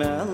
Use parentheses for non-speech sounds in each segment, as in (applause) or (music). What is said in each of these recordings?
melech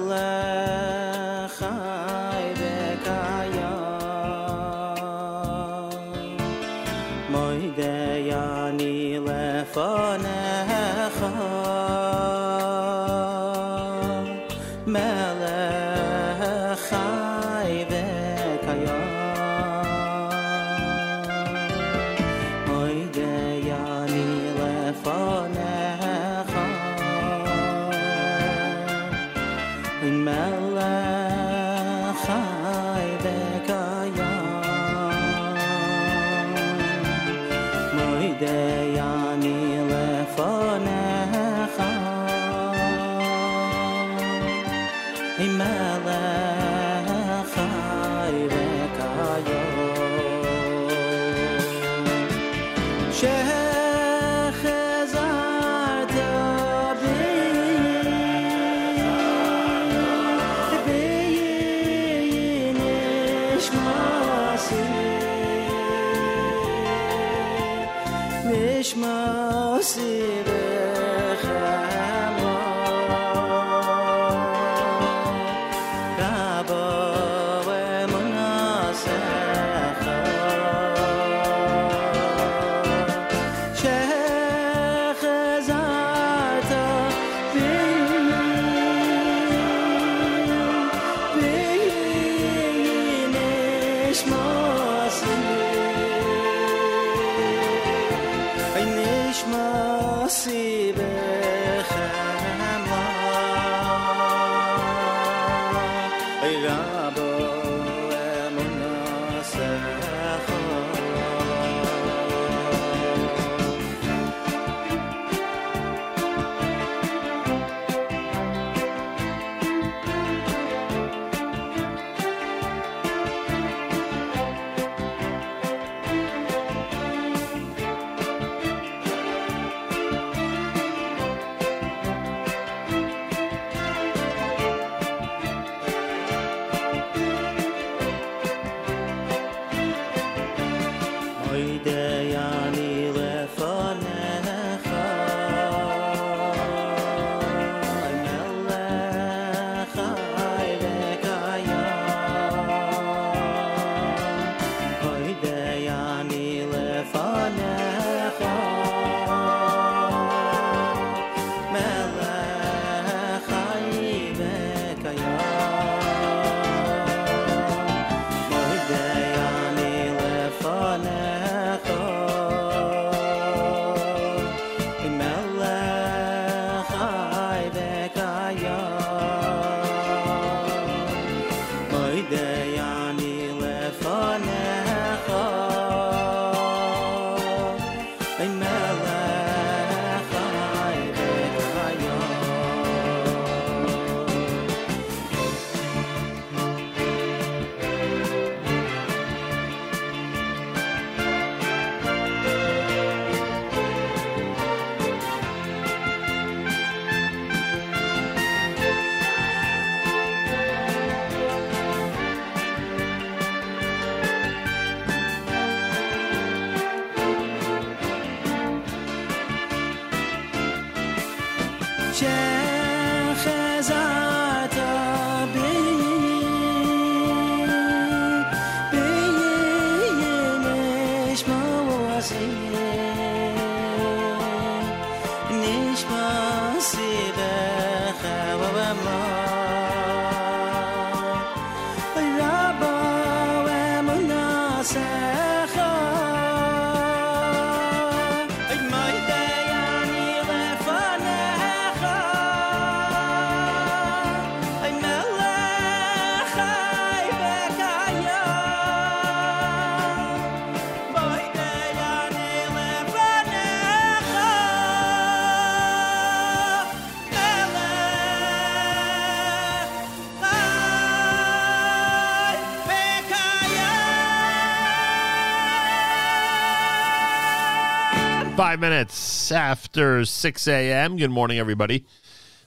Five minutes after 6 a.m. Good morning, everybody.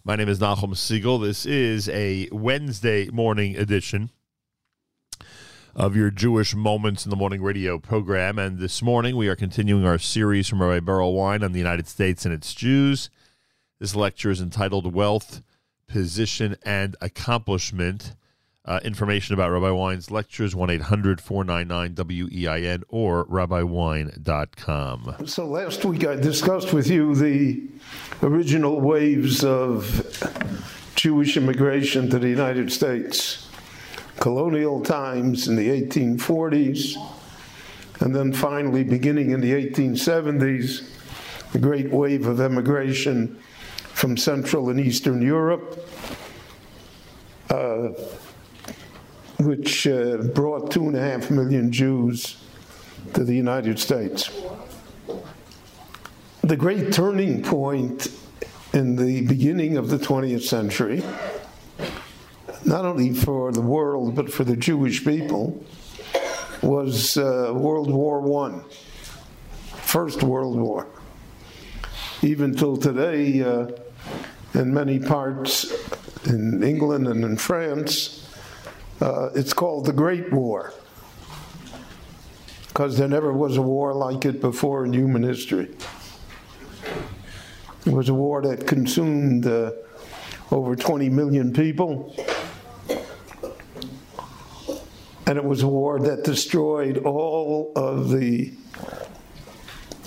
My name is Nachum Segal. This is a Wednesday morning edition of your Jewish Moments in the Morning radio program. And this morning we are continuing our series from Rabbi Berel Wein on the United States and its Jews. This lecture is entitled Wealth, position and accomplishment. Uh, information about Rabbi Wein's lectures 1 800 499 WEIN or rabbiwein.com. So last week I discussed with you the original waves of Jewish immigration to the United States. Colonial times in the 1840s, and then finally beginning in the 1870s, the great wave of immigration from Central and Eastern Europe, uh, which uh, brought two and a half million Jews to the United States. The great turning point in the beginning of the 20th century, not only for the world but for the Jewish people, was uh, World War I, First World War. Even till today, uh, in many parts in England and in France, uh, it's called the Great War because there never was a war like it before in human history. It was a war that consumed uh, over 20 million people. And it was a war that destroyed all of the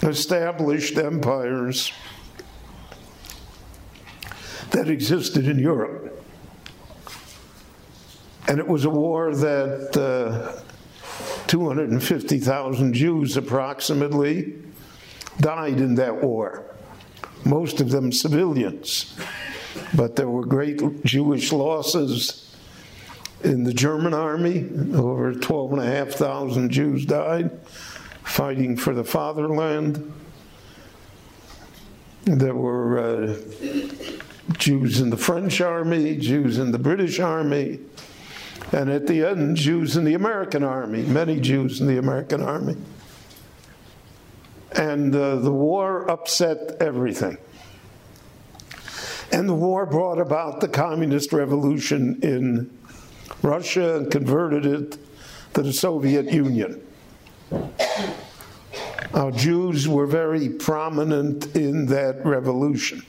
established empires that existed in Europe. And it was a war that uh, 250,000 Jews approximately died in that war, most of them civilians. But there were great Jewish losses in the German army. Over 12,500 Jews died fighting for the fatherland. There were uh, Jews in the French army, Jews in the British army, and at the end, Jews in the American army, many Jews in the American army. And uh, the war upset everything. And the war brought about the communist revolution in Russia and converted it to the Soviet Union. Our Jews were very prominent in that revolution.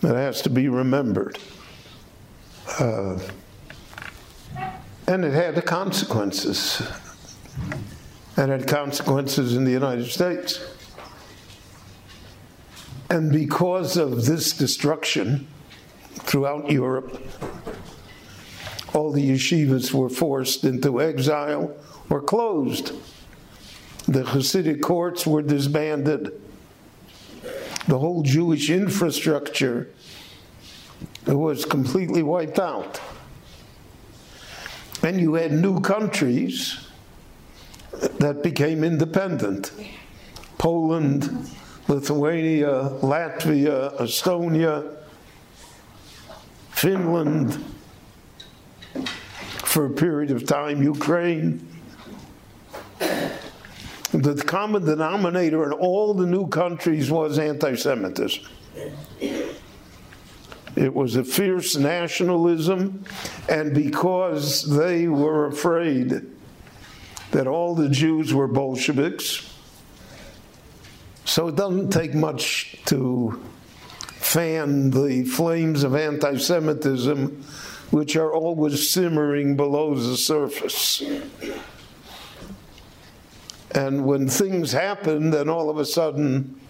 That has to be remembered. Uh, and it had consequences. And had consequences in the United States. And because of this destruction throughout Europe, all the yeshivas were forced into exile or closed. The Hasidic courts were disbanded. The whole Jewish infrastructure was completely wiped out. And you had new countries that became independent Poland, Lithuania, Latvia, Estonia, Finland, for a period of time, Ukraine. The common denominator in all the new countries was anti Semitism. It was a fierce nationalism, and because they were afraid that all the Jews were Bolsheviks, so it doesn't take much to fan the flames of anti Semitism, which are always simmering below the surface. And when things happen, then all of a sudden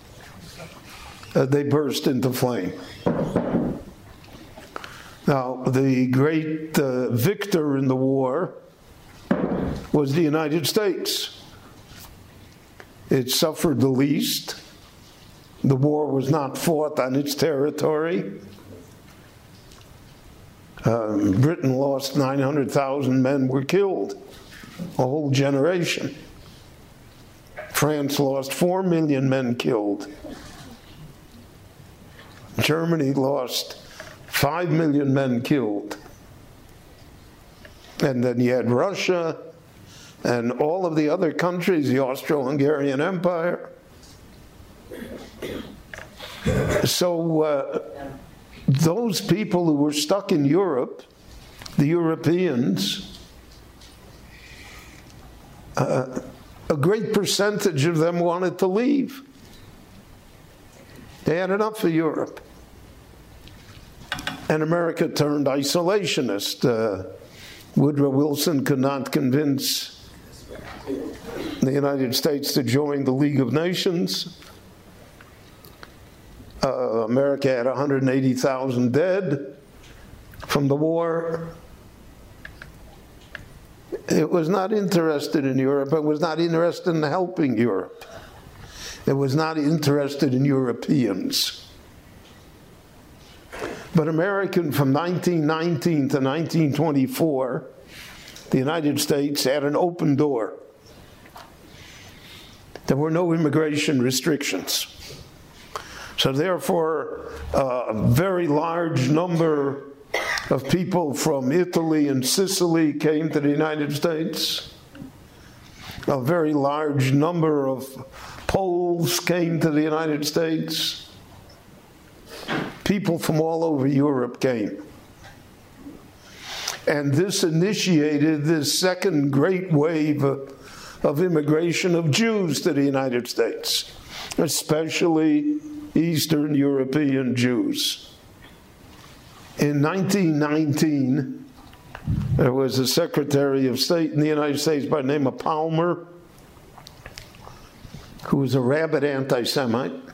uh, they burst into flame. Now, the great uh, victor in the war was the United States. It suffered the least. The war was not fought on its territory. Um, Britain lost 900,000 men were killed, a whole generation. France lost 4 million men killed. Germany lost 5 million men killed. And then you had Russia and all of the other countries, the Austro Hungarian Empire. So, uh, those people who were stuck in Europe, the Europeans, uh, a great percentage of them wanted to leave. They had enough of Europe. And America turned isolationist. Uh, Woodrow Wilson could not convince the United States to join the League of Nations. Uh, America had 180,000 dead from the war. It was not interested in Europe. It was not interested in helping Europe. It was not interested in Europeans. But American from 1919 to 1924, the United States had an open door. There were no immigration restrictions. So, therefore, a very large number of people from Italy and Sicily came to the United States. A very large number of Poles came to the United States. People from all over Europe came. And this initiated this second great wave of, immigration of Jews to the United States, especially Eastern European Jews. In 1919, there was a Secretary of State in the United States by the name of Palmer, who was a rabid anti Semite.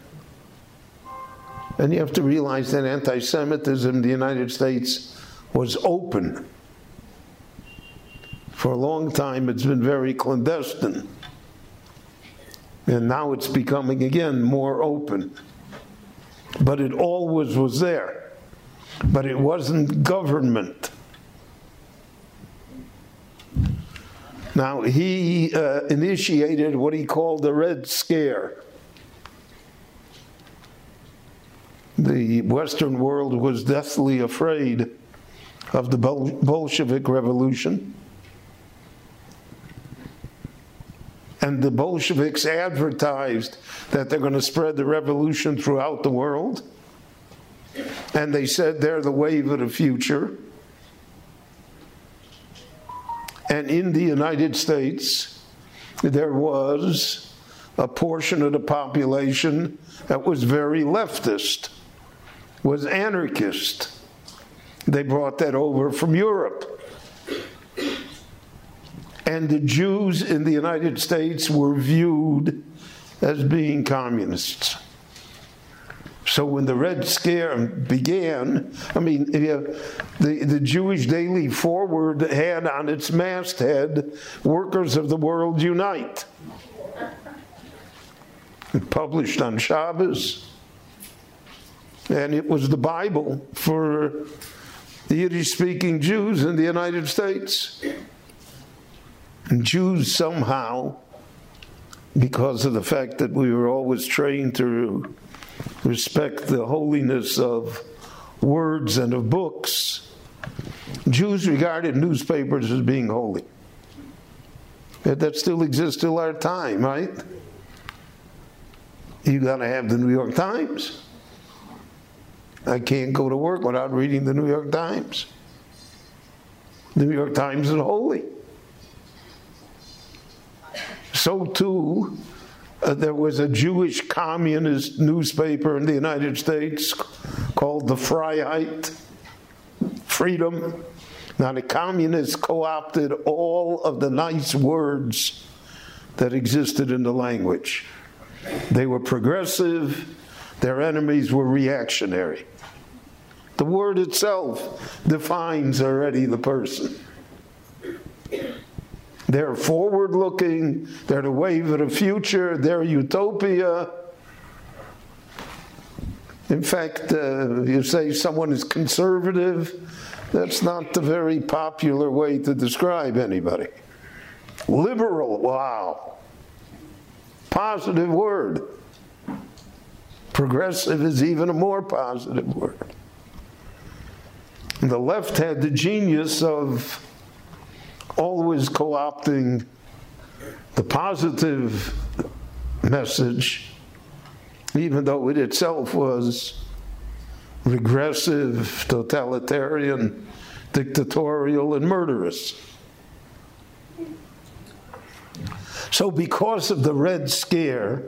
And you have to realize that anti Semitism in the United States was open. For a long time, it's been very clandestine. And now it's becoming again more open. But it always was there. But it wasn't government. Now, he uh, initiated what he called the Red Scare. The Western world was deathly afraid of the Bol- Bolshevik Revolution. And the Bolsheviks advertised that they're going to spread the revolution throughout the world. And they said they're the wave of the future. And in the United States, there was a portion of the population that was very leftist, was anarchist. They brought that over from Europe. And the Jews in the United States were viewed as being communists. So when the Red Scare began, I mean, the, the Jewish Daily Forward had on its masthead, Workers of the World Unite. It (laughs) published on Shabbos. And it was the Bible for the Yiddish speaking Jews in the United States. And Jews somehow, because of the fact that we were always trained to respect the holiness of words and of books, Jews regarded newspapers as being holy. That still exists till our time, right? You got to have the New York Times. I can't go to work without reading the New York Times. The New York Times is holy. So too, uh, there was a Jewish communist newspaper in the United States called the Freiheit, Freedom. Now, the communists co opted all of the nice words that existed in the language. They were progressive, their enemies were reactionary. The word itself defines already the person. They're forward looking, they're the wave of the future, they're utopia. In fact, uh, you say someone is conservative, that's not the very popular way to describe anybody. Liberal, wow. Positive word. Progressive is even a more positive word. The left had the genius of always co opting the positive message, even though it itself was regressive, totalitarian, dictatorial, and murderous. So, because of the Red Scare,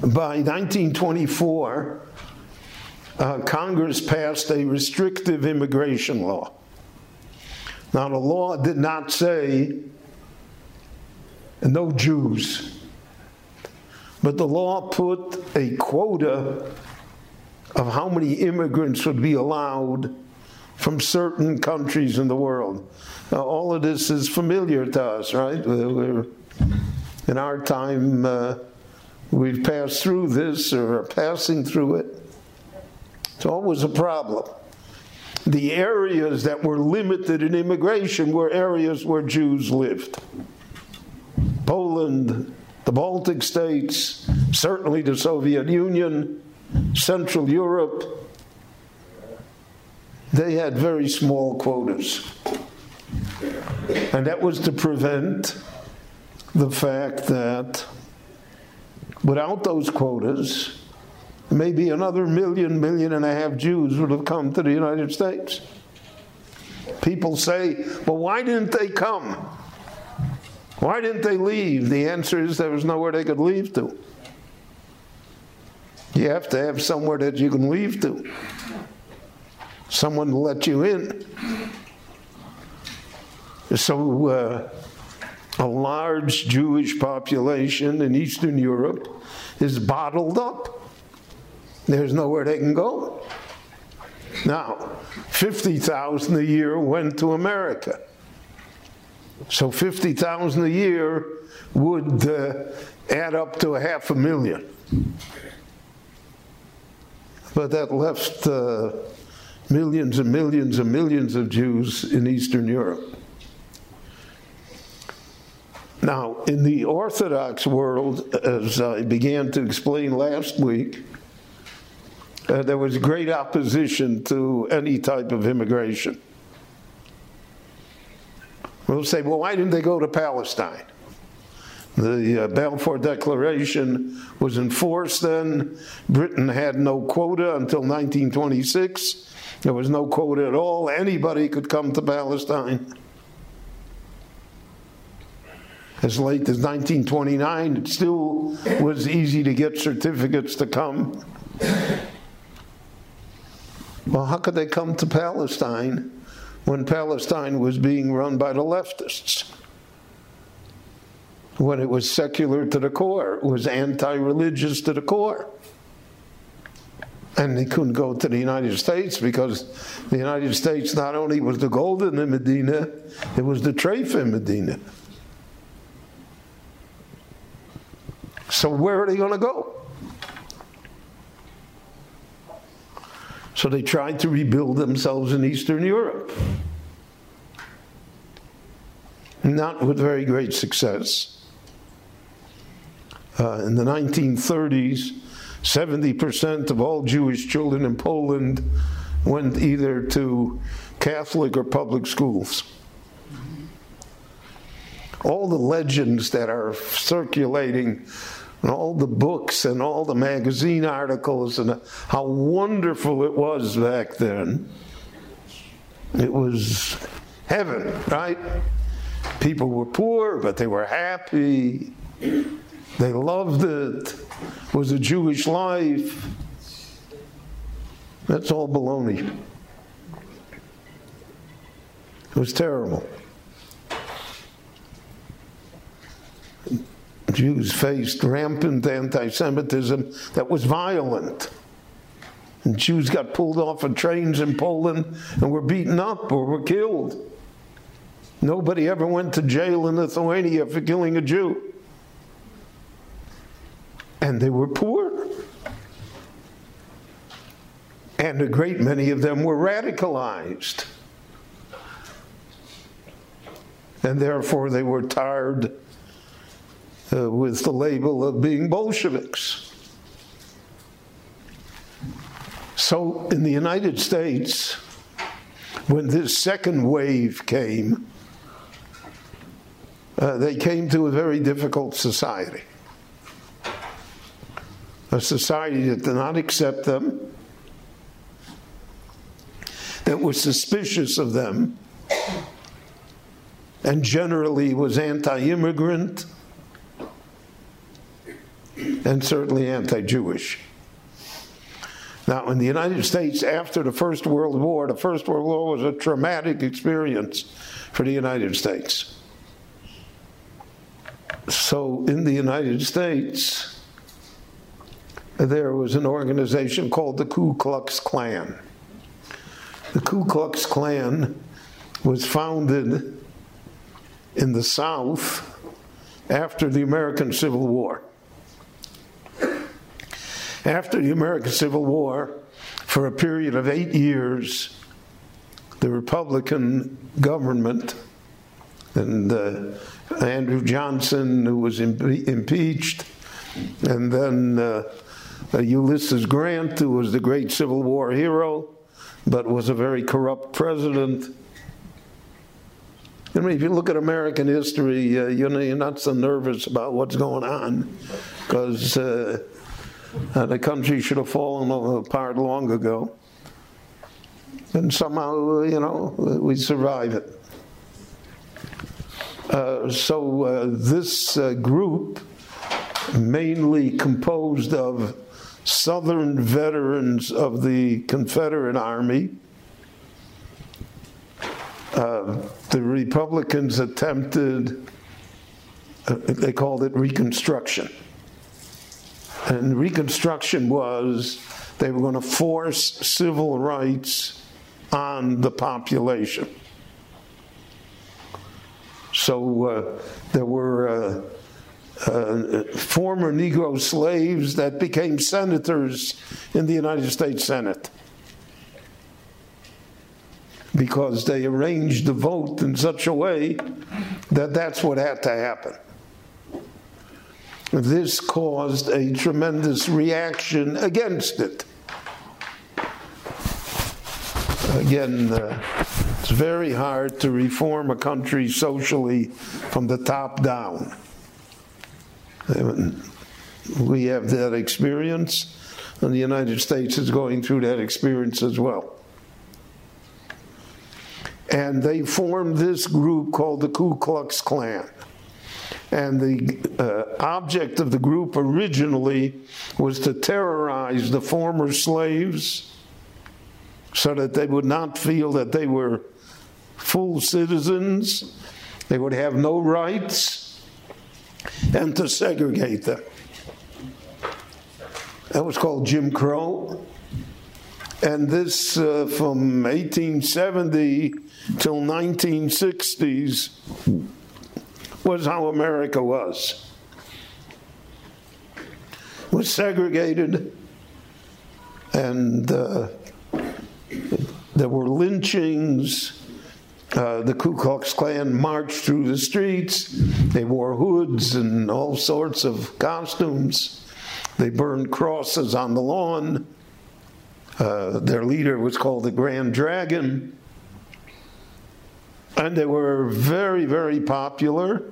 by 1924, uh, Congress passed a restrictive immigration law. Now, the law did not say no Jews, but the law put a quota of how many immigrants would be allowed from certain countries in the world. Now, all of this is familiar to us, right? We're, in our time, uh, we've passed through this or are passing through it. It's always a problem. The areas that were limited in immigration were areas where Jews lived. Poland, the Baltic states, certainly the Soviet Union, Central Europe, they had very small quotas. And that was to prevent the fact that without those quotas, maybe another million, million and a half Jews would have come to the United States. People say, well, why didn't they come? Why didn't they leave? The answer is there was nowhere they could leave to. You have to have somewhere that you can leave to, someone to let you in. So, uh, a large Jewish population in Eastern Europe is bottled up. There's nowhere they can go. Now, 50,000 a year went to America. So 50,000 a year would uh, add up to a half a million. But that left uh, millions and millions and millions of Jews in Eastern Europe. Now, in the Orthodox world, as I began to explain last week, uh, there was great opposition to any type of immigration. We'll say, well, why didn't they go to Palestine? The uh, Balfour Declaration was enforced then. Britain had no quota until 1926. There was no quota at all. Anybody could come to Palestine. As late as 1929, it still was easy to get certificates to come. Well, how could they come to Palestine when Palestine was being run by the leftists. When it was secular to the core, it was anti religious to the core. And they couldn't go to the United States because the United States not only was the goldene Medina, it was the treife Medina. So where are they going to go? So they tried to rebuild themselves in Eastern Europe. Not with very great success. Uh, in the 1930s, 70% of all Jewish children in Poland went either to Catholic or public schools. All the legends that are circulating and all the books and all the magazine articles and how wonderful it was back then. It was heaven, right? People were poor, but they were happy. They loved it. It was a Jewish life. That's all baloney. It was terrible. Jews faced rampant anti Semitism that was violent. And Jews got pulled off of trains in Poland and were beaten up or were killed. Nobody ever went to jail in Lithuania for killing a Jew. And they were poor. And a great many of them were radicalized. And therefore they were tarred uh, with the label of being Bolsheviks. So in the United States, when this second wave came, uh, they came to a very difficult society. A society that did not accept them, that was suspicious of them, and generally was anti immigrant and certainly anti Jewish. Now, in the United States, after the First World War, the First World War was a traumatic experience for the United States. So, in the United States, there was an organization called the Ku Klux Klan. The Ku Klux Klan was founded in the South after the American Civil War. After the American Civil War, for a period of eight years, the Republican government and uh, Andrew Johnson, who was impe- impeached, and then uh, uh, Ulysses Grant, who was the great Civil War hero, but was a very corrupt president. I mean, if you look at American history, uh, you know, you're not so nervous about what's going on because uh, the country should have fallen apart long ago. And somehow, you know, we survive it. Uh, so uh, this uh, group, mainly composed of Southern veterans of the Confederate Army, uh, the Republicans attempted, uh, they called it Reconstruction. And Reconstruction was they were going to force civil rights on the population. So uh, there were uh, uh, former Negro slaves that became senators in the United States Senate because they arranged the vote in such a way that that's what had to happen. This caused a tremendous reaction against it. Again, uh, it's very hard to reform a country socially from the top down. We have that experience, and the United States is going through that experience as well. And they formed this group called the Ku Klux Klan. And the uh, object of the group originally was to terrorize the former slaves so that they would not feel that they were full citizens, they would have no rights, and to segregate them. That was called Jim Crow. And this, uh, from 1870 till 1960s, was how America was. Was segregated, and uh, there were lynchings. Uh, the Ku Klux Klan marched through the streets. They wore hoods and all sorts of costumes. They burned crosses on the lawn. Uh, their leader was called the Grand Dragon. And they were very, very popular.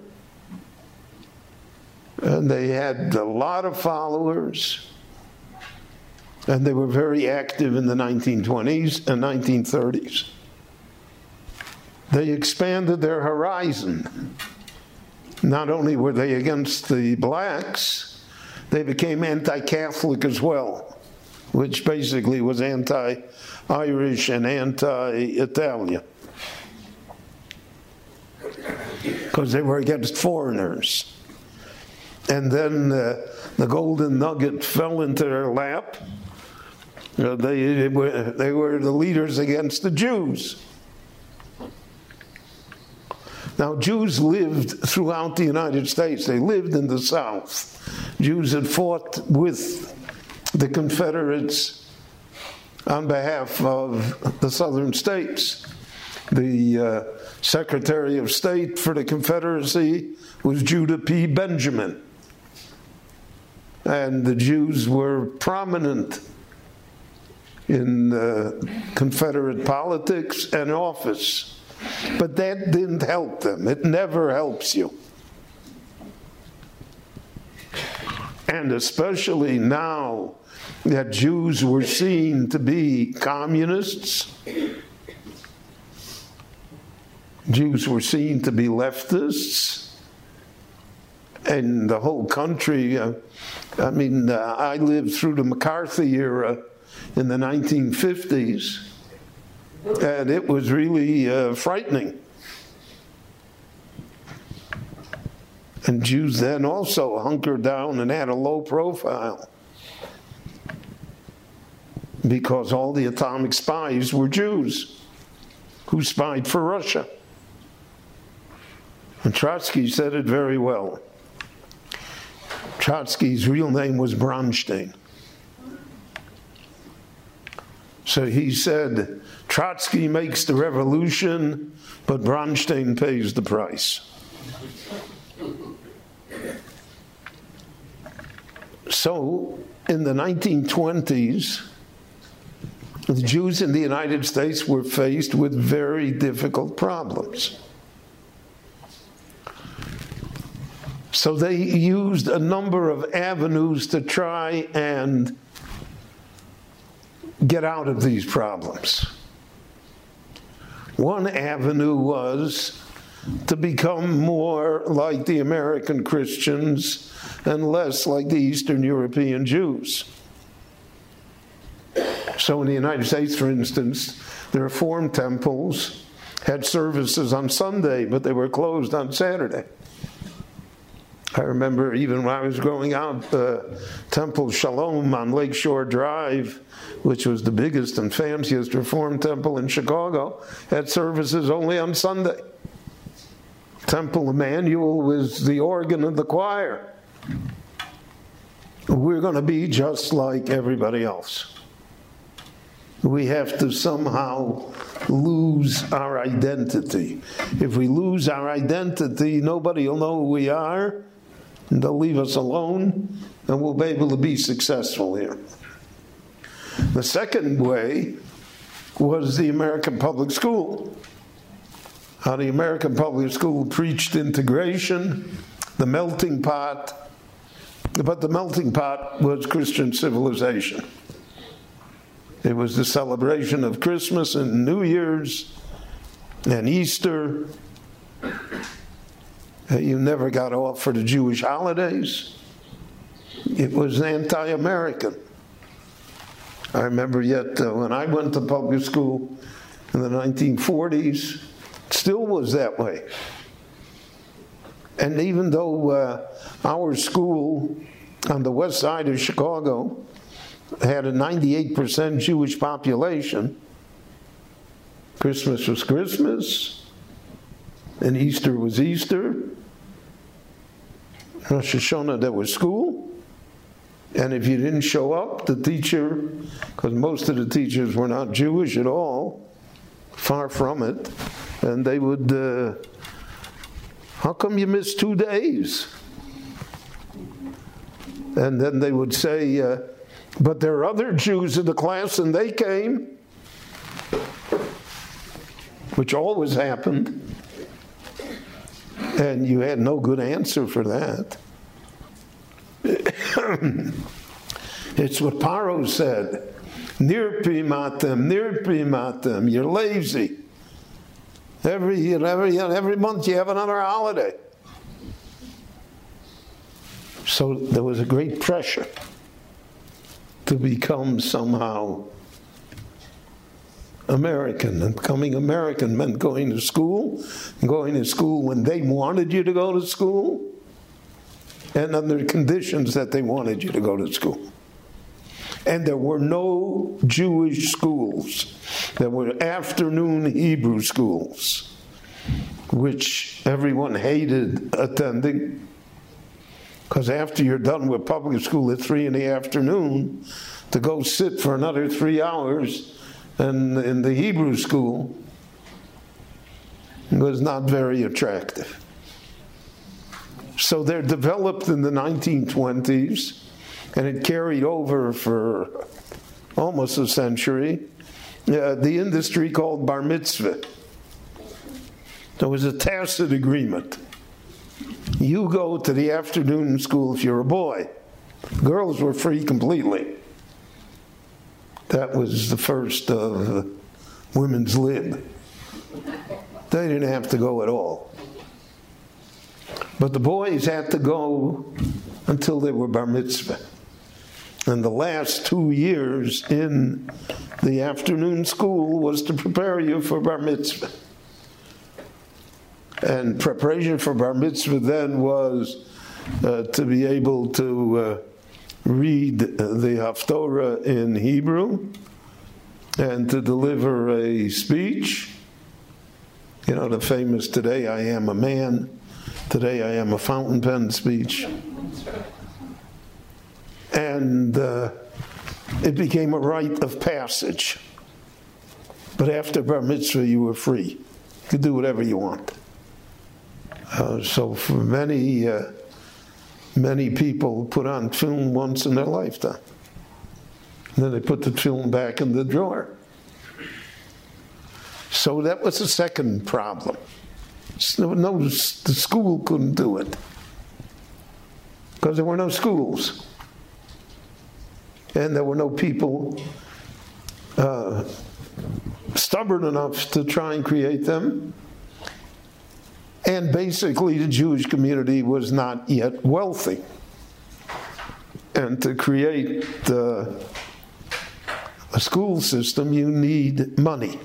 And they had a lot of followers. And they were very active in the 1920s and 1930s. They expanded their horizon. Not only were they against the blacks, they became anti Catholic as well, which basically was anti Irish and anti Italian because they were against foreigners. And then uh, the golden nugget fell into their lap. Uh, they, were, they were the leaders against the Jews. Now, Jews lived throughout the United States. They lived in the South. Jews had fought with the Confederates on behalf of the southern states. The uh, Secretary of State for the Confederacy was Judah P. Benjamin. And the Jews were prominent in uh, Confederate politics and office. But that didn't help them. It never helps you. And especially now that Jews were seen to be communists, Jews were seen to be leftists, and the whole country. Uh, I mean, uh, I lived through the McCarthy era in the 1950s, and it was really uh, frightening. And Jews then also hunkered down and had a low profile because all the atomic spies were Jews who spied for Russia. And Trotsky said it very well. Trotsky's real name was Bronstein. So he said, Trotsky makes the revolution, but Bronstein pays the price. So in the 1920s, the Jews in the United States were faced with very difficult problems. So they used a number of avenues to try and get out of these problems. One avenue was to become more like the American Christians and less like the Eastern European Jews. So, in the United States, for instance, the Reformed temples had services on Sunday, but they were closed on Saturday. I remember even when I was growing up, uh, Temple Shalom on Lakeshore Drive, which was the biggest and fanciest Reformed temple in Chicago, had services only on Sunday. Temple Emmanuel was the organ of the choir. We're going to be just like everybody else. We have to somehow lose our identity. If we lose our identity, nobody will know who we are, and they'll leave us alone, and we'll be able to be successful here. The second way was the American public school. How the American public school preached integration, the melting pot, but the melting pot was Christian civilization. It was the celebration of Christmas and New Year's and Easter. You never got off for the Jewish holidays. It was anti American. I remember yet uh, when I went to public school in the 1940s, it still was that way. And even though uh, our school on the west side of Chicago had a 98% Jewish population, Christmas was Christmas, and Easter was Easter. Rosh Hashanah, there was school. And if you didn't show up, the teacher, because most of the teachers were not Jewish at all, far from it, and they would, uh, how come you missed two days? And then they would say, uh, but there are other Jews in the class and they came, which always happened. And you had no good answer for that. (coughs) it's what Paro said. Nirpim atem, nirpim atem. You're lazy. Every, every, every month you have another holiday. So there was a great pressure to become somehow American. And becoming American meant going to school, going to school when they wanted you to go to school, and under conditions that they wanted you to go to school. And there were no Jewish schools. There were afternoon Hebrew schools, which everyone hated attending. Because after you're done with public school at three in the afternoon, to go sit for another three hours in, in the Hebrew school was not very attractive. So they're developed in the 1920s, and it carried over for almost a century. Uh, the industry called bar mitzvah. There was a tacit agreement. You go to the afternoon school if you're a boy. Girls were free completely. That was the first of women's lib. They didn't have to go at all. But the boys had to go until they were bar mitzvah. And the last two years in the afternoon school was to prepare you for bar mitzvah. And preparation for bar mitzvah then was uh, to be able to uh, read the Haftorah in Hebrew and to deliver a speech. You know, the famous Today I Am a Man, Today I Am a Fountain Pen speech. And uh, it became a rite of passage. But after Bar Mitzvah, you were free. You could do whatever you want. Uh, so for many, uh, many people put on tefillin once in their lifetime. And then they put the tefillin back in the drawer. So that was the second problem. No, no, the school couldn't do it because there were no schools, and there were no people uh, stubborn enough to try and create them. And basically, the Jewish community was not yet wealthy. And to create uh, a school system, you need money,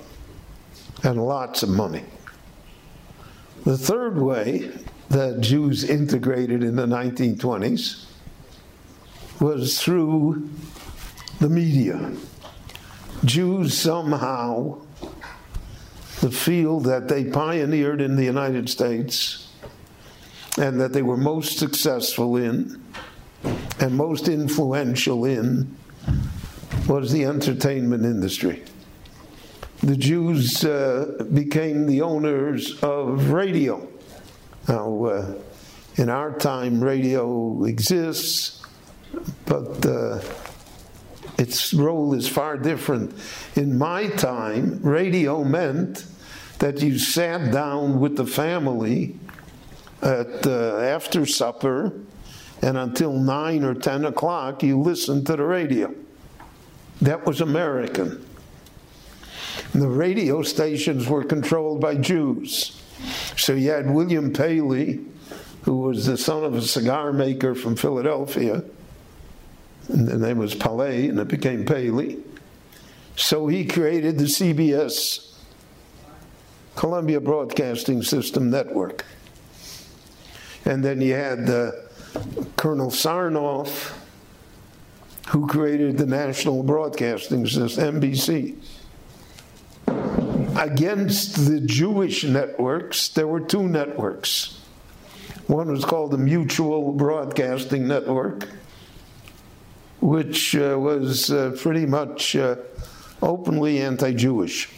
and lots of money. The third way that Jews integrated in the 1920s was through the media. Jews somehow, the field that they pioneered in the United States and that they were most successful in and most influential in was the entertainment industry the Jews uh, became the owners of radio. Now, uh, in our time, radio exists, but uh, its role is far different. In my time, radio meant that you sat down with the family at uh, after supper, and until nine or ten o'clock, you listened to the radio. That was American. And the radio stations were controlled by Jews. So you had William Paley, who was the son of a cigar maker from Philadelphia. And the name was Paley, and it became Paley. So he created the CBS, Columbia Broadcasting System Network. And then you had uh, Colonel Sarnoff, who created the National Broadcasting System, NBC against the Jewish networks, there were two networks. One was called the Mutual Broadcasting Network, which uh, was uh, pretty much uh, openly anti Jewish.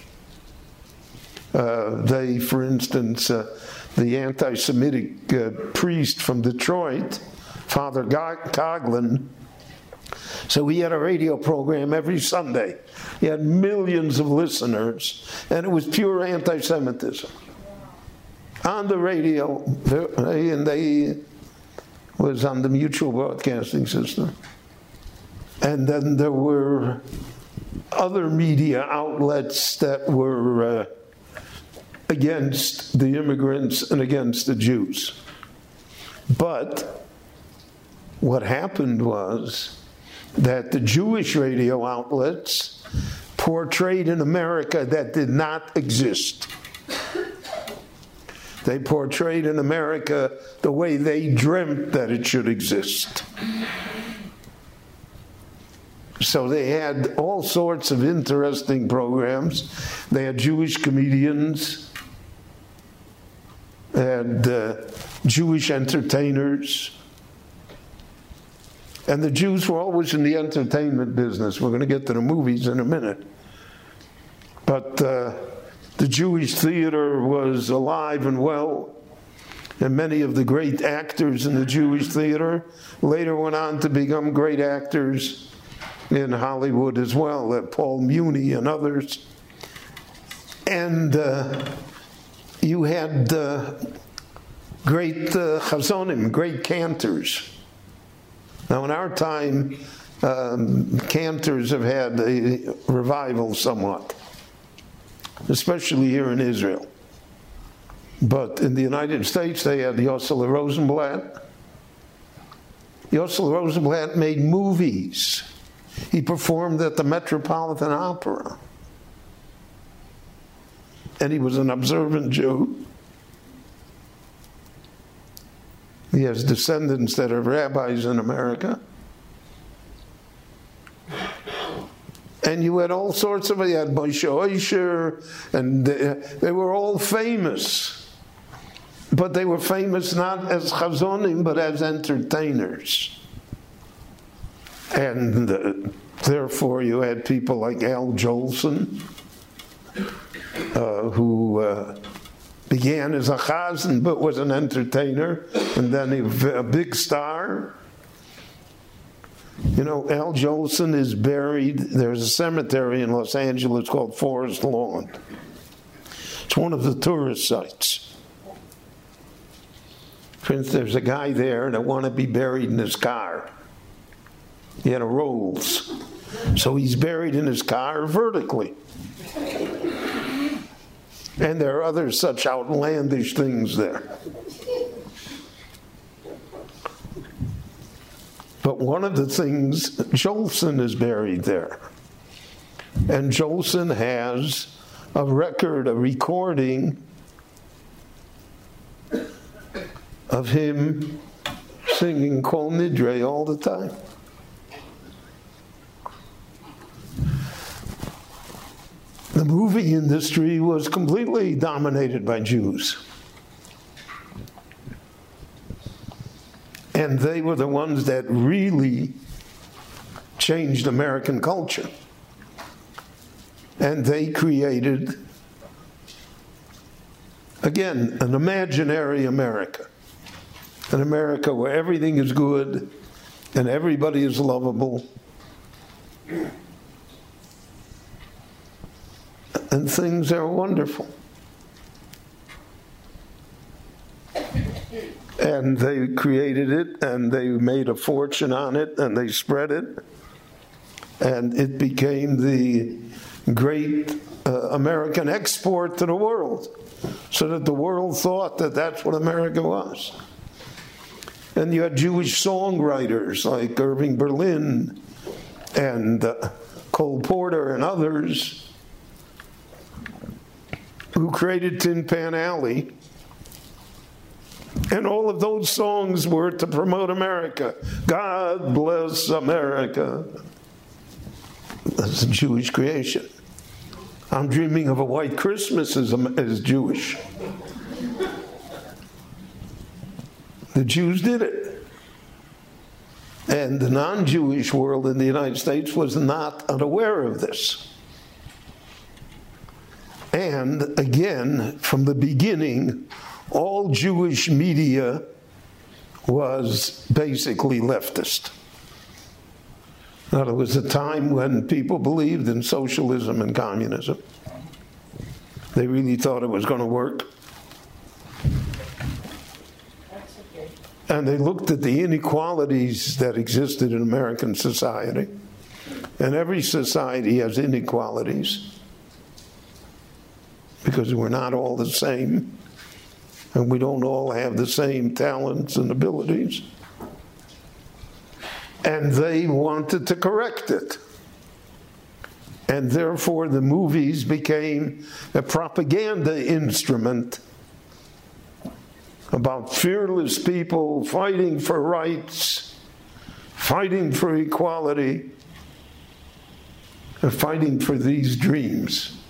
Uh, they, for instance, uh, the anti Semitic uh, priest from Detroit, Father Coughlin, so he had a radio program every Sunday. He had millions of listeners, and it was pure anti Semitism. On the radio, and they was on the mutual broadcasting system. And then there were other media outlets that were uh, against the immigrants and against the Jews. But what happened was that the Jewish radio outlets portrayed an America that did not exist. They portrayed an America the way they dreamt that it should exist. So they had all sorts of interesting programs. They had Jewish comedians, and uh, Jewish entertainers. And the Jews were always in the entertainment business. We're going to get to the movies in a minute. But uh, the Jewish theater was alive and well. And many of the great actors in the Jewish theater later went on to become great actors in Hollywood as well, like Paul Muni and others. And uh, you had uh, great uh, chazonim, great cantors now, in our time, um, cantors have had a revival somewhat, especially here in Israel. But in the United States, they had Yossele Rosenblatt, Yosel Rosenblatt made movies. He performed at the Metropolitan Opera. And he was an observant Jew. He has descendants that are rabbis in America. And you had all sorts of, you had Moshe Oisher, and they, they were all famous. But they were famous not as chazonim, but as entertainers. And uh, therefore, you had people like Al Jolson, uh, who uh, began as a chazan but was an entertainer, and then a, a big star. You know, Al Jolson is buried. There's a cemetery in Los Angeles called Forest Lawn. It's one of the tourist sites. For there's a guy there that wanted to be buried in his car. He had a Rolls. So he's buried in his car vertically. And there are other such outlandish things there. But one of the things, Jolson is buried there. And Jolson has a record, a recording of him singing Kol Nidre all the time. The movie industry was completely dominated by Jews. And they were the ones that really changed American culture. And they created, again, an imaginary America. An America where everything is good and everybody is lovable. And things are wonderful. and they created it and they made a fortune on it and they spread it and it became the great uh, american export to the world so that the world thought that that's what america was and you had jewish songwriters like irving berlin and uh, cole porter and others who created tin pan alley and all of those songs were to promote America. God bless America. That's a Jewish creation. I'm dreaming of a white Christmas as, as Jewish. The Jews did it. And the non Jewish world in the United States was not unaware of this. And again, from the beginning, all Jewish media was basically leftist. Now, there was a time when people believed in socialism and communism. They really thought it was going to work. And they looked at the inequalities that existed in American society. And every society has inequalities because we're not all the same and we don't all have the same talents and abilities. And they wanted to correct it. And therefore, the movies became a propaganda instrument about fearless people fighting for rights, fighting for equality, and fighting for these dreams.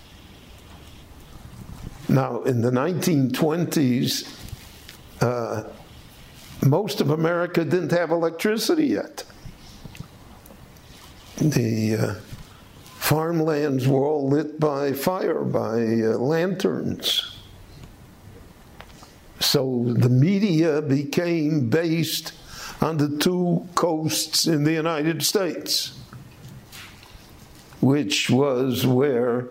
Now, in the 1920s, uh, most of America didn't have electricity yet. The uh, farmlands were all lit by fire, by uh, lanterns. So the media became based on the two coasts in the United States, which was where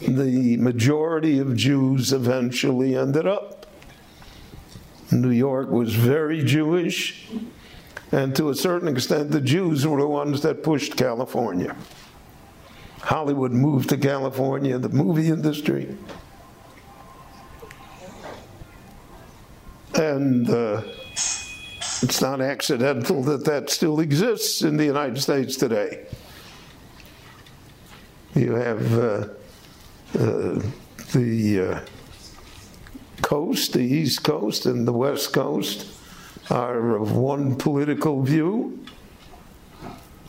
the majority of Jews eventually ended up. New York was very Jewish, and to a certain extent, the Jews were the ones that pushed California. Hollywood moved to California, the movie industry. And uh, It's not accidental that that still exists in the United States today. You have uh, the uh, coast, the East Coast, and the West Coast are of one political view,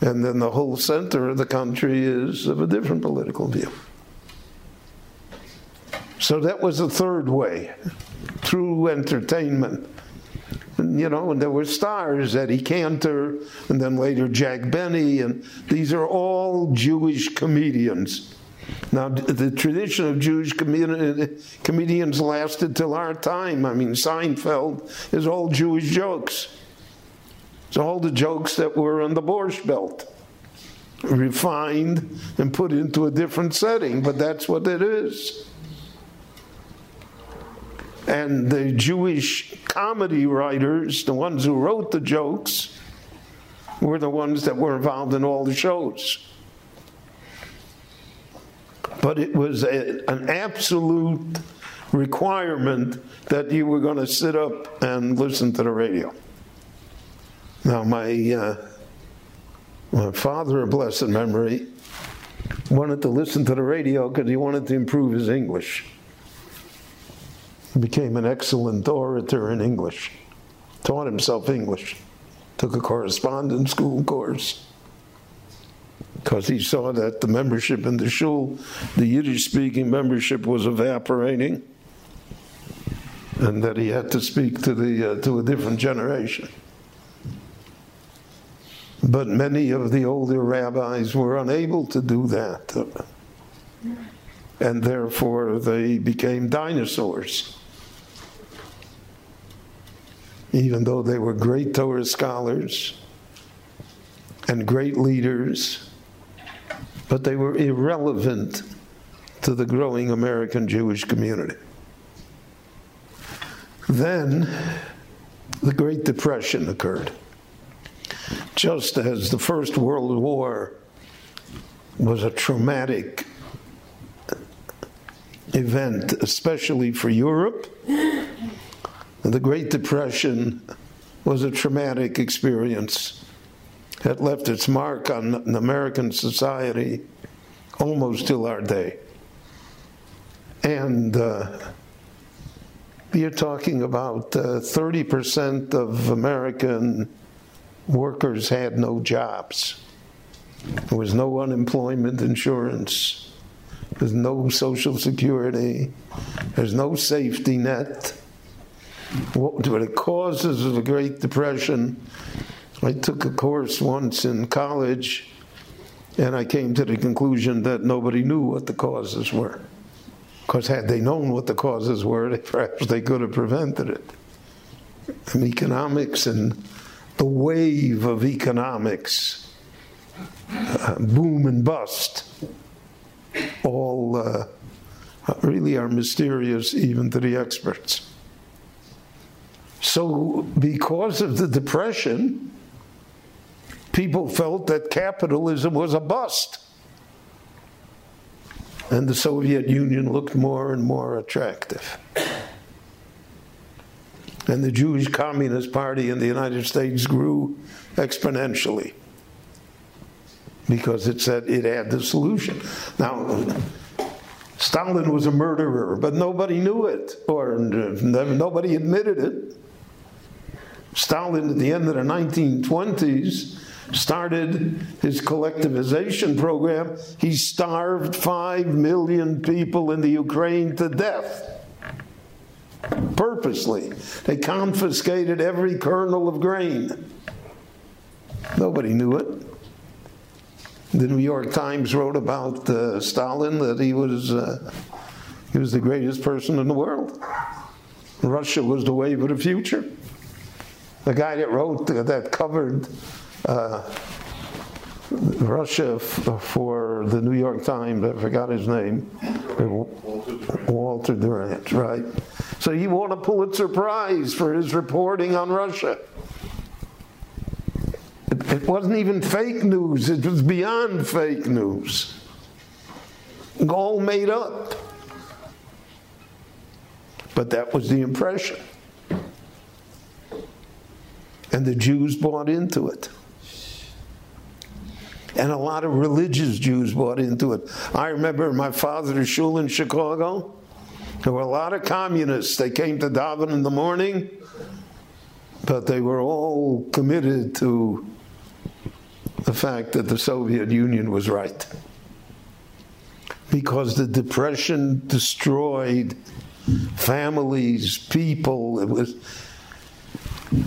and then the whole center of the country is of a different political view. So that was the third way, through entertainment. And, you know, and there were stars, Eddie Cantor, and then later Jack Benny, and these are all Jewish comedians. Now, the tradition of Jewish comedi- comedians lasted till our time. I mean, Seinfeld is all Jewish jokes. It's all the jokes that were on the Borscht Belt, refined and put into a different setting, but that's what it is. And the Jewish comedy writers, the ones who wrote the jokes, were the ones that were involved in all the shows. But it was a, an absolute requirement that you were going to sit up and listen to the radio. Now, my, uh, my father, of blessed memory, wanted to listen to the radio because he wanted to improve his English. He became an excellent orator in English, taught himself English, took a correspondence school course because he saw that the membership in the shul, the Yiddish speaking membership was evaporating and that he had to speak to, the, uh, to a different generation. But many of the older rabbis were unable to do that. And therefore they became dinosaurs. Even though they were great Torah scholars and great leaders, but they were irrelevant to the growing American Jewish community. Then the Great Depression occurred. Just as the First World War was a traumatic event, especially for Europe, the Great Depression was a traumatic experience that left its mark on American society almost till our day. And uh, you're talking about uh, 30% of American workers had no jobs. There was no unemployment insurance. There's no social security. There's no safety net. What were the causes of the Great Depression? I took a course once in college and I came to the conclusion that nobody knew what the causes were. Because had they known what the causes were, perhaps they could have prevented it. And economics and the wave of economics, uh, boom and bust, all uh, really are mysterious even to the experts. So, because of the Depression, people felt that capitalism was a bust. And the Soviet Union looked more and more attractive. And the Jewish Communist Party in the United States grew exponentially because it said it had the solution. Now, Stalin was a murderer, but nobody knew it, or nobody admitted it. Stalin, at the end of the 1920s, started his collectivization program. He starved 5 million people in the Ukraine to death. Purposely. They confiscated every kernel of grain. Nobody knew it. The New York Times wrote about uh, Stalin that he was uh, he was the greatest person in the world. Russia was the wave of the future. The guy that wrote that covered uh, Uh, Russia f- for the New York Times, I forgot his name. Walter Durant, right? So he won a Pulitzer Prize for his reporting on Russia. It, it wasn't even fake news, it was beyond fake news. All made up. But that was the impression. And the Jews bought into it. And a lot of religious Jews bought into it. I remember my father's shul in Chicago. There were a lot of communists. They came to daven in the morning, but they were all committed to the fact that the Soviet Union was right. Because the Depression destroyed families, people. It was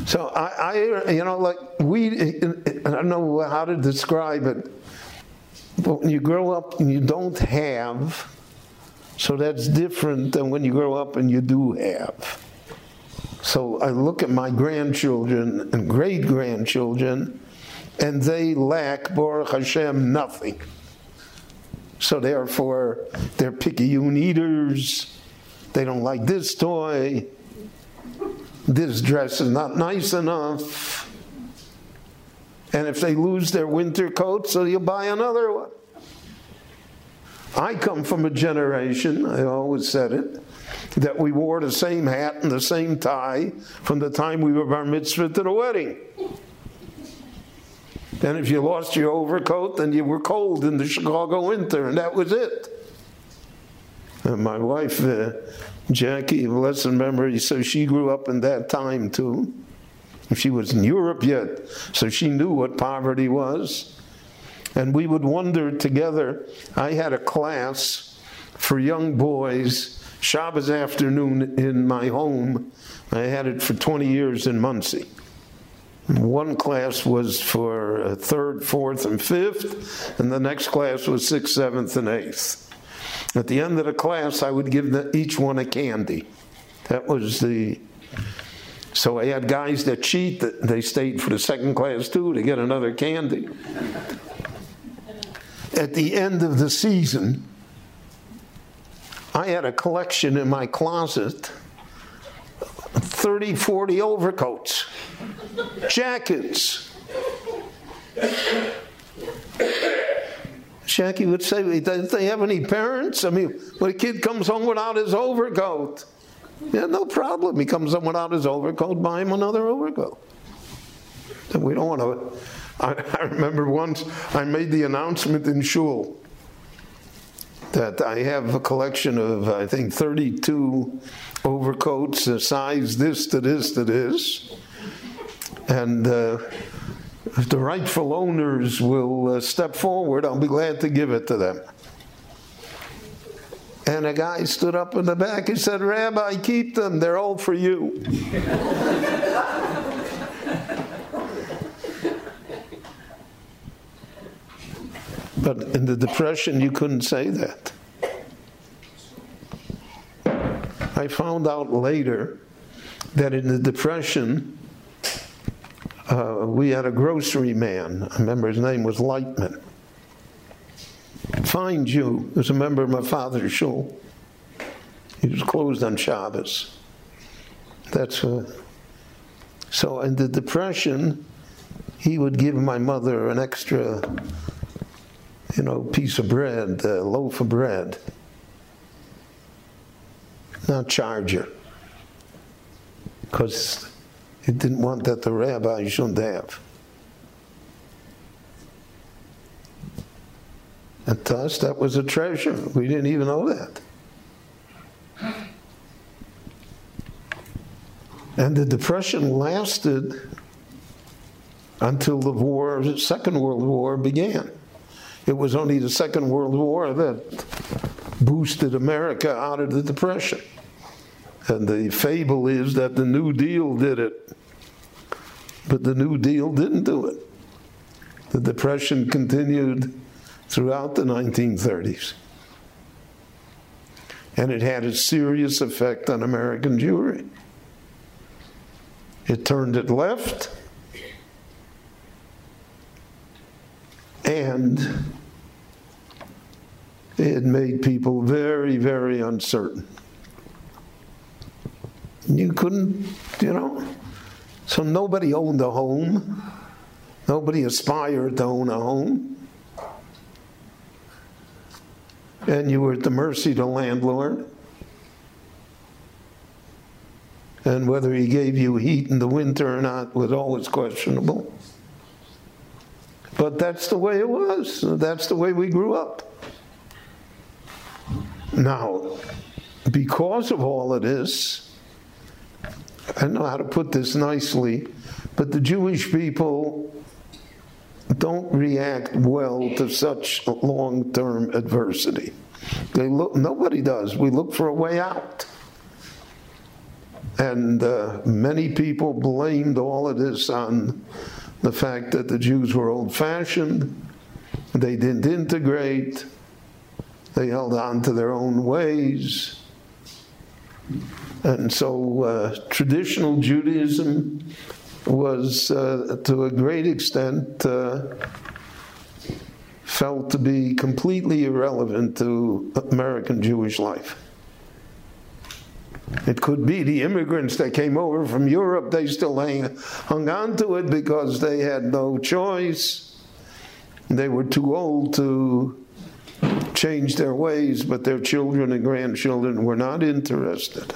so I, I you know, like we. I don't know how to describe it, but when you grow up and you don't have, so that's different than when you grow up and you do have. So I look at my grandchildren and great grandchildren, and they lack, Baruch Hashem, nothing. So therefore, they're picayune eaters. They don't like this toy. This dress is not nice enough. And if they lose their winter coat, so you buy another one. I come from a generation, I always said it, that we wore the same hat and the same tie from the time we were bar mitzvah to the wedding. And if you lost your overcoat, then you were cold in the Chicago winter, and that was it. And my wife, uh, Jackie, blessed memory, so she grew up in that time too. She was in Europe yet, so she knew what poverty was. And we would wonder together. I had a class for young boys, Shabbos afternoon in my home. I had it for 20 years in Monsey. One class was for uh, third, fourth, and fifth, and the next class was sixth, seventh, and eighth. At the end of the class, I would give the, each one a candy. That was the. So I had guys that cheat, that they stayed for the second class too to get another candy. At the end of the season, I had a collection in my closet 30, 40 overcoats, jackets. Jackie would say, Don't they have any parents? I mean, when a kid comes home without his overcoat, yeah, no problem. He comes home without his overcoat, buy him another overcoat. And we don't want to. I, I remember once I made the announcement in shul that I have a collection of, I think, 32 overcoats, uh, size this to this to this. And uh, if the rightful owners will uh, step forward, I'll be glad to give it to them. And a guy stood up in the back and said, Rabbi, keep them. They're all for you. but in the Depression, you couldn't say that. I found out later that in the Depression, uh, we had a grocery man. I remember his name was Lightman. Fine Jew. Was a member of my father's shul. He was closed on Shabbos. That's uh, so. In the Depression, he would give my mother an extra, you know, piece of bread, a loaf of bread. Not charge her, because he didn't want that the rabbi shouldn't have. And to us, that was a treasure. We didn't even know that. And the Depression lasted until the war, the Second World War began. It was only the Second World War that boosted America out of the Depression. And the fable is that the New Deal did it. But the New Deal didn't do it. The Depression continued throughout the 1930s. And it had a serious effect on American Jewry. It turned it left, and it made people very, very uncertain. You couldn't, you know, so nobody owned a home. Nobody aspired to own a home. And you were at the mercy of the landlord. And whether he gave you heat in the winter or not was always questionable. But that's the way it was. That's the way we grew up. Now, because of all of this, I don't know how to put this nicely, but the Jewish people don't react well to such long term adversity. They look, nobody does. We look for a way out. And uh, many people blamed all of this on the fact that the Jews were old fashioned, they didn't integrate, they held on to their own ways. And so uh, traditional Judaism was, uh, to a great extent, uh, felt to be completely irrelevant to American Jewish life. It could be the immigrants that came over from Europe, they still hang, hung on to it because they had no choice. They were too old to change their ways, but their children and grandchildren were not interested.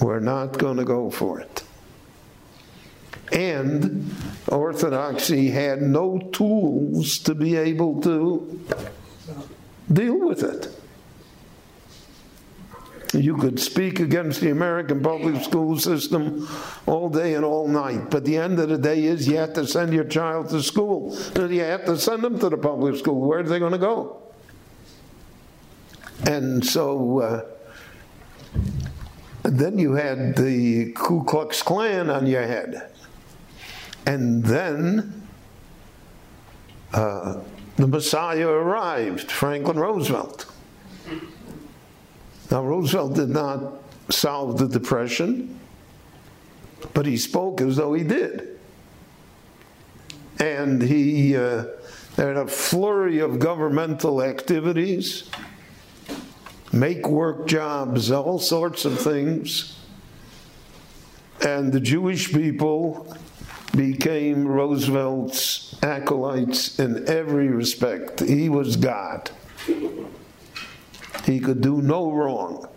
We're not going to go for it. And Orthodoxy had no tools to be able to deal with it. You could speak against the American public school system all day and all night, but the end of the day is you have to send your child to school. You have to send them to the public school. Where are they going to go? And so uh, then you had the Ku Klux Klan on your head. And then uh, the Messiah arrived, Franklin Roosevelt. Now, Roosevelt did not solve the Depression, but he spoke as though he did. And he uh, had a flurry of governmental activities, make work jobs, all sorts of things. And the Jewish people became Roosevelt's acolytes in every respect. He was God. He could do no wrong.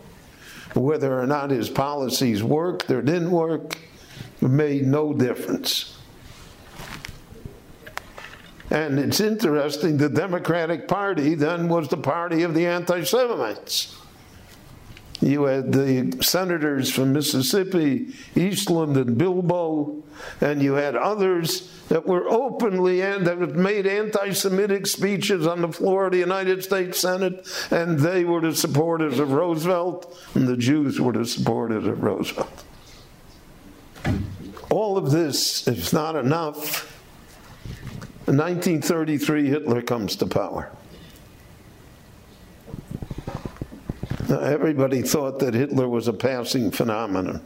Whether or not his policies worked or didn't work made no difference. And it's interesting, the Democratic Party then was the party of the anti Semites. You had the senators from Mississippi, Eastland and Bilbo, and you had others that were openly and that made anti-Semitic speeches on the floor of the United States Senate, and they were the supporters of Roosevelt, and the Jews were the supporters of Roosevelt. All of this is not enough. In 1933, Hitler comes to power. Now, everybody thought that Hitler was a passing phenomenon.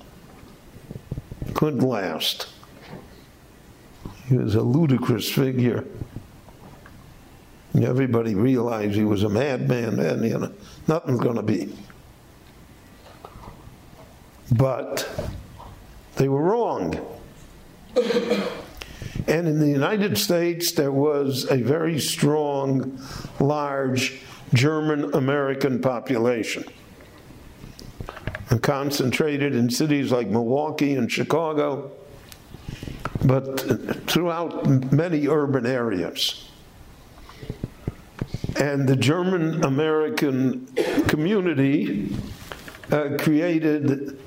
Couldn't last. He was a ludicrous figure. Everybody realized he was a madman, and you know, nothing's going to be. But they were wrong. And in the United States, there was a very strong, large German American population. And concentrated in cities like Milwaukee and Chicago, but throughout many urban areas. And the German American community uh, created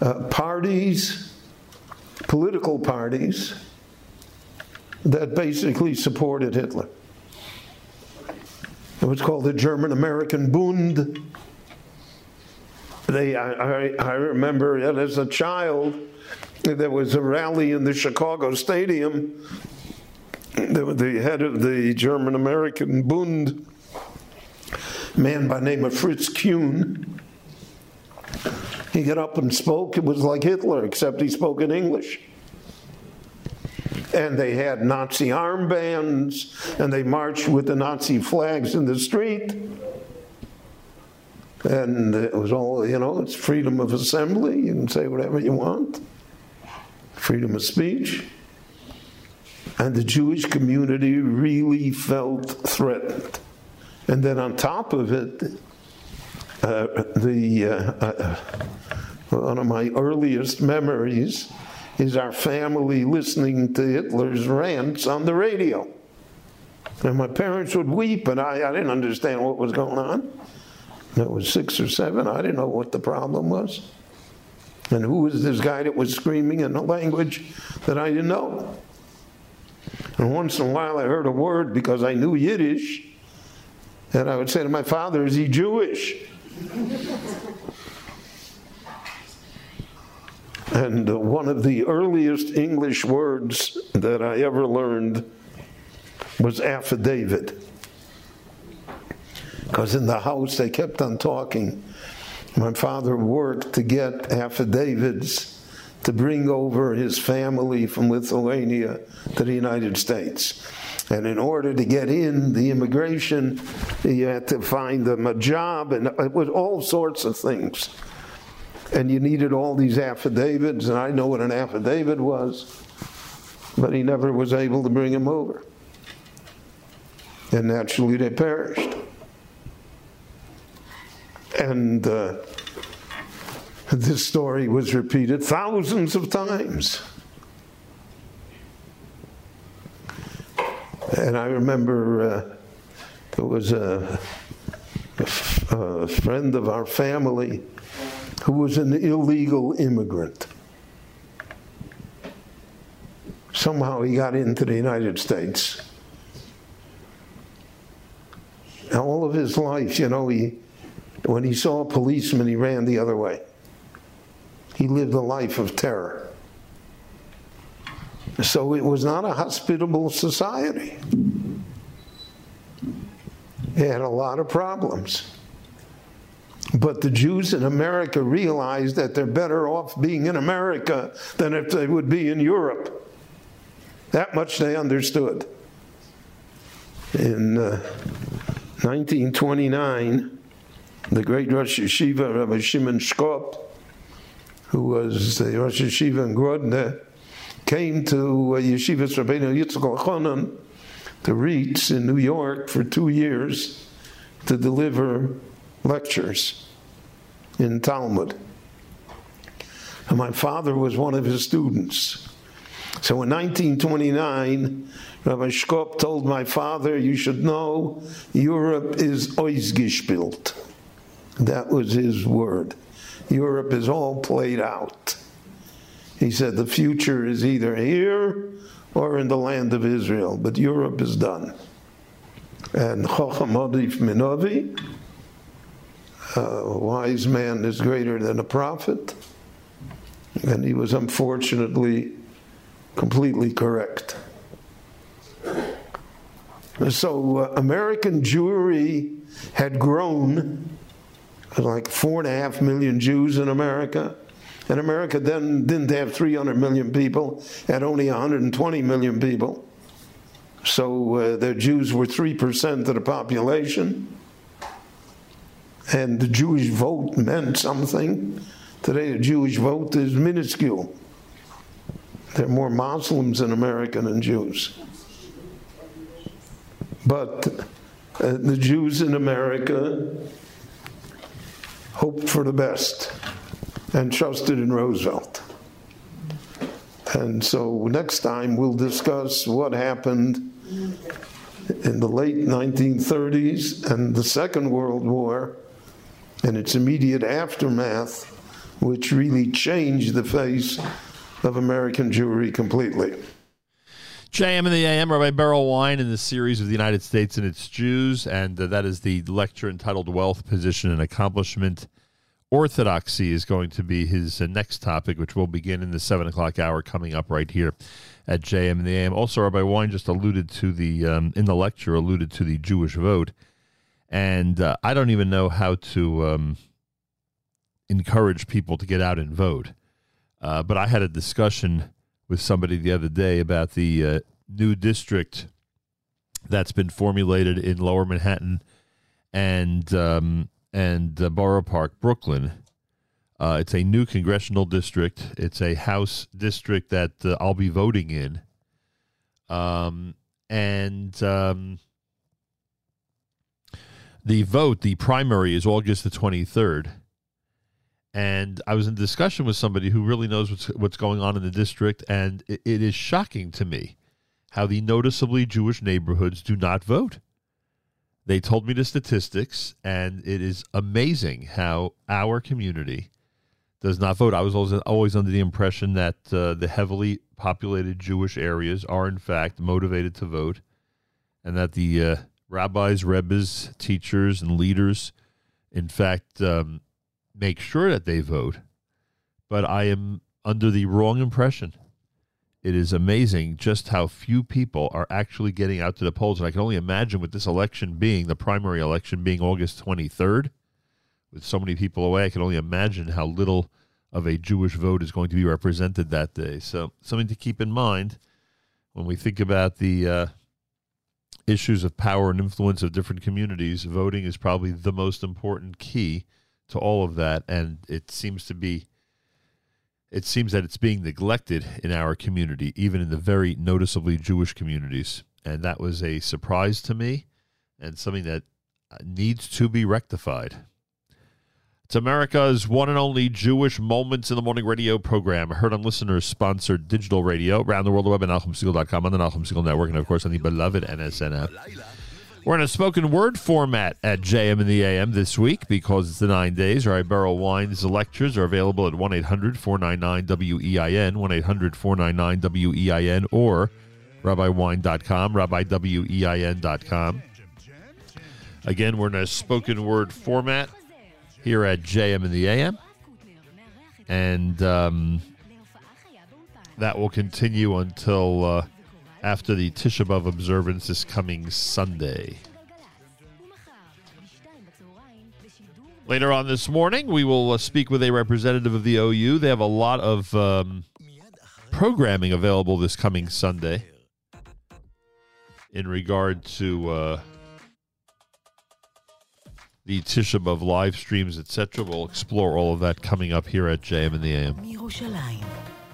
uh, parties, political parties, that basically supported Hitler. It was called the German American Bund. They, I, I, I remember as a child, there was a rally in the Chicago Stadium. The, the head of the German American Bund, a man by name of Fritz Kuhn, he got up and spoke. It was like Hitler, except he spoke in English and they had Nazi armbands, and they marched with the Nazi flags in the street. And it was all, you know, it's freedom of assembly. You can say whatever you want, freedom of speech. And the Jewish community really felt threatened. And then on top of it, uh, the uh, uh, one of my earliest memories is our family listening to Hitler's rants on the radio. And my parents would weep, and I, I didn't understand what was going on. I was six or seven. I didn't know what the problem was. And who was this guy that was screaming in a language that I didn't know? And once in a while I heard a word because I knew Yiddish, and I would say to my father, Is he Jewish? And one of the earliest English words that I ever learned was affidavit. Because in the house they kept on talking. My father worked to get affidavits to bring over his family from Lithuania to the United States. And in order to get in the immigration, you had to find them a job, and it was all sorts of things. And you needed all these affidavits, and I know what an affidavit was, but he never was able to bring them over. And naturally, they perished. And uh, this story was repeated thousands of times. And I remember uh, there was a, friend of our family who was an illegal immigrant. Somehow he got into the United States. And all of his life, you know, he, when he saw a policeman, he ran the other way. He lived a life of terror. So it was not a hospitable society. It had a lot of problems. But the Jews in America realized that they're better off being in America than if they would be in Europe. That much they understood. In uh, 1929, the great Rosh Yeshiva, Rabbi Shimon Shkop, who was the Rosh Yeshiva in Grodno, came to uh, Yeshiva Rabbeinu Yitzchak Elchanan, to RIETS in New York for two years to deliver lectures in Talmud. And my father was one of his students. So in 1929, Rabbi Shkop told my father, You should know Europe is oisgespielt. That was his word. Europe is all played out. He said the future is either here or in the land of Israel, but Europe is done. And Chacham Adif Minovi, a wise man is greater than a prophet, and he was unfortunately completely correct. So uh, American Jewry had grown like four and a half million Jews in America. And America then didn't have 300 million people, had only 120 million people. So uh, the Jews were 3% of the population. And the Jewish vote meant something. Today, the Jewish vote is minuscule. There are more Muslims in America than Jews. But uh, the Jews in America hoped for the best and trusted in Roosevelt. And so next time we'll discuss what happened in the late 1930s and the Second World War and its immediate aftermath, which really changed the face of American Jewry completely. JM in the AM, Rabbi Berel Wein in the series of the United States and its Jews, and uh, that is the lecture entitled Wealth, Position, and Accomplishment. Orthodoxy is going to be his uh, next topic, which will begin in the 7 o'clock hour coming up right here at JM in the AM. Also, Rabbi Wein just alluded to the, um, in the lecture, alluded to the Jewish vote. And uh, I don't even know how to um, encourage people to get out and vote. Uh, but I had a discussion with somebody the other day about the uh, new district that's been formulated in Lower Manhattan and um, and uh, Borough Park, Brooklyn. Uh, it's a new congressional district. It's a House district that uh, I'll be voting in. Um, and um, the vote, the primary, is August the twenty third and I was in discussion with somebody who really knows what's what's going on in the district, and it, it is shocking to me how the noticeably Jewish neighborhoods do not vote. They told me the statistics, and it is amazing how our community does not vote. I was always, always under the impression that uh, the heavily populated Jewish areas are, in fact, motivated to vote, and that the uh, rabbis, rebbes, teachers, and leaders, in fact, um, make sure that they vote. But I am under the wrong impression. It is amazing just how few people are actually getting out to the polls. And I can only imagine with this election being the primary election being August 23rd, with so many people away, I can only imagine how little of a Jewish vote is going to be represented that day. So, something to keep in mind when we think about the uh, issues of power and influence of different communities. Voting is probably the most important key to all of that, and it seems to be. It seems that it's being neglected in our community, even in the very noticeably Jewish communities. And that was a surprise to me and something that needs to be rectified. It's America's one and only Jewish Moments in the Morning radio program, heard on listeners sponsored digital radio around the world, web at NachumSegal.com, on the Nachum Segal Network, and of course on the beloved NSNF. We're in a spoken word format at JM in the AM this week because it's the nine days. Our Berel Wein's lectures are available at 1 800 499 WEIN, 1 800 499 WEIN, or rabbiwine.com, rabbiwein.com. Again, we're in a spoken word format here at JM in the AM, and um, that will continue until. Uh, after the Tisha B'Av observance this coming Sunday. Later on this morning, we will uh, speak with a representative of the OU. They have a lot of um, programming available this coming Sunday in regard to uh, the Tisha B'Av live streams, etc. We'll explore all of that coming up here at JM in the AM.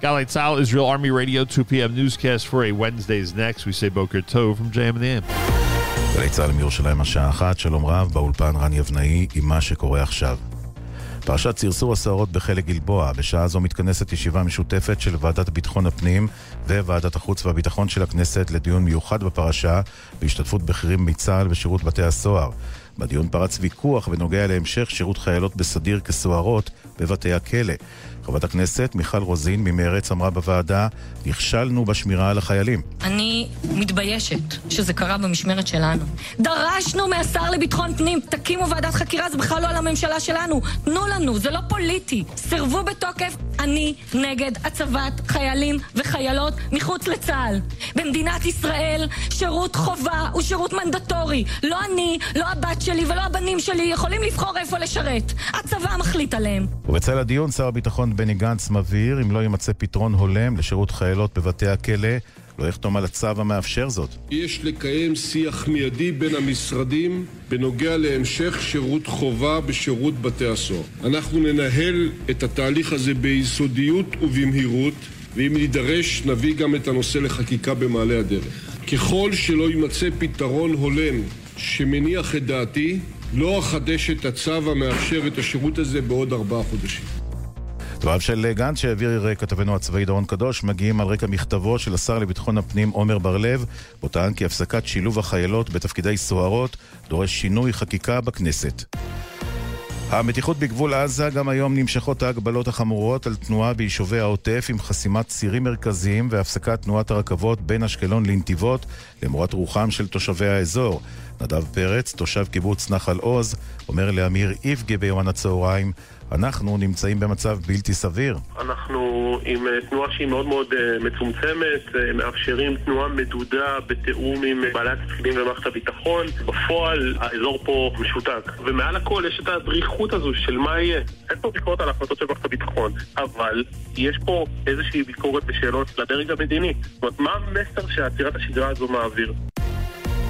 Galei Tzahal, Israel Army Radio, 2 p.m. newscast for a Wednesday's next. We say Boker Tov from JM in the AM. גלי צה"ל מירושלים השעה אחת, שלום רב, באולפן רן יבנאי עם מה שקורה עכשיו. פרשת סרסור הסוהרות בחלק גלבוע, בשעה זו מתכנסת ישיבה משותפת של ועדת ביטחון הפנים וועדת החוץ והביטחון של הכנסת לדיון מיוחד בפרשה, בהשתתפות בכירים מצה"ל ושירות בתי הסוהר. בדיון פרץ ויכוח בנוגע להמשך שירות חיילות בסדיר כסוהרות בבתי הכלא. חברת הכנסת מיכל רוזין ממרץ אמרה בוועדה, נכשלנו בשמירה על החיילים. אני מתביישת שזה קרה במשמרת שלנו. דרשנו מהשר לביטחון פנים, תקימו ועדת חקירה, זה בכלל לא על הממשלה שלנו. תנו לנו, זה לא פוליטי. סירבו בתוקף, אני נגד הצבת חיילים וחיילות מחוץ לצה"ל. במדינת ישראל, שירות חובה הוא שירות מנדטורי. לא אני, לא הבת שלי ולא הבנים שלי יכולים לבחור איפה לשרת. הצבא מחליט עליהם. ובצל הדיון, שר הביטחון בני גנץ מבהיר, אם לא יימצא פתרון הולם לשירות חיילות בבתי הכלא, לא יחתום על הצו המאפשר זאת. יש לקיים שיח מיידי בין המשרדים בנוגע להמשך שירות חובה בשירות בתי הסוהר. אנחנו ננהל את התהליך הזה ביסודיות ובמהירות, ואם נידרש נביא גם את הנושא לחקיקה במעלה הדרך. ככל שלא יימצא פתרון הולם שמניח את דעתי, לא אחדש את הצו המאפשר את השירות הזה בעוד ארבעה חודשים. דבריו של גנץ שהעביר כתבנו הצבאי דורון קדוש מגיעים על רקע מכתבו של השר לביטחון הפנים עומר בר-לב, בו טען כי הפסקת שילוב החיילות בתפקידי סוהרות דורש שינוי חקיקה בכנסת. המתיחות בגבול עזה, גם היום נמשכות ההגבלות החמורות על תנועה ביישובי העוטף עם חסימת צירים מרכזיים והפסקת תנועת הרכבות בין אשקלון לנתיבות למורת רוחם של תושבי האזור. נדב פרץ, תושב קיבוץ נחל עוז, אומר לאמיר איבגה ביומן הצהריים אנחנו נמצאים במצב בלתי סביר. אנחנו עם אה, תנועה שהיא מאוד מאוד אה, מצומצמת, אה, מאפשרים תנועה מדודה בתיאום עם בעלי התפקידים במערכת הביטחון. בפועל האזור פה משותק. ומעל הכל יש את הדריכות הזו של מה יהיה. אין פה ביקורת על ההחלטות של מערכת הביטחון, אבל יש פה איזושהי ביקורת ושאלות לדרג המדיני. זאת אומרת, מה המסר שעצירת השגרה הזו מעביר?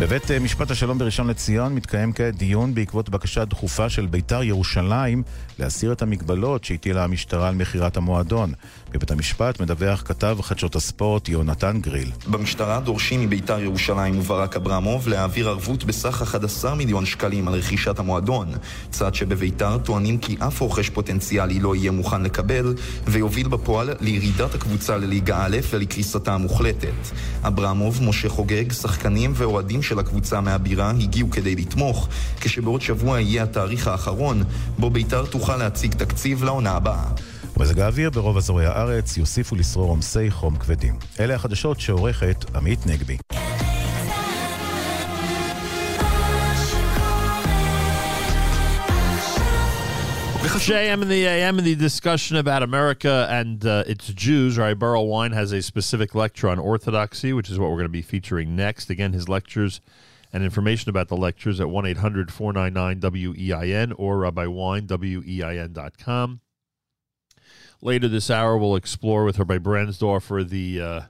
בבית אה, משפט השלום בראשון לציון מתקיים כעת דיון בעקבות בקשה דחופה של בית"ר ירושלים להסיר את המגבלות שהטילה המשטרה על מכירת המועדון. בבית המשפט מדווח כתב חדשות הספורט יונתן גריל. במשטרה דורשים מביתר ירושלים וברק אברמוב להעביר ערבות בסך 11 מיליון שקלים על רכישת המועדון, צעד שבביתר טוענים כי אף רוכש פוטנציאלי לא יהיה מוכן לקבל, ויוביל בפועל לירידת הקבוצה לליגה א' ולקריסתה המוחלטת. אברמוב, משה חוגג, שחקנים ואוהדים של הקבוצה מהבירה הגיעו כדי לתמוך, כשבעוד שבוע יהיה התאריך האחרון, בו ביתר תוכל להציג תקציב לעונה הבאה. מזג האוויר ברוב אזורי הארץ יוסיפו לשרור עומסי חום כבדים. אלה החדשות שעורכת עמית נגבי. JM in the AM in the discussion about America and uh, its Jews. Right, Berel Wein has a specific lecture on Orthodoxy, which is what we're going to be featuring next. Again, his lectures and information about the lectures at 1 800 499 WEIN or Rabbi Wine, WEIN.com. Later this hour, we'll explore with Rabbi Bransdorfer the uh,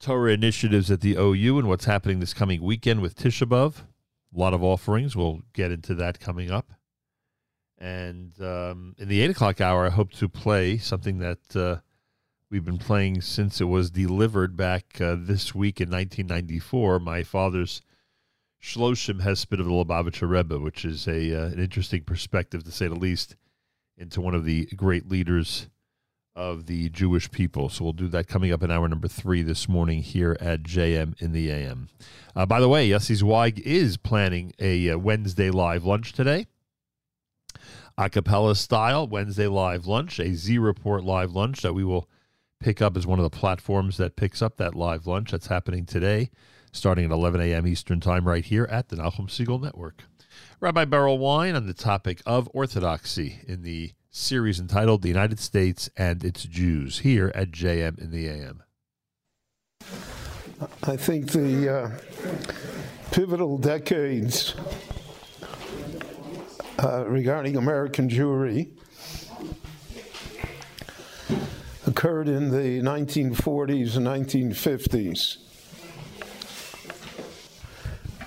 Torah initiatives at the OU and what's happening this coming weekend with Tisha B'Av. A lot of offerings. We'll get into that coming up. And um, in the eight o'clock hour, I hope to play something that uh, we've been playing since it was delivered back uh, this week in 1994. My father's Shloshim Hesped of the Lubavitcher Rebbe, which is a uh, an interesting perspective to say the least into one of the great leaders of the Jewish people. So we'll do that coming up in hour number three this morning here at JM in the AM. Uh, by the way, Yossi Zweig is planning a uh, Wednesday live lunch today a cappella style Wednesday live lunch, a Z Report live lunch that we will pick up as one of the platforms that picks up that live lunch. That's happening today, starting at 11 a.m. Eastern Time, right here at the Nachum Segal Network. Rabbi Berel Wein on the topic of Orthodoxy in the series entitled The United States and Its Jews here at JM in the AM. I think the uh, pivotal decades uh, regarding American Jewry occurred in the 1940s and 1950s.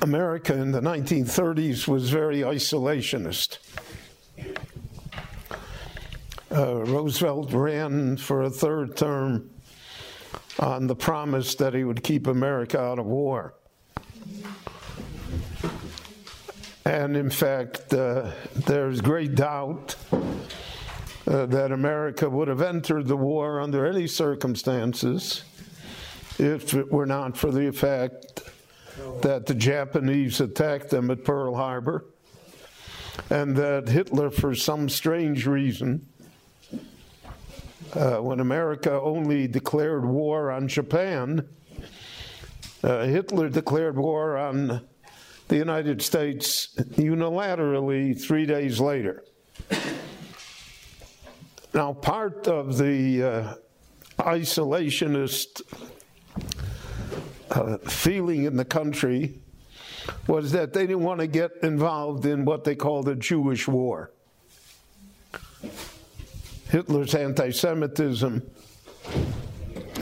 America in the 1930s was very isolationist. Uh, Roosevelt ran for a third term on the promise that he would keep America out of war. And in fact, uh, there's great doubt uh, that America would have entered the war under any circumstances if it were not for the fact that the Japanese attacked them at Pearl Harbor and that Hitler, for some strange reason, uh, when America only declared war on Japan, uh, Hitler declared war on the United States unilaterally three days later. Now, part of the uh, isolationist feeling in the country was that they didn't want to get involved in what they called the Jewish war. Hitler's anti Semitism,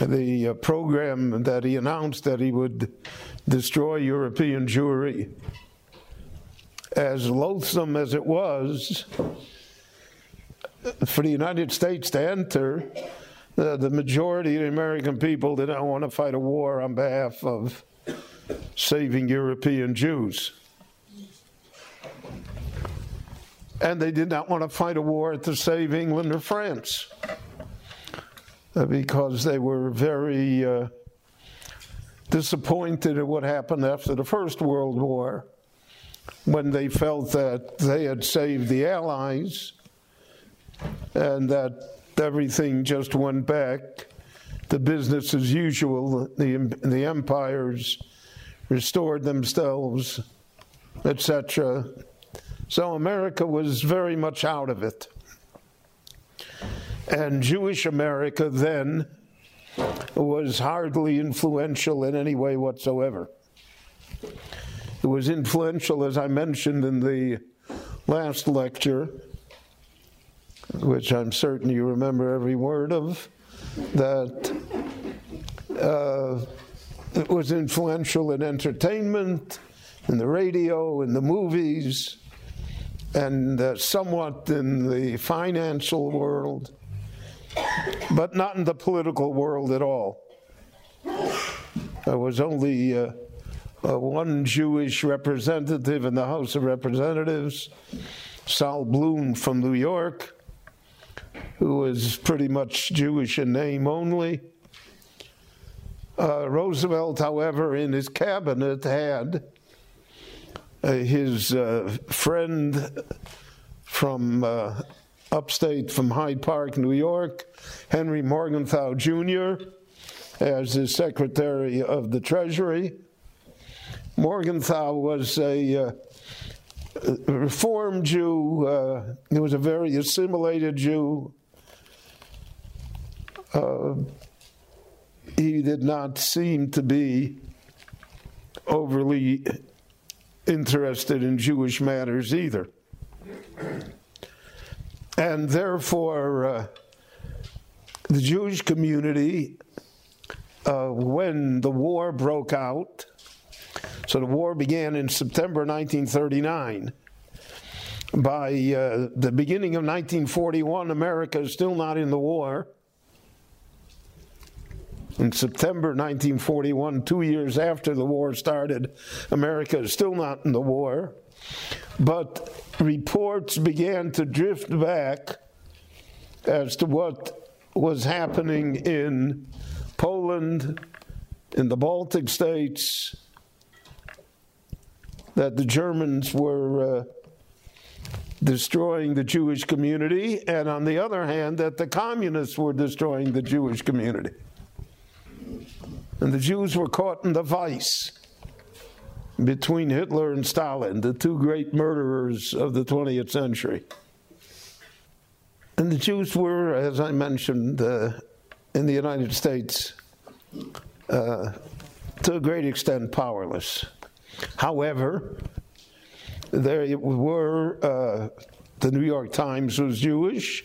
the uh, program that he announced that he would destroy European Jewry, as loathsome as it was for the United States to enter, uh, the majority of the American people did not want to fight a war on behalf of saving European Jews. And they did not want to fight a war to save England or France uh, because they were very uh, disappointed at what happened after the First World War when they felt that they had saved the Allies and that everything just went back the business as usual. The, the empires restored themselves, etc. So America was very much out of it. And Jewish America then was hardly influential in any way whatsoever. It was influential, as I mentioned in the last lecture, which I'm certain you remember every word of, that uh, was influential in entertainment, in the radio, in the movies, and uh, somewhat in the financial world, but not in the political world at all. There was only uh, uh, one Jewish representative in the House of Representatives, Sol Bloom from New York, who was pretty much Jewish in name only. Uh, Roosevelt, however, in his cabinet had uh, his uh, friend from uh, upstate from Hyde Park, New York, Henry Morgenthau Jr., as his Secretary of the Treasury. Morgenthau was a uh, a Reform Jew. Uh, he was a very assimilated Jew. Uh, he did not seem to be overly interested in Jewish matters either. And therefore, uh, the Jewish community, uh, when the war broke out, so the war began in September 1939. By uh, the beginning of 1941, America is still not in the war. In September 1941, two years after the war started, America is still not in the war. But reports began to drift back as to what was happening in Poland, in the Baltic states, that the Germans were uh, destroying the Jewish community, and on the other hand, that the communists were destroying the Jewish community. And the Jews were caught in the vice between Hitler and Stalin, the two great murderers of the 20th century. And the Jews were, as I mentioned, uh, in the United States, uh, to a great extent powerless. However, there were, uh, the New York Times was Jewish,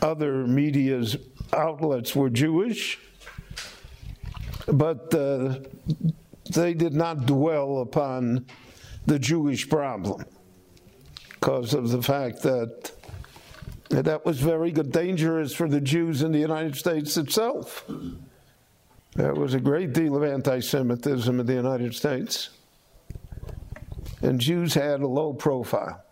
other media's outlets were Jewish, but uh, they did not dwell upon the Jewish problem because of the fact that that was very dangerous for the Jews in the United States itself. There was a great deal of anti Semitism in the United States, and Jews had a low profile.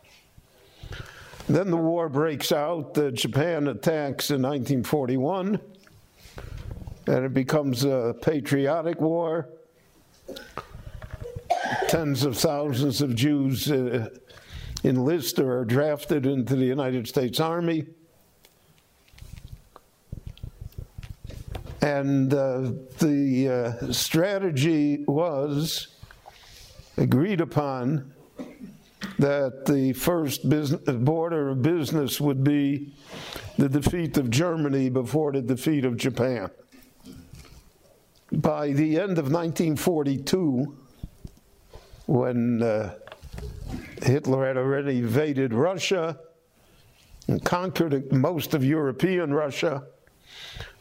Then the war breaks out, uh, Japan attacks in 1941, and it becomes a patriotic war. Tens of thousands of Jews uh, enlist or are drafted into the United States Army. And uh, the uh, strategy was agreed upon that the first business, border of business would be the defeat of Germany before the defeat of Japan. By the end of 1942, when uh, Hitler had already invaded Russia and conquered most of European Russia,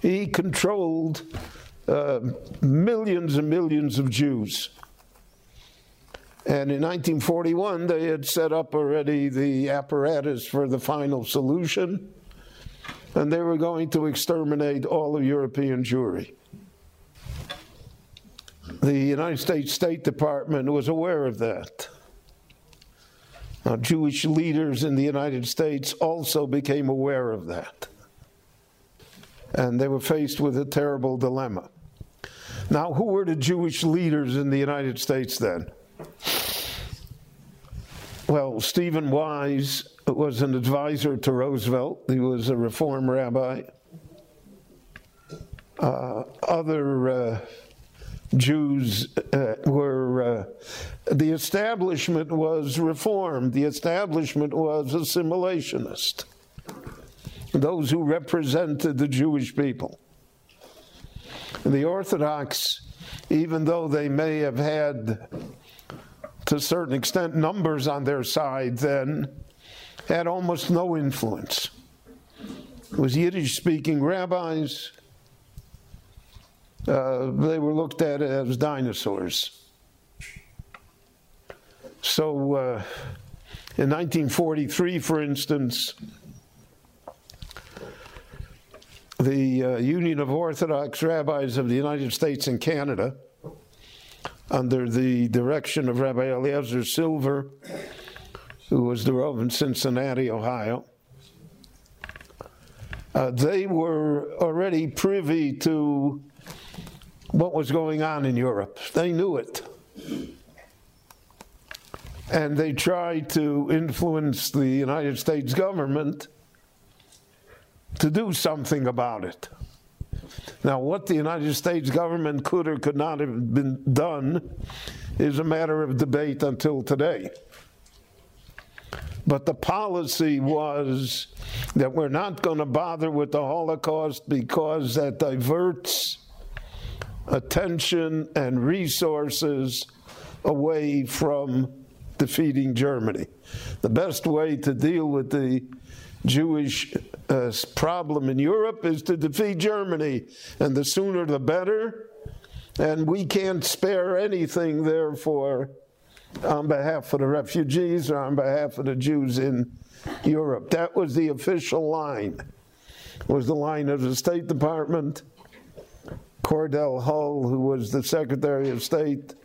he controlled uh, millions and millions of Jews. And in 1941, they had set up already the apparatus for the final solution, and they were going to exterminate all of European Jewry. The United States State Department was aware of that. Now, Jewish leaders in the United States also became aware of that. And they were faced with a terrible dilemma. Now, who were the Jewish leaders in the United States then? Well, Stephen Wise was an advisor to Roosevelt. He was a reform rabbi. Uh, other uh, Jews uh, were, uh, the establishment was reformed, the establishment was assimilationist. Those who represented the Jewish people. The Orthodox, even though they may have had, to a certain extent, numbers on their side then, had almost no influence. It was Yiddish speaking rabbis uh, they were looked at as dinosaurs. So uh, in 1943, for instance, the uh, Union of Orthodox Rabbis of the United States and Canada, under the direction of Rabbi Eliezer Silver, who was the Rav in Cincinnati, Ohio, uh, they were already privy to what was going on in Europe. They knew it. And they tried to influence the United States government to do something about it. Now, what the United States government could or could not have been done is a matter of debate until today. But the policy was that we're not going to bother with the Holocaust because that diverts attention and resources away from defeating Germany. The best way to deal with the Jewish uh, problem in Europe is to defeat Germany, and the sooner the better. And we can't spare anything, therefore, on behalf of the refugees or on behalf of the Jews in Europe. That was the official line. It was the line of the State Department. Cordell Hull, who was the Secretary of State,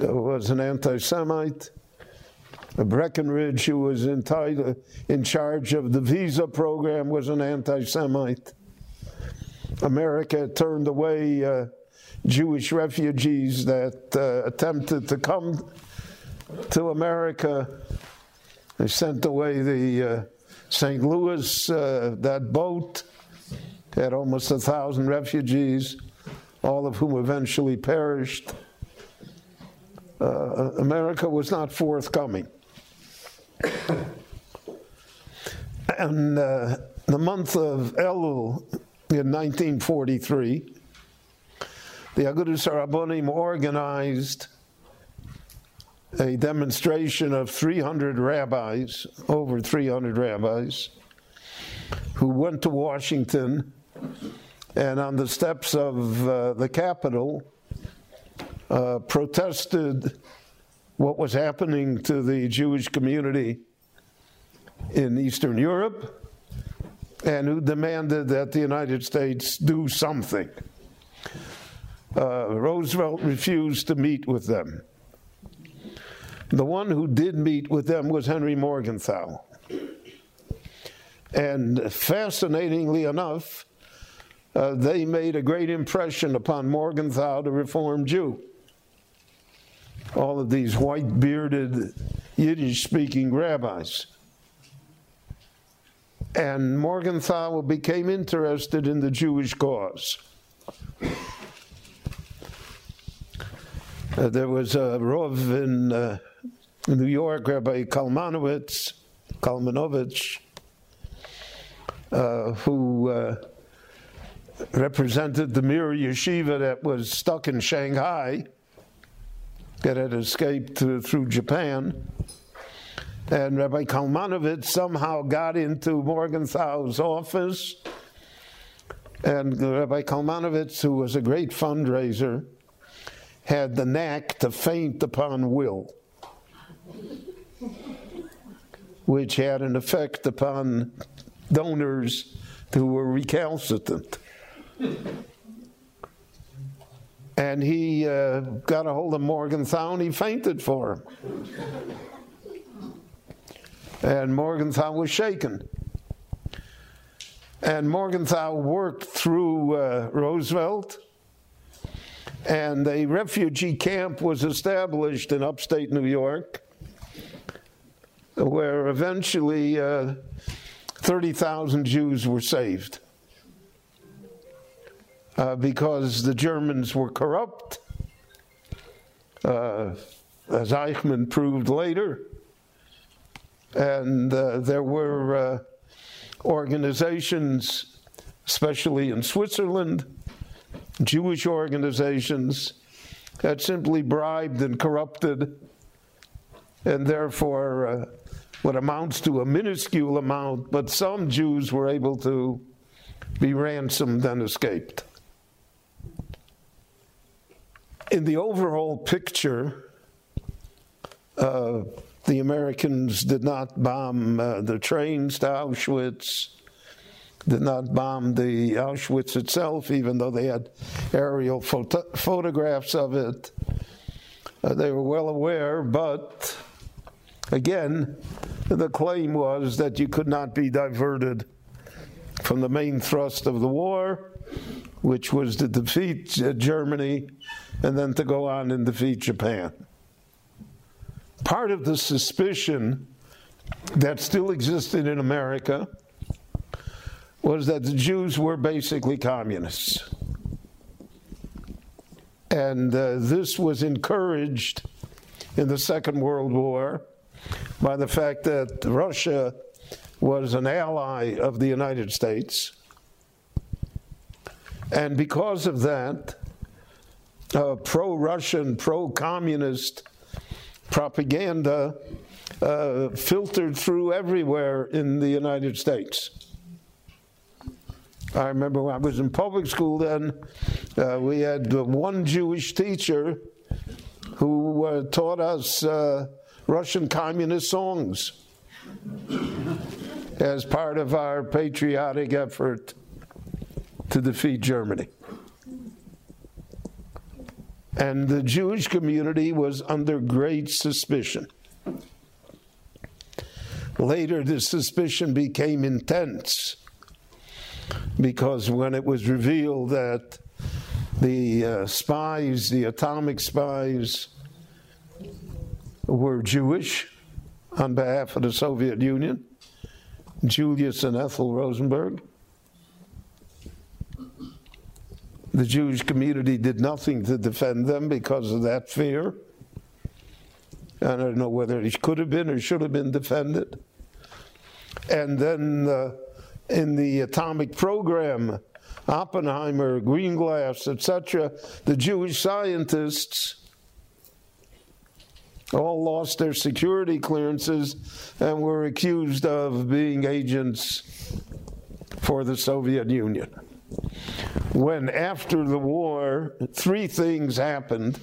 uh, was an anti-Semite. Breckinridge, who was in, in charge of the visa program, was an anti-Semite. America turned away uh, Jewish refugees that uh, attempted to come to America. They sent away the uh, St. Louis, uh, that boat had almost a thousand refugees, all of whom eventually perished. Uh, America was not forthcoming. (coughs) and uh, the month of Elul in 1943, the Agudas Rabbonim organized a demonstration of 300 rabbis, over 300 rabbis, who went to Washington and on the steps of uh, the Capitol uh, protested what was happening to the Jewish community in Eastern Europe and who demanded that the United States do something. Uh, Roosevelt refused to meet with them. The one who did meet with them was Henry Morgenthau. And fascinatingly enough, uh, they made a great impression upon Morgenthau, the Reformed Jew. All of these white bearded Yiddish speaking rabbis. And Morgenthau became interested in the Jewish cause. Uh, there was a Rov in uh, New York, Rabbi Kalmanowitz, Kalmanovich, uh, who uh, represented the Mir Yeshiva that was stuck in Shanghai, that had escaped to, through Japan. And Rabbi Kalmanowitz somehow got into Morgenthau's office. And Rabbi Kalmanowitz, who was a great fundraiser, had the knack to faint upon will, which had an effect upon donors who were recalcitrant. And he uh, got a hold of Morgenthau and he fainted for him. And Morgenthau was shaken. And Morgenthau worked through uh, Roosevelt, and a refugee camp was established in upstate New York, where eventually uh, 30,000 Jews were saved uh, because the Germans were corrupt, uh, as Eichmann proved later. And uh, there were uh, organizations, especially in Switzerland, Jewish organizations, that simply bribed and corrupted, and therefore uh, what amounts to a minuscule amount, but some Jews were able to be ransomed and escaped. In the overall picture, uh, the Americans did not bomb uh, the trains to Auschwitz, did not bomb the Auschwitz itself, even though they had aerial photo- photographs of it. Uh, they were well aware, but again, the claim was that you could not be diverted from the main thrust of the war, which was to defeat uh, Germany and then to go on and defeat Japan. Part of the suspicion that still existed in America was that the Jews were basically communists. And uh, this was encouraged in the Second World War by the fact that Russia was an ally of the United States. And because of that, uh, pro Russian, pro communist propaganda uh, filtered through everywhere in the United States. I remember when I was in public school then, uh, we had one Jewish teacher who uh, taught us uh, Russian communist songs as part of our patriotic effort to defeat Germany. And the Jewish community was under great suspicion. Later, the suspicion became intense because when it was revealed that the uh, spies, the atomic spies, were Jewish on behalf of the Soviet Union, Julius and Ethel Rosenberg. The Jewish community did nothing to defend them because of that fear. And I don't know whether it could have been or should have been defended. And then uh, in the atomic program, Oppenheimer, Greenglass, etc., the Jewish scientists all lost their security clearances and were accused of being agents for the Soviet Union. When after the war, three things happened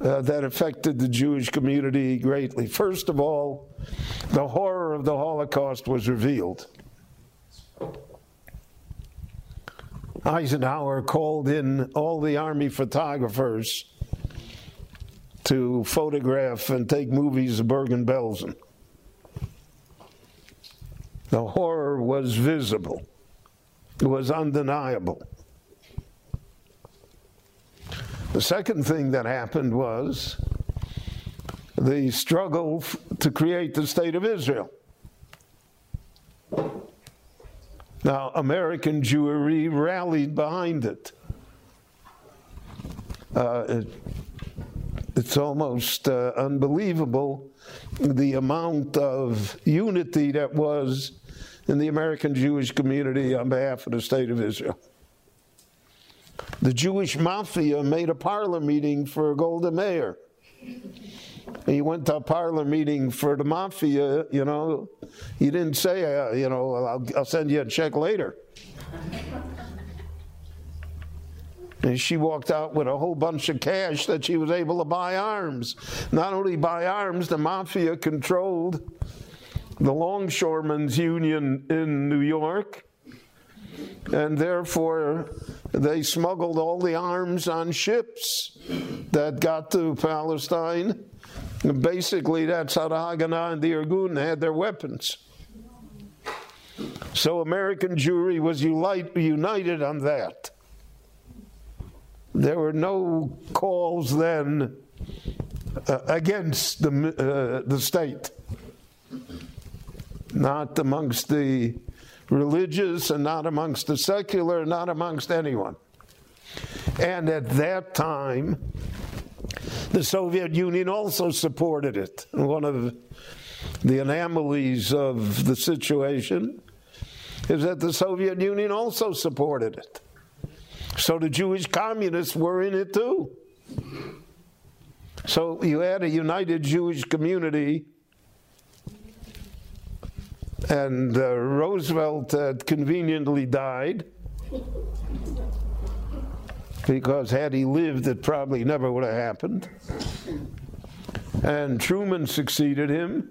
uh, that affected the Jewish community greatly. First of all, the horror of the Holocaust was revealed. Eisenhower called in all the army photographers to photograph and take movies of Bergen-Belsen. The horror was visible. Was undeniable. The second thing that happened was the struggle to create the state of Israel. Now, American Jewry rallied behind it. Uh, it it's almost uh, unbelievable the amount of unity that was in the American Jewish community on behalf of the state of Israel. The Jewish mafia made a parlor meeting for Golda Meir. He went to a parlor meeting for the mafia, you know. He didn't say, uh, you know, I'll, I'll send you a check later. And she walked out with a whole bunch of cash that she was able to buy arms. Not only buy arms, the mafia controlled the longshoremen's union in New York. And therefore, they smuggled all the arms on ships that got to Palestine. And basically, that's how the Haganah and the Irgun had their weapons. So American Jewry was unite, united on that. There were no calls then uh, against the, uh, the state, not amongst the religious and not amongst the secular, not amongst anyone. And at that time, the Soviet Union also supported it. One of the anomalies of the situation is that the Soviet Union also supported it. So the Jewish communists were in it too. So you had a united Jewish community, and uh, Roosevelt had conveniently died. because had he lived, it probably never would have happened. And Truman succeeded him.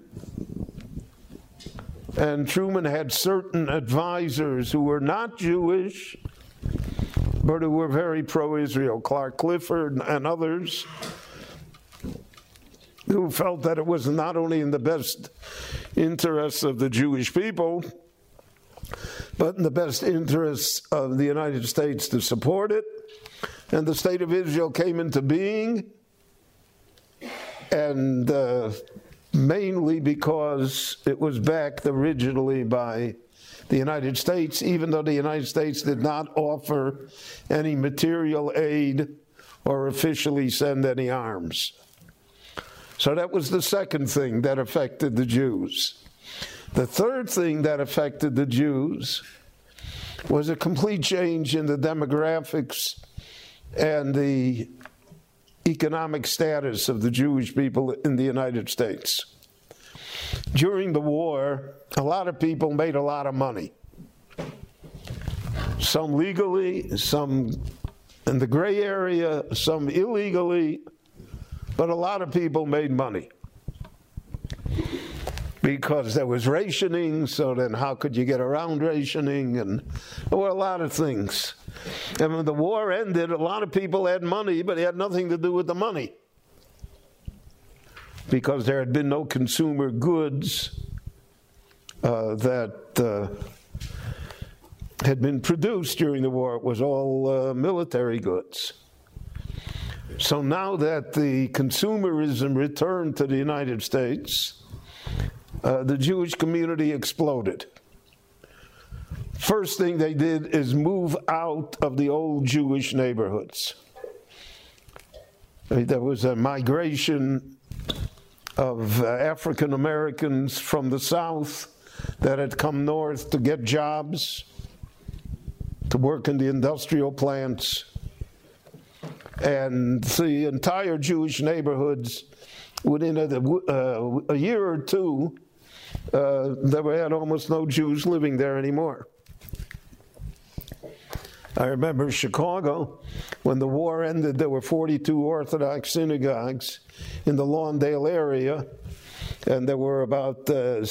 And Truman had certain advisors who were not Jewish, but who were very pro Israel, Clark Clifford and others, who felt that it was not only in the best interests of the Jewish people, but in the best interests of the United States to support it. And the state of Israel came into being, and uh, mainly because it was backed originally by the United States, even though the United States did not offer any material aid or officially send any arms. So that was the second thing that affected the Jews. The third thing that affected the Jews was a complete change in the demographics and the economic status of the Jewish people in the United States. During the war, a lot of people made a lot of money. Some legally, some in the gray area, some illegally, but a lot of people made money because there was rationing. So then, how could you get around rationing? And there were a lot of things. And when the war ended, a lot of people had money, but it had nothing to do with the money because there had been no consumer goods uh, that uh, had been produced during the war. It was all uh, military goods. So now that the consumerism returned to the United States, uh, the Jewish community exploded. First thing they did is move out of the old Jewish neighborhoods. There was a migration of uh, African Americans from the South that had come north to get jobs, to work in the industrial plants. And the entire Jewish neighborhoods, within a, uh, a year or two, uh, there had almost no Jews living there anymore. I remember Chicago, when the war ended, there were 42 Orthodox synagogues in the Lawndale area, and there were about uh,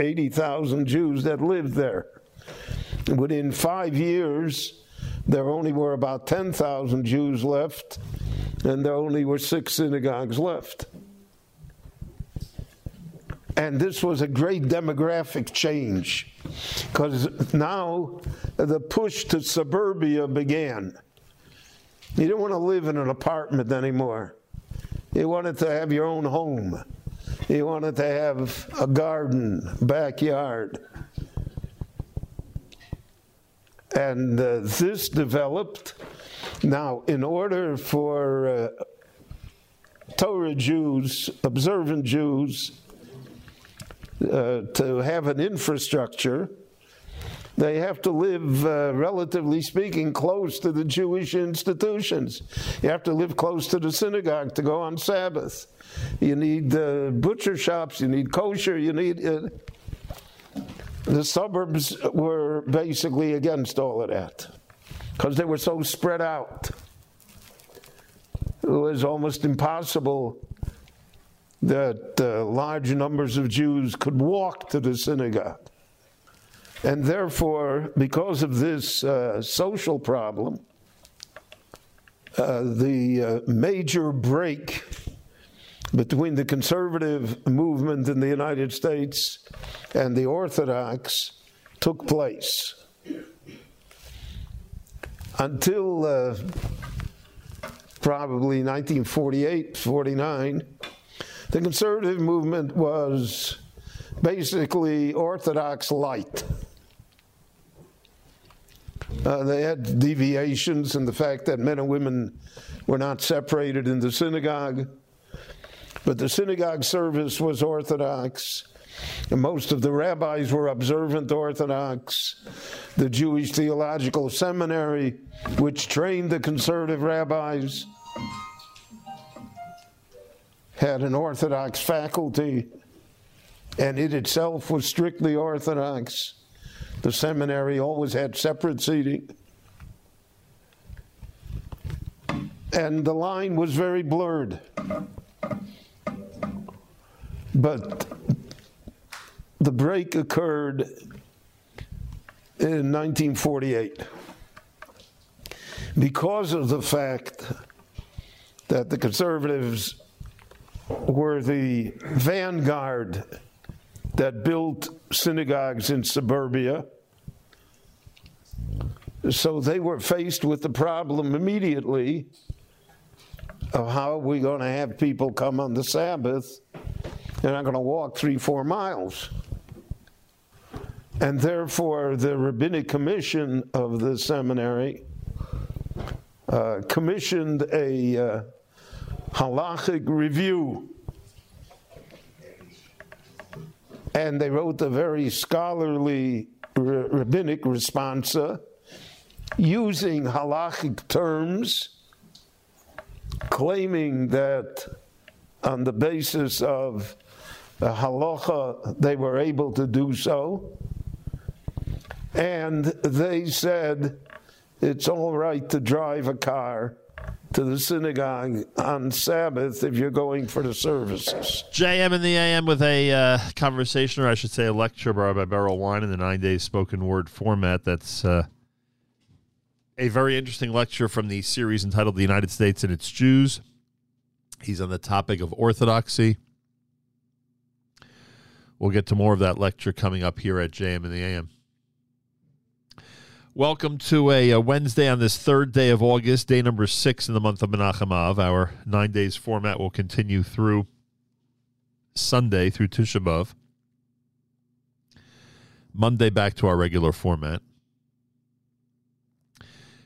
80,000 Jews that lived there. Within five years, there only were about 10,000 Jews left, and there only were six synagogues left. And this was a great demographic change because now the push to suburbia began. You didn't want to live in an apartment anymore. You wanted to have your own home. You wanted to have a garden, backyard. And uh, this developed. Now, in order for uh, Torah Jews, observant Jews, uh, to have an infrastructure, they have to live, uh, relatively speaking, close to the Jewish institutions. You have to live close to the synagogue to go on Sabbath. You need uh, butcher shops, you need kosher, you need. Uh, the suburbs were basically against all of that because they were so spread out. It was almost impossible that uh, large numbers of Jews could walk to the synagogue. And therefore, because of this uh, social problem, uh, the uh, major break between the conservative movement in the United States and the Orthodox took place. Until uh, probably 1948, 49, the conservative movement was basically Orthodox light. Uh, they had deviations in the fact that men and women were not separated in the synagogue, but the synagogue service was Orthodox. And most of the rabbis were observant Orthodox. The Jewish Theological Seminary, which trained the conservative rabbis, had an Orthodox faculty, and it itself was strictly Orthodox. The seminary always had separate seating. and the line was very blurred. But the break occurred in 1948 because of the fact that the conservatives were the vanguard that built synagogues in suburbia. So they were faced with the problem immediately of how are we going to have people come on the Sabbath? They're not going to walk three, four miles. And therefore, the Rabbinic Commission of the seminary uh, commissioned a uh, halachic review. And they wrote a very scholarly r- rabbinic responsa using halachic terms, claiming that on the basis of the halacha they were able to do so. And they said it's all right to drive a car to the synagogue on Sabbath if you're going for the services. JM in the AM with a uh, conversation, or I should say a lecture by Berel Wein in the nine days spoken word format. That's uh, a very interesting lecture from the series entitled The United States and Its Jews. He's on the topic of orthodoxy. We'll get to more of that lecture coming up here at JM in the AM. Welcome to a, a, Wednesday on this third day of August, day number six in the month of Menachem Av. Our nine days format will continue through Sunday through Tisha B'Av. Monday back to our regular format.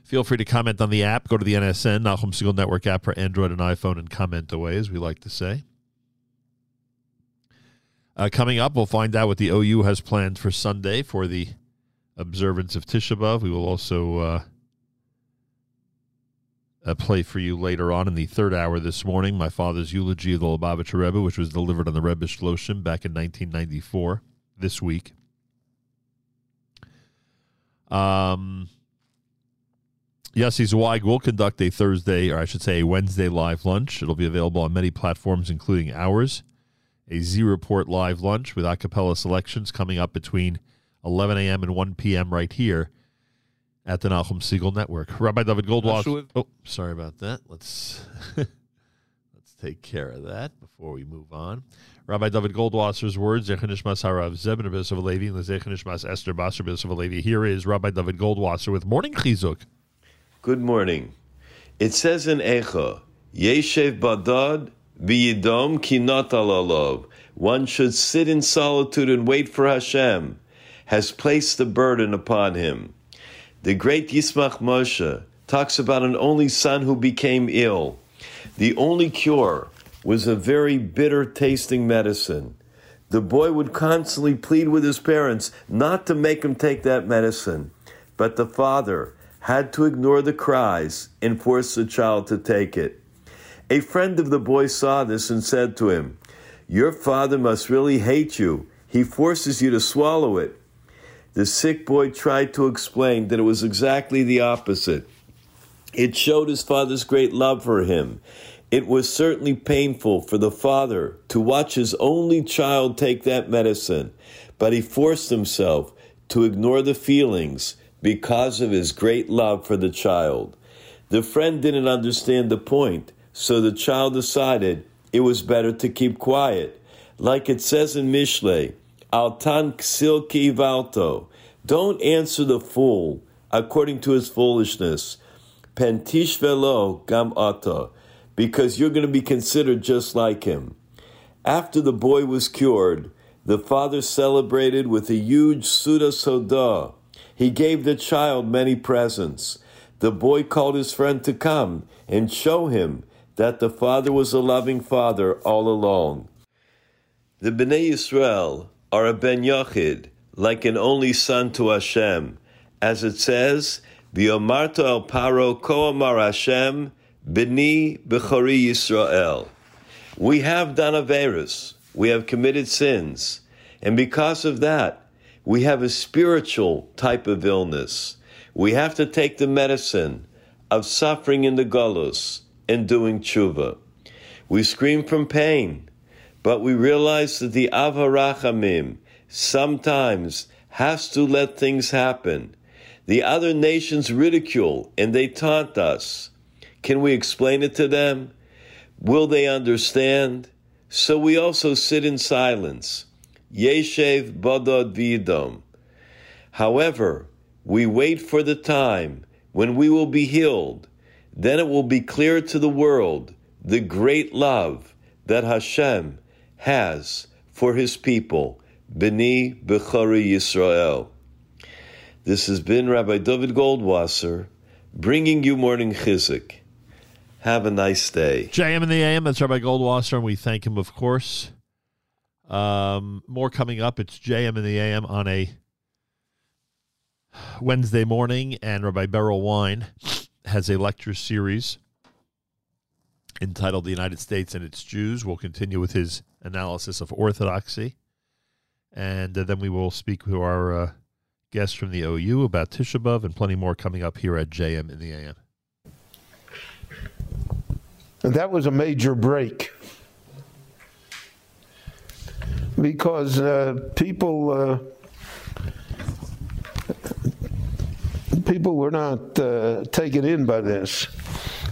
Feel free to comment on the app. Go to the NSN, Nachum Segal Network app for Android and iPhone, and comment away, as we like to say. Uh, coming up, we'll find out what the OU has planned for Sunday for the observance of Tisha B'Av. We will also uh, uh, play for you later on in the third hour this morning my father's eulogy of the Lubavitcher Rebbe, which was delivered on the Rebbe Shloshim back in 1994, this week. Um, Yossi Zweig will conduct a Thursday, or I should say a Wednesday live lunch. It'll be available on many platforms, including ours. A Z Report live lunch with a cappella selections coming up between – 11 a.m. and 1 p.m. right here at the Nachum Segal Network. Rabbi David Goldwasser. Oh, sorry about that. Let's (laughs) let's take care of that before we move on. Rabbi David Goldwasser's words, Zechanishmas Harav Zebin Bisov Levi, and Zechanishmas Esther Basar Bisov Levi. Here is Rabbi David Goldwasser with Morning Chizuk. Good morning. It says in Echa, Yeshev Badad B'yidom Kinat Alalov. One should sit in solitude and wait for Hashem has placed the burden upon him. The great Yismach Moshe talks about an only son who became ill. The only cure was a very bitter tasting medicine. The boy would constantly plead with his parents not to make him take that medicine, but the father had to ignore the cries and force the child to take it. A friend of the boy saw this and said to him, Your father must really hate you. He forces you to swallow it. The sick boy tried to explain that it was exactly the opposite. It showed his father's great love for him. It was certainly painful for the father to watch his only child take that medicine, but he forced himself to ignore the feelings because of his great love for the child. The friend didn't understand the point, so the child decided it was better to keep quiet. Like it says in Mishlei, Altan ksil kivalto. Don't answer the fool according to his foolishness. Pentish velo gam ata, because you're going to be considered just like him. After the boy was cured, the father celebrated with a huge Suda Soda. He gave the child many presents. The boy called his friend to come and show him that the father was a loving father all along. The Bnei Yisrael are a ben Yochid, like an only son to Hashem, as it says, "V'yomarto el paro ko amar Hashem, b'ni b'chori Yisrael." We have done averus, we have committed sins, and because of that, we have a spiritual type of illness. We have to take the medicine of suffering in the galus and doing tshuva. We scream from pain, but we realize that the Avarachamim sometimes has to let things happen. The other nations ridicule and they taunt us. Can we explain it to them? Will they understand? So we also sit in silence. Yeshev Badod Vidom. However, we wait for the time when we will be healed. Then it will be clear to the world the great love that Hashem has for his people, B'ni Bechari Yisrael. This has been Rabbi David Goldwasser bringing you morning chizuk. Have a nice day. JM in the AM. That's Rabbi Goldwasser, and we thank him, of course. Um, more coming up. It's JM in the AM on a Wednesday morning, and Rabbi Berel Wein has a lecture series entitled The United States and Its Jews. We'll continue with his analysis of Orthodoxy. And uh, then we will speak to our uh, guests from the OU about Tisha B'Av and plenty more coming up here at JM in the AM. That was a major break because uh, people uh, people were not uh, taken in by this.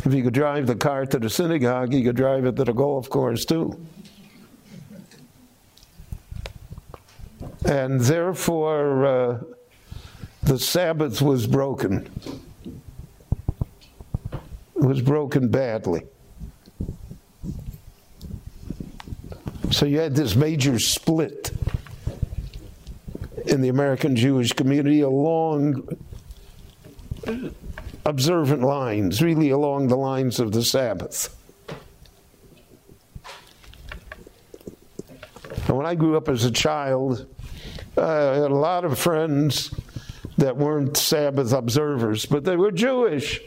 If you could drive the car to the synagogue, you could drive it to the golf course too. And therefore, uh, the Sabbath was broken. It was broken badly. So you had this major split in the American Jewish community along observant lines, really along the lines of the Sabbath. And when I grew up as a child, I had a lot of friends that weren't Sabbath observers, but they were Jewish.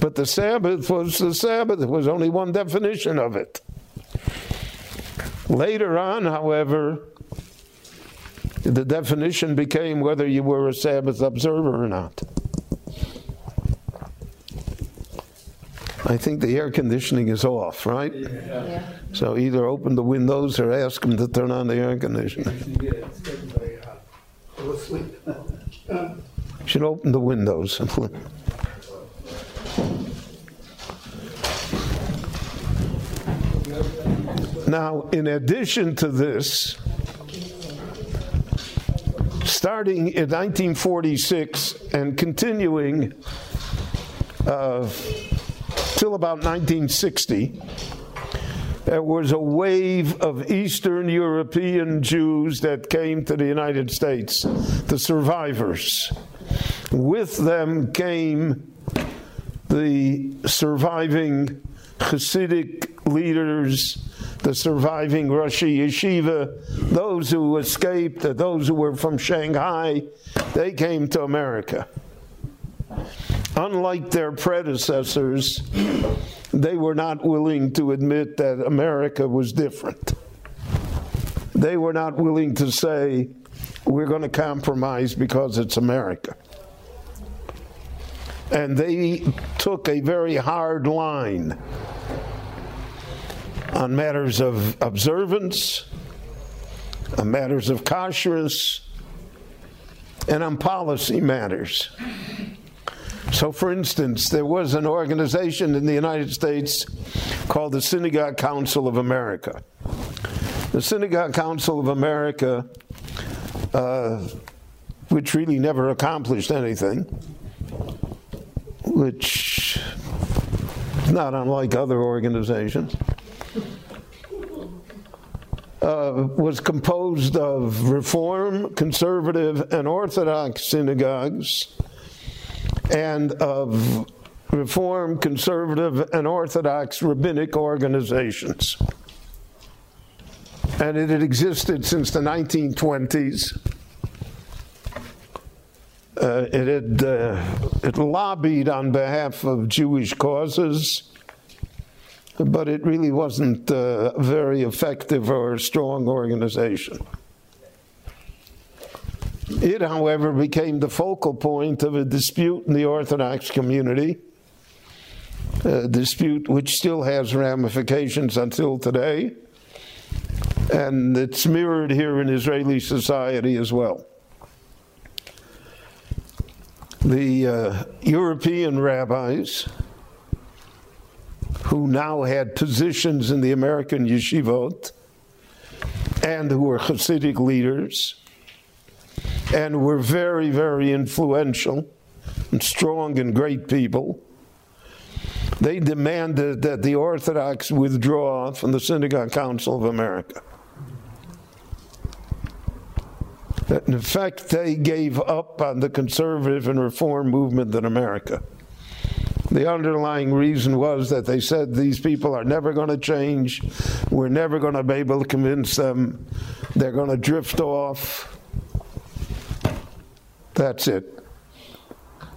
But the Sabbath was the Sabbath. There was only one definition of it. Later on, however, the definition became whether you were a Sabbath observer or not. I think the air conditioning is off, right? Yeah. So either open the windows or ask them to turn on the air conditioning. Should open the windows. (laughs) now, in addition to this, starting in 1946 and continuing uh, till about 1960, there was a wave of Eastern European Jews that came to the United States, the survivors. With them came the surviving Hasidic leaders, the surviving Roshei Yeshiva, those who escaped, those who were from Shanghai, they came to America. Unlike their predecessors, they were not willing to admit that America was different. They were not willing to say, we're going to compromise because it's America. And they took a very hard line on matters of observance, on matters of kashrus, and on policy matters. So, for instance, there was an organization in the United States called the Synagogue Council of America. The Synagogue Council of America, uh, which really never accomplished anything, which is not unlike other organizations, uh, was composed of Reform, Conservative, and Orthodox synagogues and of Reform, Conservative, and Orthodox rabbinic organizations. And it had existed since the 1920s. Uh, it had uh, it lobbied on behalf of Jewish causes, but it really wasn't uh, a very effective or strong organization. It, however, became the focal point of a dispute in the Orthodox community uh, dispute which still has ramifications until today, and it's mirrored here in Israeli society as well. The uh, European rabbis who now had positions in the American yeshivot and who were Hasidic leaders and were very, very influential and strong and great people. They demanded that the Orthodox withdraw from the Synagogue Council of America. That in effect, they gave up on the conservative and reform movement in America. The underlying reason was that they said these people are never going to change. We're never going to be able to convince them. They're going to drift off. That's it.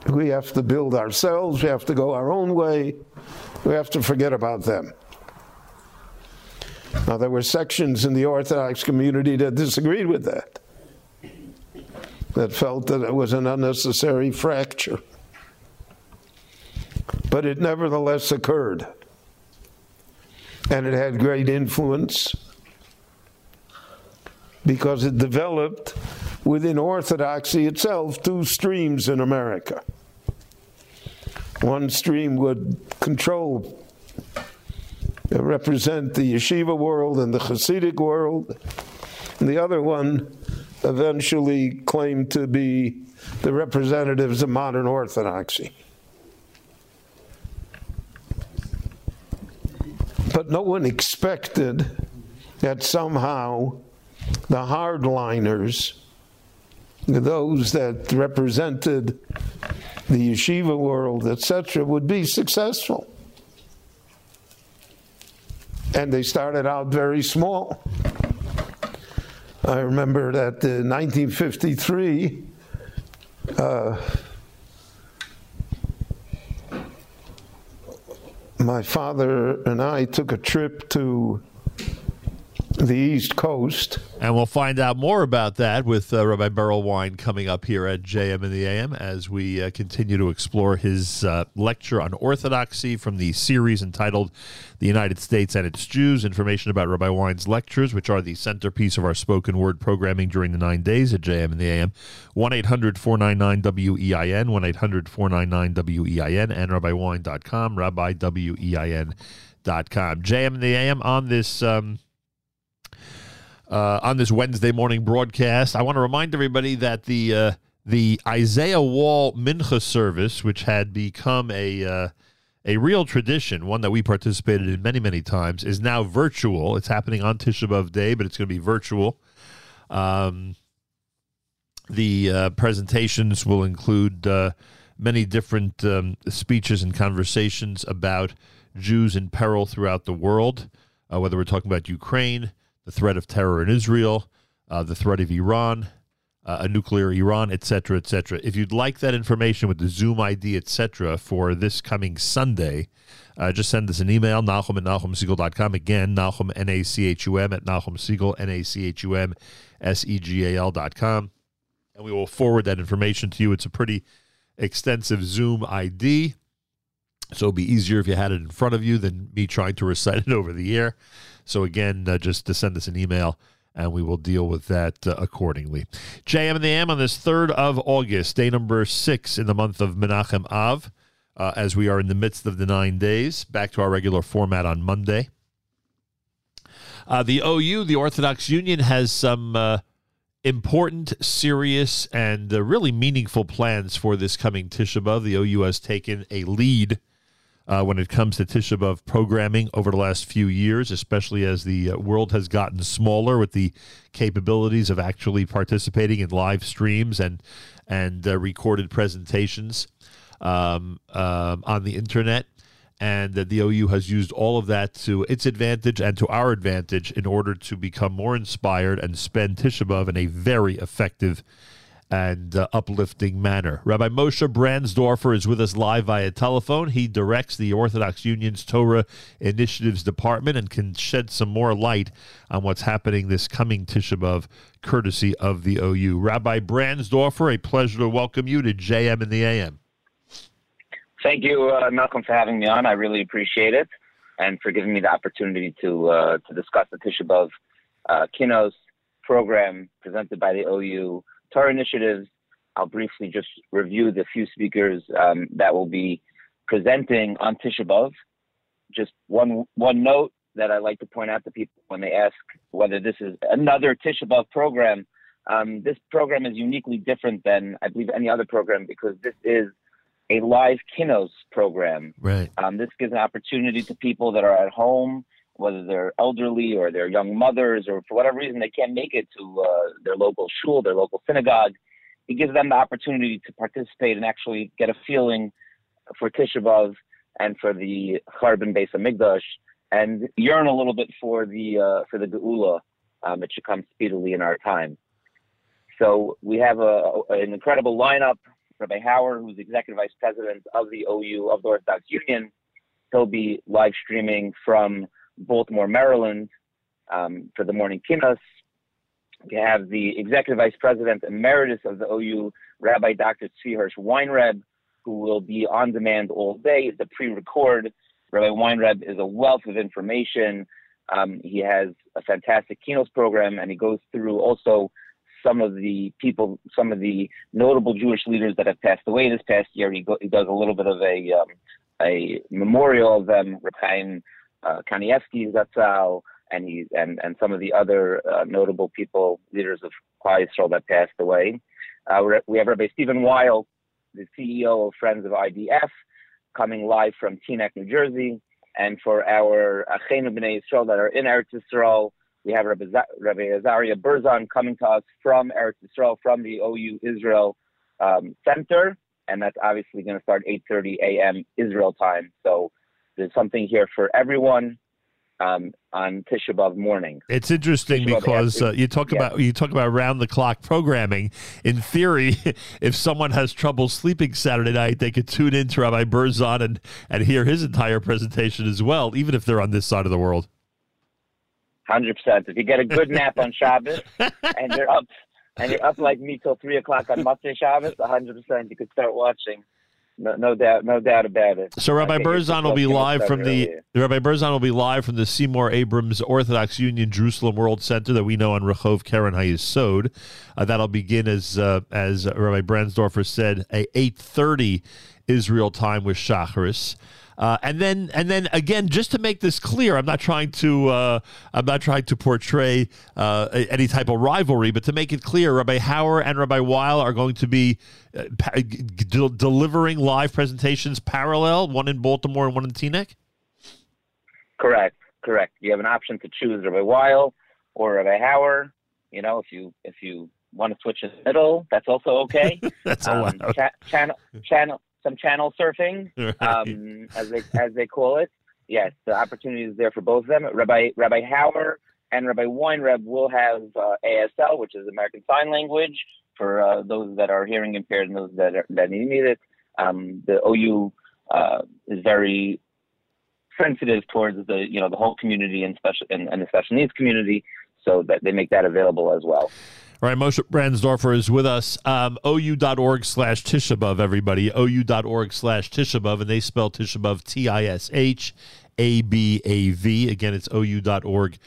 We have to build ourselves. We have to go our own way. We have to forget about them. Now, there were sections in the Orthodox community that disagreed with that, that felt that it was an unnecessary fracture. But it nevertheless occurred. And it had great influence because it developed within Orthodoxy itself two streams in America. One stream would control, represent the yeshiva world and the Hasidic world, and the other one eventually claimed to be the representatives of modern Orthodoxy. No one expected that somehow the hardliners, those that represented the yeshiva world, etc., would be successful. And they started out very small. I remember that in 1953, uh, my father and I took a trip to the East Coast. And we'll find out more about that with uh, Rabbi Berel Wein coming up here at JM in the AM as we uh, continue to explore his uh, lecture on Orthodoxy from the series entitled The United States and Its Jews. Information about Rabbi Wein's lectures, which are the centerpiece of our spoken word programming during the nine days at JM in the AM. 1 800 499 WEIN, 1 800 499 WEIN, and RabbiWine.com, RabbiWEIN.com. JM in the AM on this. Um, uh, on this Wednesday morning broadcast. I want to remind everybody that the uh, the Isaiah Wall Mincha service, which had become a uh, a real tradition, one that we participated in many many times, is now virtual. It's happening on Tisha B'av Day, but it's going to be virtual. Um, the uh, presentations will include uh, many different um, speeches and conversations about Jews in peril throughout the world, uh, whether we're talking about Ukraine, the threat of terror in Israel, uh, the threat of Iran, uh, a nuclear Iran, etc., etc. If you'd like that information with the Zoom ID, etc., for this coming Sunday, uh, just send us an email, Nachum at NachumSegal.com. Again, Nachum, N-A-C-H-U-M, at Nachum Segal, N-A-C-H-U-M, S-E-G-A-L dot com. And we will forward that information to you. It's a pretty extensive Zoom ID. So it'd be easier if you had it in front of you than me trying to recite it (laughs) over the air. So again, uh, just to send us an email and we will deal with that uh, accordingly. JM and the AM on this 3rd of August, day number six in the month of Menachem Av, uh, as we are in the midst of the nine days. Back to our regular format on Monday. Uh, the OU, the Orthodox Union, has some uh, important, serious, and uh, really meaningful plans for this coming Tisha B'Av. The OU has taken a lead uh, when it comes to Tisha B'Av programming over the last few years, especially as the uh, world has gotten smaller with the capabilities of actually participating in live streams and and uh, recorded presentations um, um on the internet. And that the OU has used all of that to its advantage and to our advantage in order to become more inspired and spend Tisha B'Av in a very effective and uh, uplifting manner. Rabbi Moshe Brandsdorfer is with us live via telephone. He directs the Orthodox Union's Torah Initiatives Department and can shed some more light on what's happening this coming Tisha B'Av, courtesy of the OU. Rabbi Brandsdorfer, a pleasure to welcome you to JM in the AM. Thank you, uh, Nachum, for having me on. I really appreciate it, and for giving me the opportunity to uh, to discuss the Tisha B'av uh, Kinos program presented by the OU Torah Initiatives. I'll briefly just review the few speakers um, that will be presenting on Tisha B'av. Just one one note that I like to point out to people when they ask whether this is another Tisha B'av program. Um, this program is uniquely different than I believe any other program because this is a live Kinos program. Right. Um, this gives an opportunity to people that are at home, whether they're elderly or they're young mothers, or for whatever reason they can't make it to uh, their local shul, their local synagogue. It gives them the opportunity to participate and actually get a feeling for Tisha B'av and for the Charbon Beis Hamikdash, and yearn a little bit for the uh, for the Geula. Um, it should come speedily in our time. So we have a, an incredible lineup. Rabbi Hauer, who's executive vice president of the OU of the Orthodox Union, he'll be live streaming from Baltimore, Maryland, um, for the morning kinos. We have the executive vice president emeritus of the OU, Rabbi Dr. Tzvi Weinreb, who will be on demand all day. It's a pre-record. Rabbi Weinreb is a wealth of information. Um, he has a fantastic keynote program, and he goes through also some of the people, some of the notable Jewish leaders that have passed away this past year. He, go, he does a little bit of a um, a memorial of them, Reb uh, Kanievsky Zatzal, and he and and some of the other uh, notable people, leaders of Klal that passed away. Uh, we have Rabbi Stephen Weil, the CEO of Friends of IDF, coming live from Teaneck, New Jersey. And for our Achenu B'nai Yisrael that are in Eretz Yisrael, we have Rabbi, Z- Rabbi Azaria Berzon coming to us from Eretz Yisrael, from the OU Israel um, Center. And that's obviously going to start 8.30 a.m. Israel time. So there's something here for everyone um, on Tisha B'Av morning. It's interesting Tisha because uh, you talk yeah. about you talk about round the clock programming. In theory, (laughs) if someone has trouble sleeping Saturday night, they could tune in to Rabbi Berzon and and hear his entire presentation as well, even if they're on this side of the world. Hundred percent. If you get a good nap on Shabbos (laughs) and you're up and you're up like me till three o'clock on Motzei Shabbos, hundred percent, you could start watching. No, no doubt, no doubt about it. So Rabbi Berzon will be live from the. Rabbi Berzon will be live from the Seymour Abrams Orthodox Union Jerusalem World Center that we know on Rehov Keren Hayesod. Uh, that'll begin as uh, as Rabbi Brandsdorfer said, a eight thirty Israel time with Shacharis. Uh, and then, and then again, just to make this clear, I'm not trying to, uh, I'm not trying to portray uh, any type of rivalry, but to make it clear, Rabbi Hauer and Rabbi Weil are going to be uh, pa- delivering live presentations parallel, one in Baltimore and one in Teaneck. Correct, correct. You have an option to choose Rabbi Weil or Rabbi Hauer. You know, if you if you want to switch in the middle, that's also okay. (laughs) That's um, allowed. cha- channel channel some channel surfing, (laughs) Right. um, as they as they call it. Yes, the opportunity is there for both of them. Rabbi Rabbi Hauer and Rabbi Weinreb will have uh, ASL, which is American Sign Language, for uh, those that are hearing impaired and those that are, that need it. Um, the OU uh, is very sensitive towards the you know the whole community and special and, and the special needs community, so that they make that available as well. All right, Moshe Brandsdorfer is with us. Um, OU.org slash Tishabov, everybody. OU.org slash Tishabov, and they spell Tishabov T I S H A B A V. Again, it's OU.org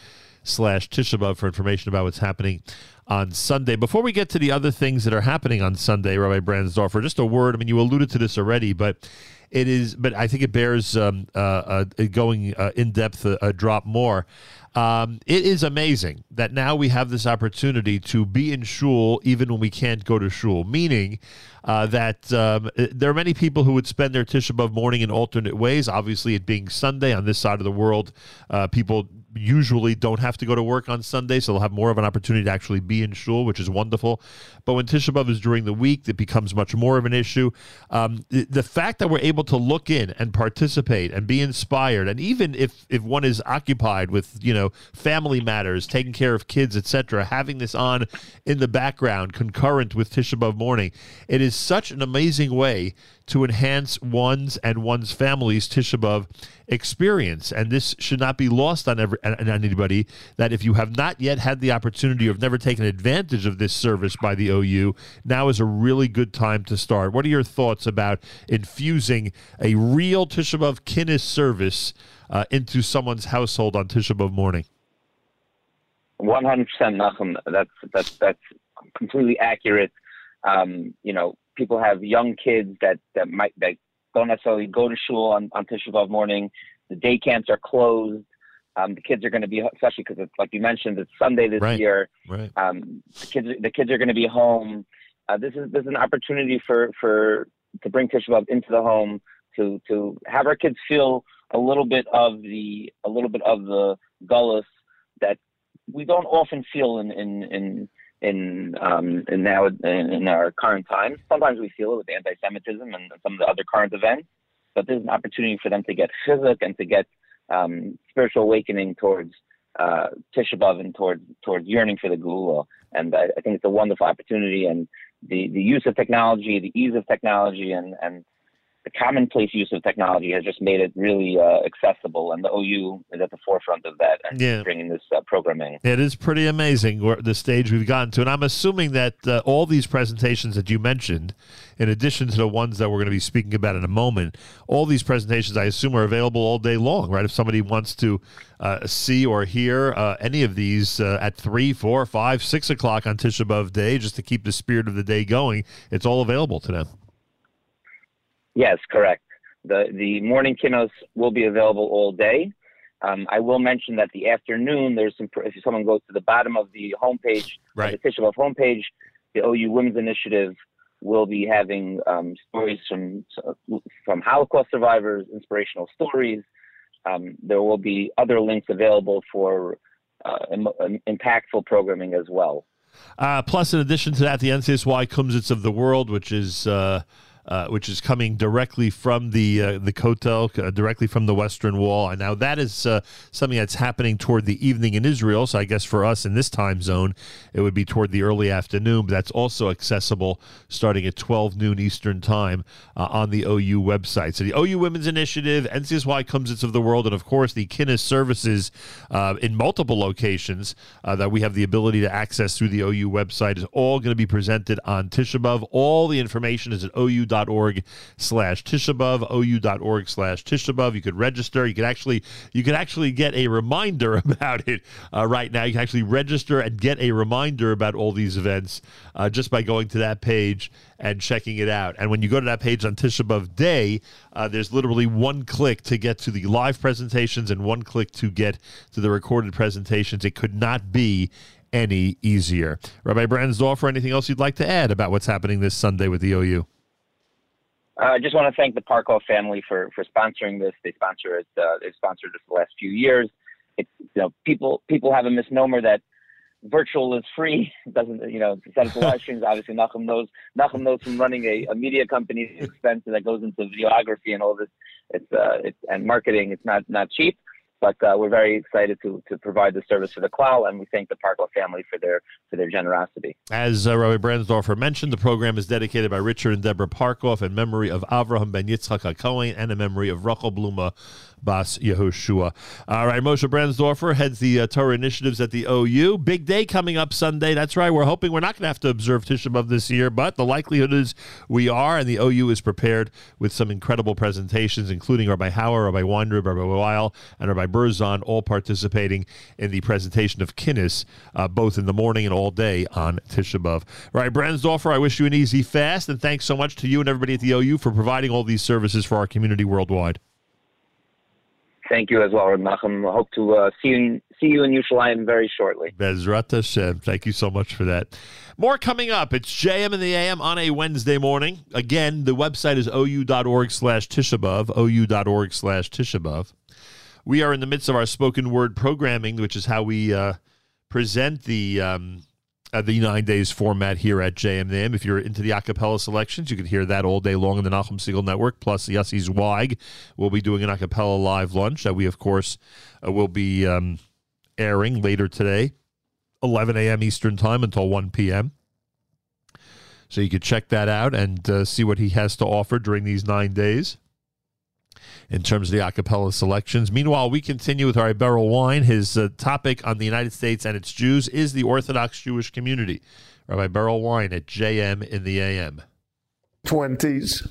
slash Tishabov for information about what's happening on Sunday. Before we get to the other things that are happening on Sunday, Rabbi Brandsdorfer, just a word. I mean, you alluded to this already, but it is, but I think it bears um, uh, uh, going uh, in depth a, a drop more. Um, it is amazing that now we have this opportunity to be in shul even when we can't go to shul. Meaning uh, that um, there are many people who would spend their Tisha B'av morning in alternate ways. Obviously, it being Sunday on this side of the world, uh, people usually don't have to go to work on Sunday, so they'll have more of an opportunity to actually be in shul, which is wonderful. But when Tisha B'av is during the week, it becomes much more of an issue. Um, the, the fact that we're able to look in and participate and be inspired, and even if if one is occupied with you know family matters, taking care of kids, etc., having this on in the background concurrent with Tisha B'av morning, it is such an amazing way to enhance one's and one's family's Tisha B'av experience, and this should not be lost on every and anybody that if you have not yet had the opportunity or have never taken advantage of this service by the OU, now is a really good time to start. What are your thoughts about infusing a real Tisha B'Av Kinnis service uh, into someone's household on Tisha B'Av morning? One hundred percent, Nachum. That's that's that's completely accurate. Um, you know, people have young kids that that might that don't necessarily go to shul on on Tisha B'av morning. The day camps are closed. Um, the kids are going to be, especially because it's like you mentioned, it's Sunday this Right. year. Right. Um, the kids, the kids are going to be home. Uh, this is this is an opportunity for for to bring Tisha B'av into the home to to have our kids feel a little bit of the a little bit of the gullus that we don't often feel in in in in um, in now in, our current times. Sometimes we feel it with anti-Semitism and some of the other current events, but there's an opportunity for them to get chizuk and to get um, spiritual awakening towards uh, Tisha B'av and towards towards yearning for the Geula. And I, I think it's a wonderful opportunity. And the, the use of technology, the ease of technology, and and the commonplace use of technology has just made it really uh, accessible. And the OU is at the forefront of that and Yeah. bringing this uh, programming. It is pretty amazing the stage we've gotten to, and I'm assuming that uh, all these presentations that you mentioned, in addition to the ones that we're going to be speaking about in a moment, all these presentations I assume are available all day long, right? If somebody wants to uh, see or hear uh, any of these uh, at three, four, five, six o'clock on Tisha B'av day, just to keep the spirit of the day going, it's all available to them. Yes, correct. The the morning kinos will be available all day. Um, I will mention that the afternoon there's some. If someone goes to the bottom of the homepage, Right. the Tisha B'av homepage, the OU Women's Initiative will be having um, stories from from Holocaust survivors, inspirational stories. Um, there will be other links available for uh, Im- im- impactful programming as well. Uh, plus, in addition to that, the NCSY Kumsitz of the World, which is uh, uh, which is coming directly from the uh, the Kotel, uh, directly from the Western Wall, and now that is uh, something that's happening toward the evening in Israel. So I guess for us in this time zone, it would be toward the early afternoon. But that's also accessible starting at 12 noon Eastern time uh, on the OU website. So the OU Women's Initiative, NCSY Kumsitz of the World, and of course the Kinnis services in multiple locations that we have the ability to access through the OU website is all going to be presented on Tisha. All the information is at ou.org slash Tisha B'Av, ou.org slash Tisha B'Av. You could register. You could actually you could actually get a reminder (laughs) about it uh, right now. You can actually register and get a reminder about all these events uh, just by going to that page and checking it out. And when you go to that page on Tisha Day, uh, there's literally one click to get to the live presentations and one click to get to the recorded presentations. It could not be any easier. Rabbi Brandsdorfer, anything else you'd like to add about what's happening this Sunday with the OU? Uh, I just want to thank the Parkoff family for for sponsoring this. They sponsor it. Uh, they've sponsored it for the last few years. It's you know people people have a misnomer that virtual is free. It doesn't you know up the live (laughs) streams. Obviously, Nachum knows Nachum knows from running a, a media company the expense that goes into videography and all this. It's uh it's and marketing. It's not not cheap. But uh, we're very excited to, to provide the service for the Klal, and we thank the Parkoff family for their for their generosity. As uh, Rabbi Brandsdorfer mentioned, the program is dedicated by Richard and Deborah Parkoff in memory of Avraham ben Yitzchak HaKohen and in memory of Rachel Bluma Bas Yehoshua. All right, Moshe Brandsdorfer heads the uh, Torah initiatives at the OU. Big day coming up Sunday. That's right. We're hoping we're not going to have to observe Tisha B'Av this year, but the likelihood is we are, and the OU is prepared with some incredible presentations, including Rabbi Hauer, Rabbi Weinreb, Rabbi Weil, and Rabbi Berzon, all participating in the presentation of Kinnis, uh, both in the morning and all day on Tisha B'Av. Right, Brandsdorfer, I wish you an easy fast, and thanks so much to you and everybody at the OU for providing all these services for our community worldwide. Thank you as well, Reb. I hope to uh, see you see you in Yerushalayim very shortly. Bezrat Hashem. Thank you so much for that. More coming up. It's JM in the AM on a Wednesday morning. Again, the website is ou.org slash tishabov, ou.org slash tishabov. We are in the midst of our spoken word programming, which is how we uh, present the um, uh, the nine days format here at JMNAM. If you're into the acapella selections, you can hear that all day long in the Nachum Segal Network. Plus, Yossi Zweig will be doing an acapella live lunch that we, of course, uh, will be um, airing later today, 11 a.m. Eastern Time until 1 p.m. So you could check that out and uh, see what he has to offer during these nine days. In terms of the acapella selections. Meanwhile, we continue with our Berel Wein. His uh, topic on the United States and its Jews is the Orthodox Jewish community. Rabbi Berel Wein at JM in the AM. 20s.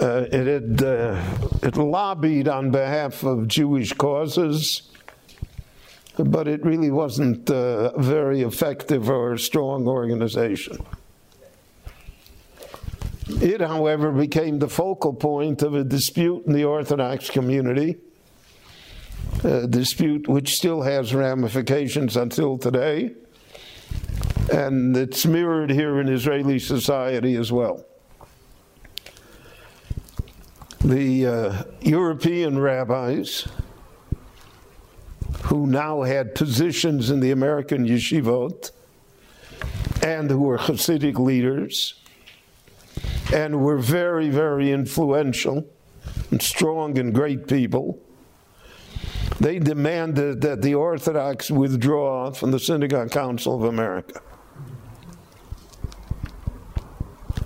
Uh, it had uh, it lobbied on behalf of Jewish causes, but it really wasn't uh, a very effective or strong organization. It, however, became the focal point of a dispute in the Orthodox community, a dispute which still has ramifications until today, and it's mirrored here in Israeli society as well. The uh, European rabbis who now had positions in the American yeshivot and who were Hasidic leaders and were very, very influential and strong and great people. They demanded that the Orthodox withdraw from the Synagogue Council of America.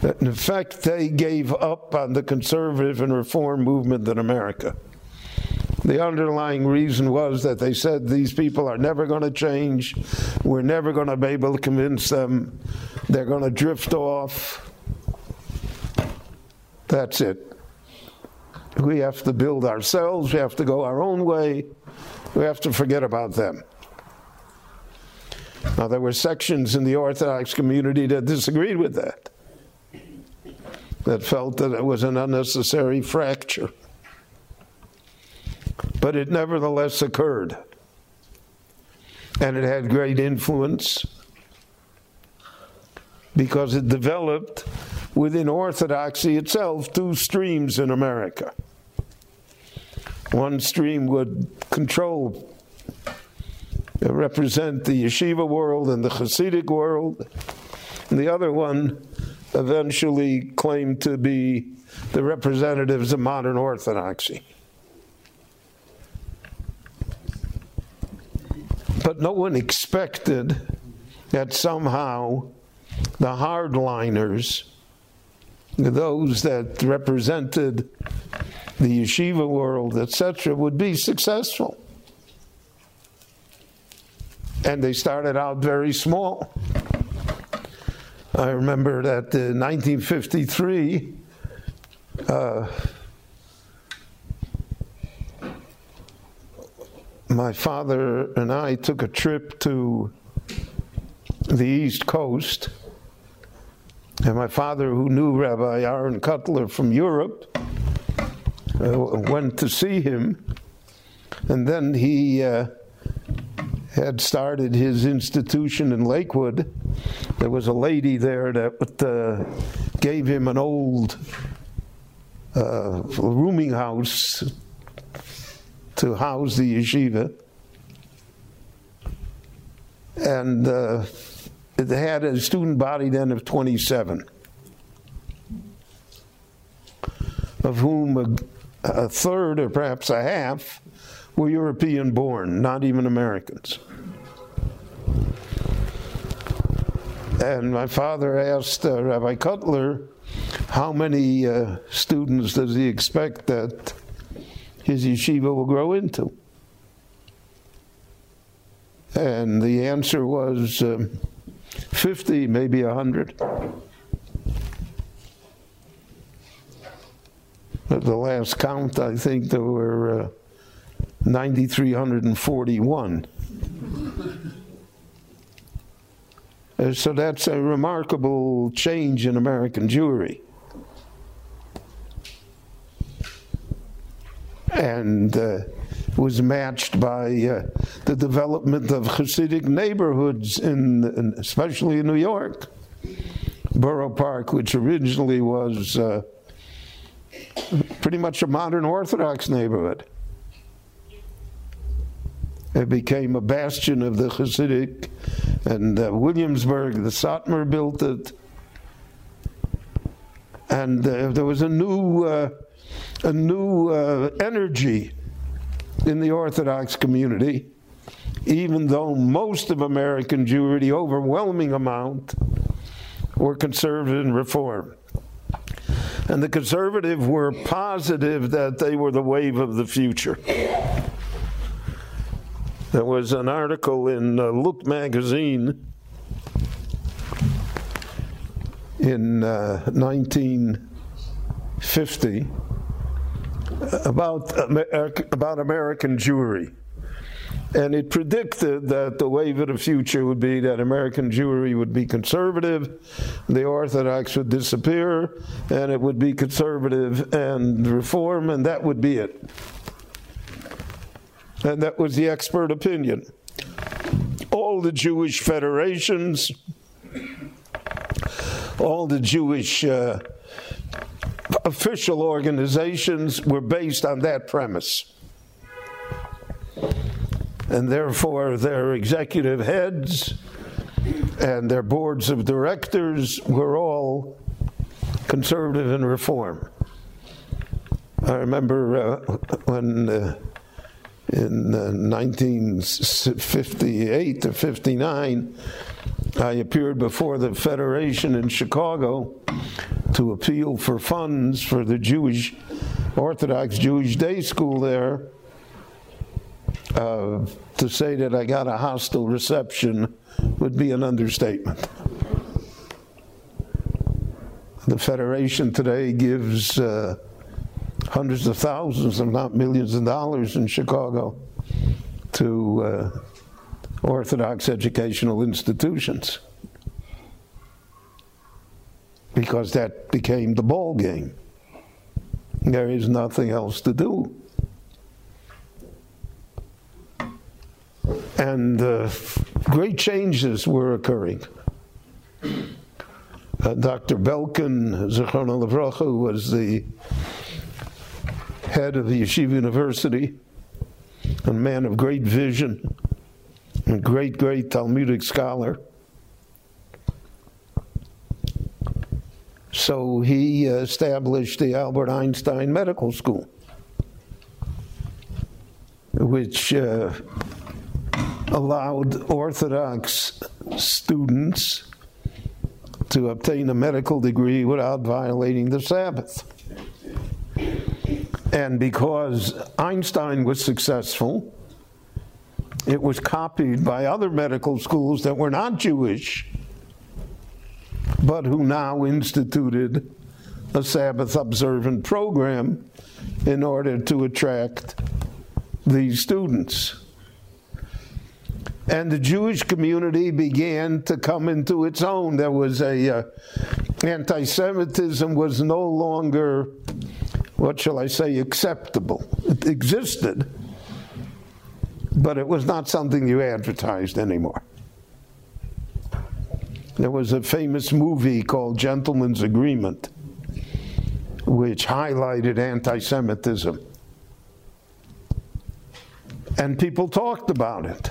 That in effect, they gave up on the conservative and reform movement in America. The underlying reason was that they said these people are never going to change. We're never going to be able to convince them. They're going to drift off. That's it. We have to build ourselves. We have to go our own way. We have to forget about them. Now, there were sections in the Orthodox community that disagreed with that, that felt that it was an unnecessary fracture. But it nevertheless occurred. And it had great influence because it developed within Orthodoxy itself two streams in America. One stream would control, uh, represent the yeshiva world and the Hasidic world, and the other one eventually claimed to be the representatives of modern Orthodoxy. But no one expected that somehow the hardliners, those that represented the yeshiva world, etc., would be successful. And they started out very small. I remember that in 1953, uh, my father and I took a trip to the East Coast. And my father, who knew Rabbi Aaron Kotler from Europe, uh, went to see him. And then he uh, had started his institution in Lakewood. There was a lady there that uh, gave him an old uh, rooming house to house the yeshiva. And uh, it had a student body then of 27, of whom a, a third or perhaps a half were European born, not even Americans. And my father asked uh, Rabbi Kotler, how many uh, students does he expect that his yeshiva will grow into? And the answer was um, 50, maybe 100. At the last count, I think there were uh, 9,341. Uh, so that's a remarkable change in American Jewry. And uh, was matched by uh, the development of Hasidic neighborhoods, in, in, especially in New York. Borough Park, which originally was uh, pretty much a modern Orthodox neighborhood. It became a bastion of the Hasidic, and uh, Williamsburg, the Satmar built it. And uh, there was a new, uh, a new uh, energy in the Orthodox community, even though most of American Jewry, the overwhelming amount, were conservative and reform. And the conservative were positive that they were the wave of the future. There was an article in uh, Look magazine in uh, 1950 about, about American Jewry. And it predicted that the wave of the future would be that American Jewry would be conservative, the Orthodox would disappear, and it would be conservative and reform, and that would be it. And that was the expert opinion. All the Jewish federations, all the Jewish uh, official organizations were based on that premise. And therefore, their executive heads and their boards of directors were all conservative and reform. I remember uh, when uh, in uh, 1958 or 59, I appeared before the Federation in Chicago to appeal for funds for the Jewish Orthodox Jewish Day School there. Uh, to say that I got a hostile reception would be an understatement. The Federation today gives uh, hundreds of thousands, if not millions of dollars in Chicago to uh, Orthodox educational institutions because that became the ball game. There is nothing else to do. And uh, great changes were occurring. Uh, Dr. Belkin, Levracha, who was the head of the Yeshiva University, a man of great vision, a great, great Talmudic scholar. So he established the Albert Einstein Medical School, which uh, allowed Orthodox students to obtain a medical degree without violating the Sabbath. And because Einstein was successful, it was copied by other medical schools that were not Jewish, but who now instituted a Sabbath observant program in order to attract these students. And the Jewish community began to come into its own. There was a uh, anti-Semitism was no longer, what shall I say, acceptable. It existed, but it was not something you advertised anymore. There was a famous movie called Gentleman's Agreement, which highlighted anti Semitism. And people talked about it.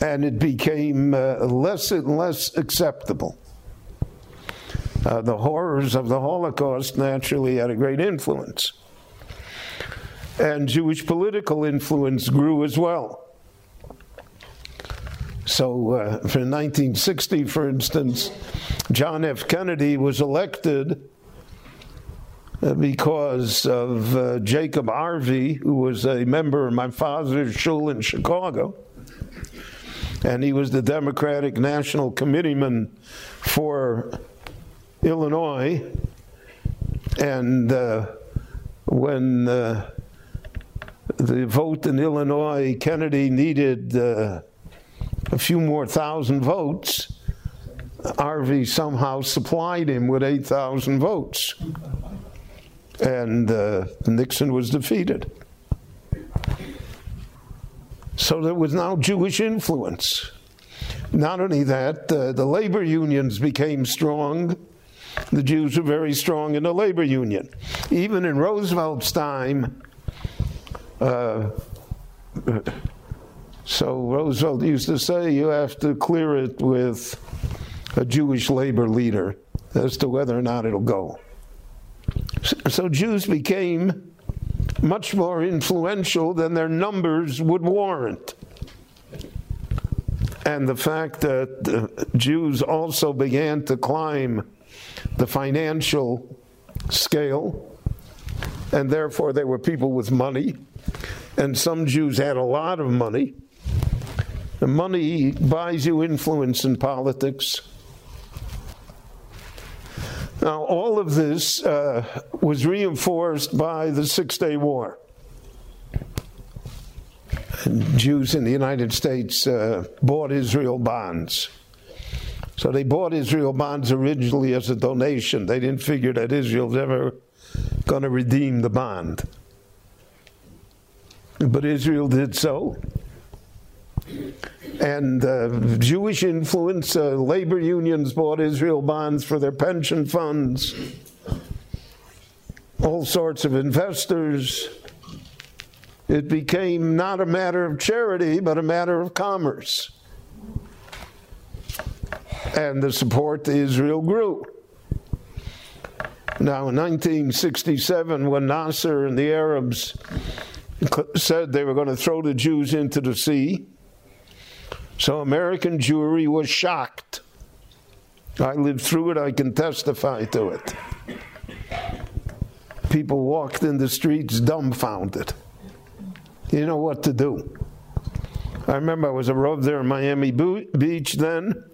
And it became uh, less and less acceptable. Uh, the horrors of the Holocaust naturally had a great influence. And Jewish political influence grew as well. So, uh, for 1960, for instance, John F. Kennedy was elected uh, because of uh, Jacob Arvey, who was a member of my father's shul in Chicago. And he was the Democratic National Committeeman for Illinois. And uh, when uh, the vote in Illinois, Kennedy needed uh, a few more thousand votes. Arvey somehow supplied him with 8,000 votes. And uh, Nixon was defeated. So there was now Jewish influence. Not only that, uh, the labor unions became strong. The Jews were very strong in the labor union. Even in Roosevelt's time, uh, so Roosevelt used to say you have to clear it with a Jewish labor leader as to whether or not it'll go. So Jews became much more influential than their numbers would warrant. And the fact that Jews also began to climb the financial scale, and therefore they were people with money. And some Jews had a lot of money. The money buys you influence in politics. Now, all of this uh, was reinforced by the Six Day War. And Jews in the United States uh, bought Israel bonds. So they bought Israel bonds originally as a donation. They didn't figure that Israel's ever going to redeem the bond. But Israel did so. And uh, Jewish influence, uh, labor unions bought Israel bonds for their pension funds, all sorts of investors. It became not a matter of charity, but a matter of commerce. And the support to Israel grew. Now, in 1967, when Nasser and the Arabs said they were going to throw the Jews into the sea, so American Jewry was shocked. I lived through it, I can testify to it. People walked in the streets dumbfounded. You know what to do. I remember I was a rub there in Miami Beach then.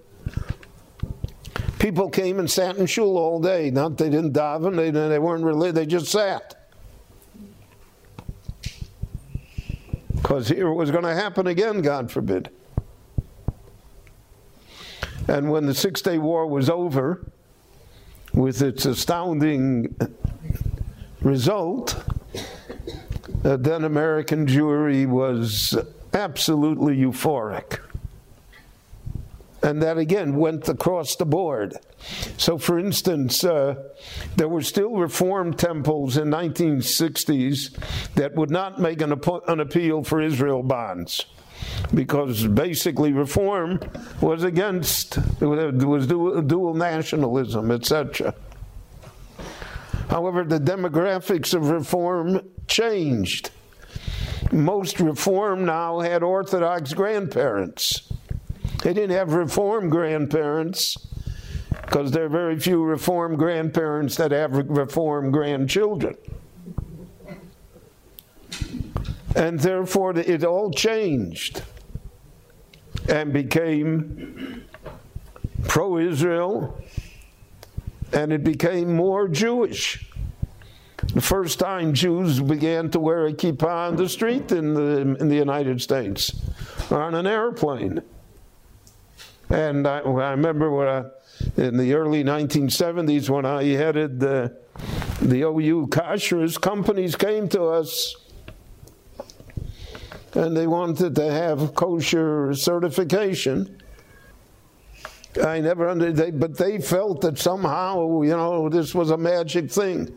People came and sat in shul all day. Not they didn't daven, they, they weren't really, they just sat. Because here it was going to happen again, God forbid. And when the Six Day War was over, with its astounding result, uh, then American Jewry was absolutely euphoric. And that again went across the board. So, for instance, uh, there were still reform temples in 1960s that would not make an, an appeal for Israel bonds because basically reform was against was dual, dual nationalism, etc. However, the demographics of reform changed. Most reform now had Orthodox grandparents. They didn't have reform grandparents because there are very few reform grandparents that have reform grandchildren. And therefore, it all changed and became pro Israel, and it became more Jewish. The first time Jews began to wear a kippah on the street in the, in the United States, or on an airplane. And I, I remember when I, in the early 1970s when I headed the, the OU Kashrus, companies came to us and they wanted to have kosher certification. I never under they, but they felt that somehow, you know, this was a magic thing.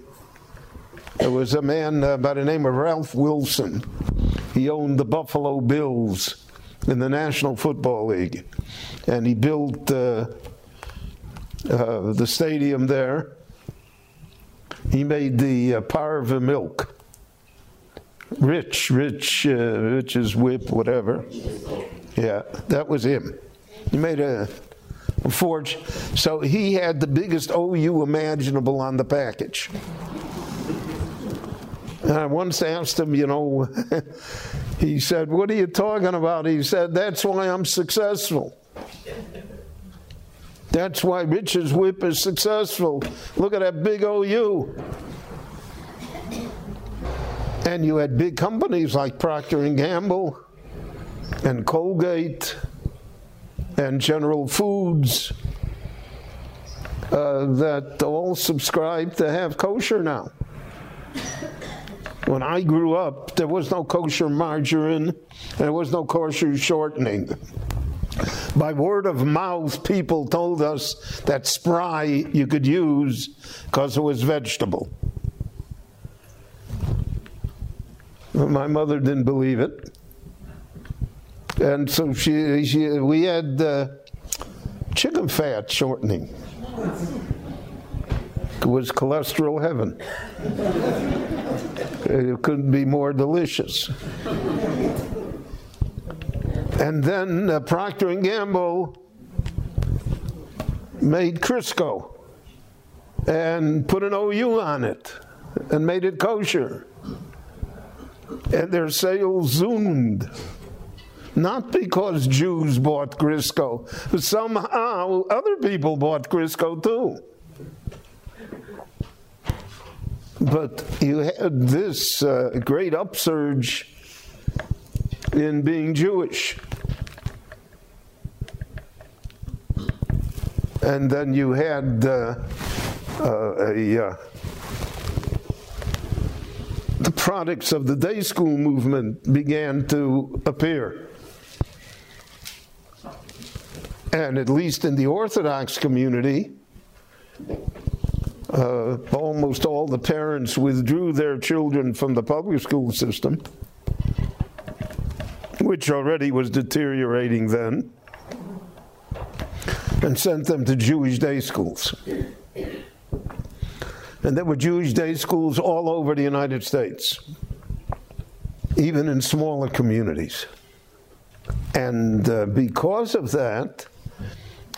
There was a man uh, by the name of Ralph Wilson. He owned the Buffalo Bills in the National Football League, and he built uh, uh, the stadium there. He made the uh, Parve milk. Rich, Rich, uh, Rich's whip, whatever. Yeah, that was him. He made a, a forge. So he had the biggest OU imaginable on the package. And I once asked him, you know, (laughs) he said, What are you talking about? He said, That's why I'm successful. That's why Rich's whip is successful. Look at that big OU. And you had big companies like Procter and Gamble and Colgate and General Foods uh, that all subscribe to have kosher now. When I grew up, there was no kosher margarine, there was no kosher shortening. By word of mouth, people told us that spry you could use because it was vegetable. My mother didn't believe it. And so she, she we had uh, chicken fat shortening. Was cholesterol heaven. It couldn't be more delicious. And then uh, Procter and Gamble made Crisco. and put an OU on it and made it kosher. And their sales zoomed. Not because Jews bought Crisco, but somehow other people bought Crisco too. But you had this uh, great upsurge in being Jewish. And then you had uh, uh, a, uh, the products of the day school movement began to appear. And at least in the Orthodox community, uh, almost all the parents withdrew their children from the public school system, which already was deteriorating then, and sent them to Jewish day schools. And there were Jewish day schools all over the United States, even in smaller communities. And uh, because of that,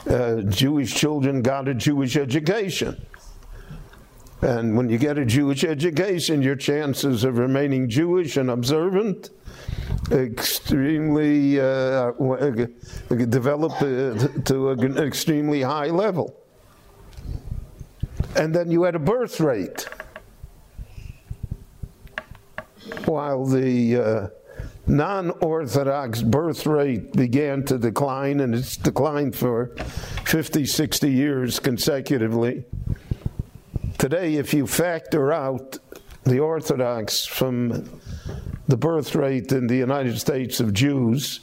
uh, Jewish children got a Jewish education. And when you get a Jewish education, your chances of remaining Jewish and observant extremely uh, develop uh, to an extremely high level. And then you had a birth rate. While the uh, non Orthodox birth rate began to decline, and it's declined for 50, 60 years consecutively. Today, if you factor out the Orthodox from the birth rate in the United States of Jews,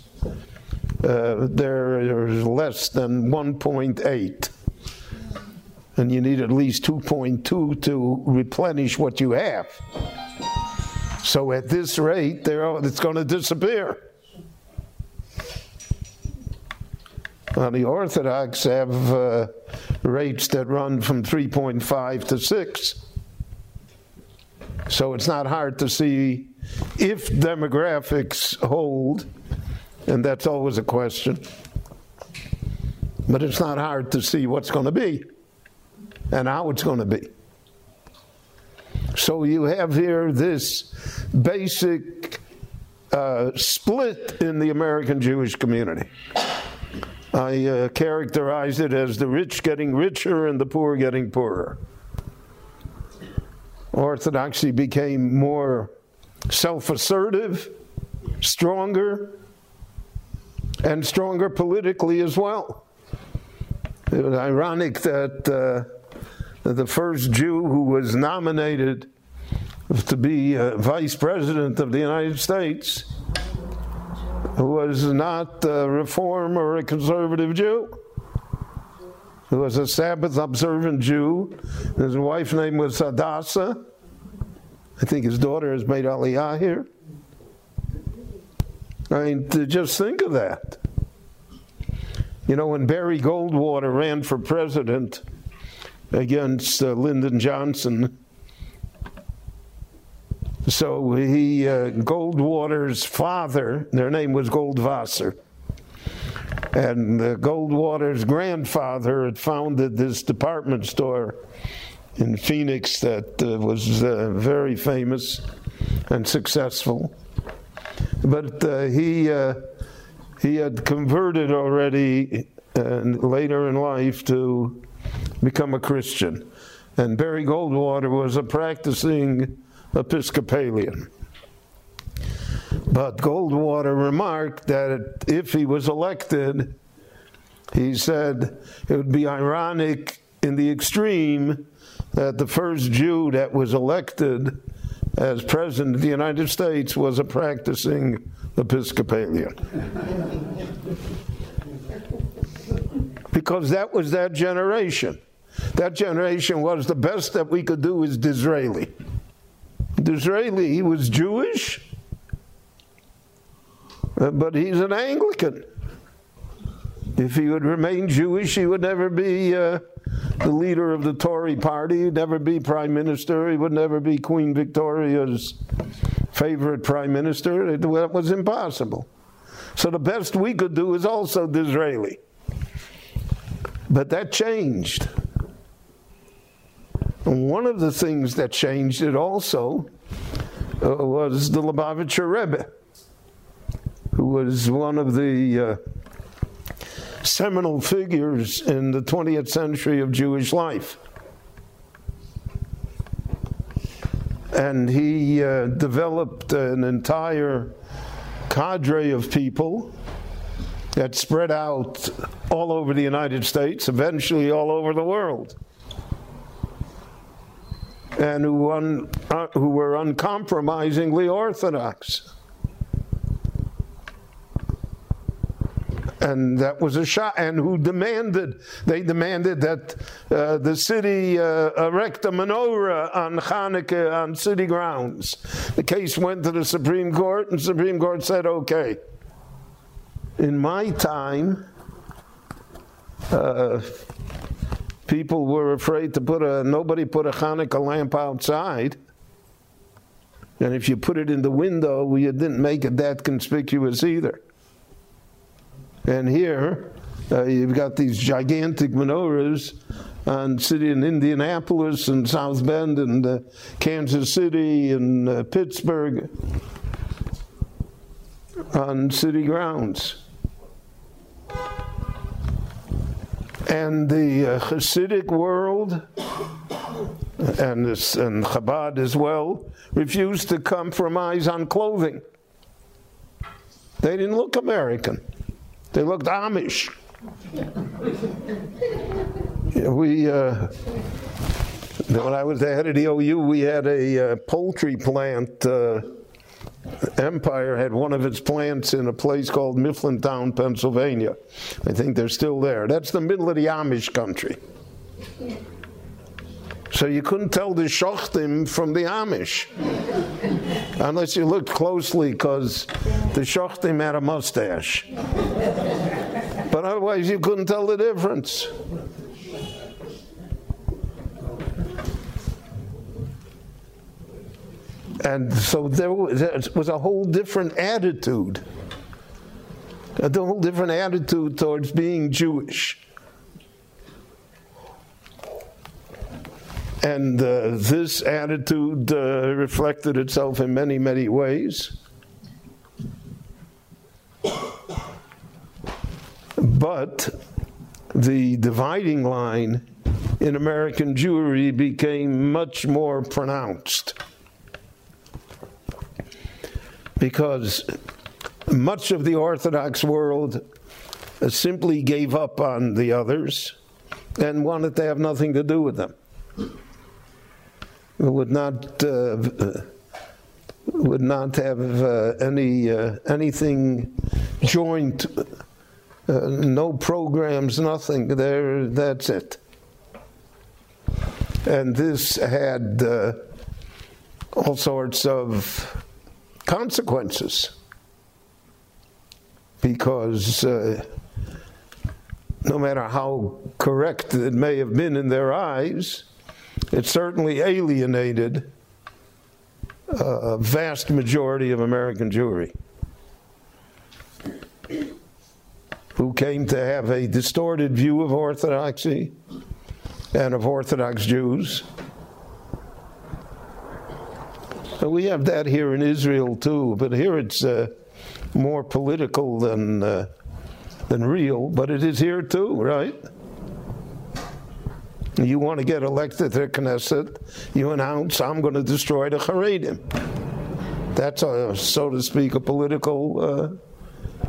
uh, there is less than 1.8. And you need at least 2.2 to replenish what you have. So at this rate, it's going to disappear. Now, the Orthodox have uh, rates that run from 3.5 to 6. So it's not hard to see if demographics hold, and that's always a question. But it's not hard to see what's going to be and how it's going to be. So you have here this basic uh, split in the American Jewish community. I uh, characterize it as the rich getting richer and the poor getting poorer. Orthodoxy became more self assertive, stronger, and stronger politically as well. It was ironic that uh, the first Jew who was nominated to be uh, vice president of the United States was not a reform or a conservative Jew. He was a Sabbath observant Jew. His wife's name was Hadassah. I think his daughter has made Aliyah here. I mean, just think of that. You know, when Barry Goldwater ran for president against uh, Lyndon Johnson, so he, uh, Goldwater's father, their name was Goldwasser, and uh, Goldwater's grandfather had founded this department store in Phoenix that uh, was uh, very famous and successful. But uh, he, uh, he had converted already later in life to become a Christian. And Barry Goldwater was a practicing Episcopalian. But Goldwater remarked that if he was elected, he said it would be ironic in the extreme that the first Jew that was elected as president of the United States was a practicing Episcopalian. because that was that generation. That generation was the best that we could do is Disraeli. Disraeli, he was Jewish, uh, but he's an Anglican. If he would remain Jewish, he would never be uh, the leader of the Tory party, he'd never be prime minister, he would never be Queen Victoria's favorite prime minister. It, that was impossible. So the best we could do is also Disraeli. But that changed. One of the things that changed it also uh, was the Lubavitcher Rebbe, who was one of the uh, seminal figures in the 20th century of Jewish life. And he uh, developed an entire cadre of people that spread out all over the United States, eventually all over the world, and who, un, uh, who were uncompromisingly orthodox. and that was a shot, and who demanded, they demanded that uh, the city uh, erect a menorah on Hanukkah on city grounds. The case went to the Supreme Court, and the Supreme Court said, okay. In my time, uh, people were afraid to put a, nobody put a Hanukkah lamp outside. And if you put it in the window, you didn't make it that conspicuous either. And here, uh, you've got these gigantic menorahs on city in Indianapolis and South Bend and uh, Kansas City and uh, Pittsburgh on city grounds. And the uh, Hasidic world and, this, and Chabad as well refused to compromise on clothing. They didn't look American. They looked Amish. we, uh, when I was the head of the OU, we had a uh, poultry plant. Uh, Empire had one of its plants in a place called Mifflintown, Pennsylvania. I think they're still there. That's the middle of the Amish country. So you couldn't tell the Shochtim from the Amish unless you looked closely because the Shochtim had a mustache. But otherwise, you couldn't tell the difference. And so there was, there was a whole different attitude, a whole different attitude towards being Jewish. And uh, this attitude uh, reflected itself in many, many ways. But the dividing line in American Jewry became much more pronounced because much of the Orthodox world simply gave up on the others and wanted to have nothing to do with them. Would not uh, would not have uh, any uh, anything joint, uh, no programs, nothing. There, that's it. And this had uh, all sorts of consequences because uh, no matter how correct it may have been in their eyes, it certainly alienated a vast majority of American Jewry who came to have a distorted view of Orthodoxy and of Orthodox Jews. We have that here in Israel too, but here it's uh, more political than uh, than real. But it is here too, right? You want to get elected to Knesset, you announce, I'm going to destroy the Haredim. That's, a, so to speak, a political uh,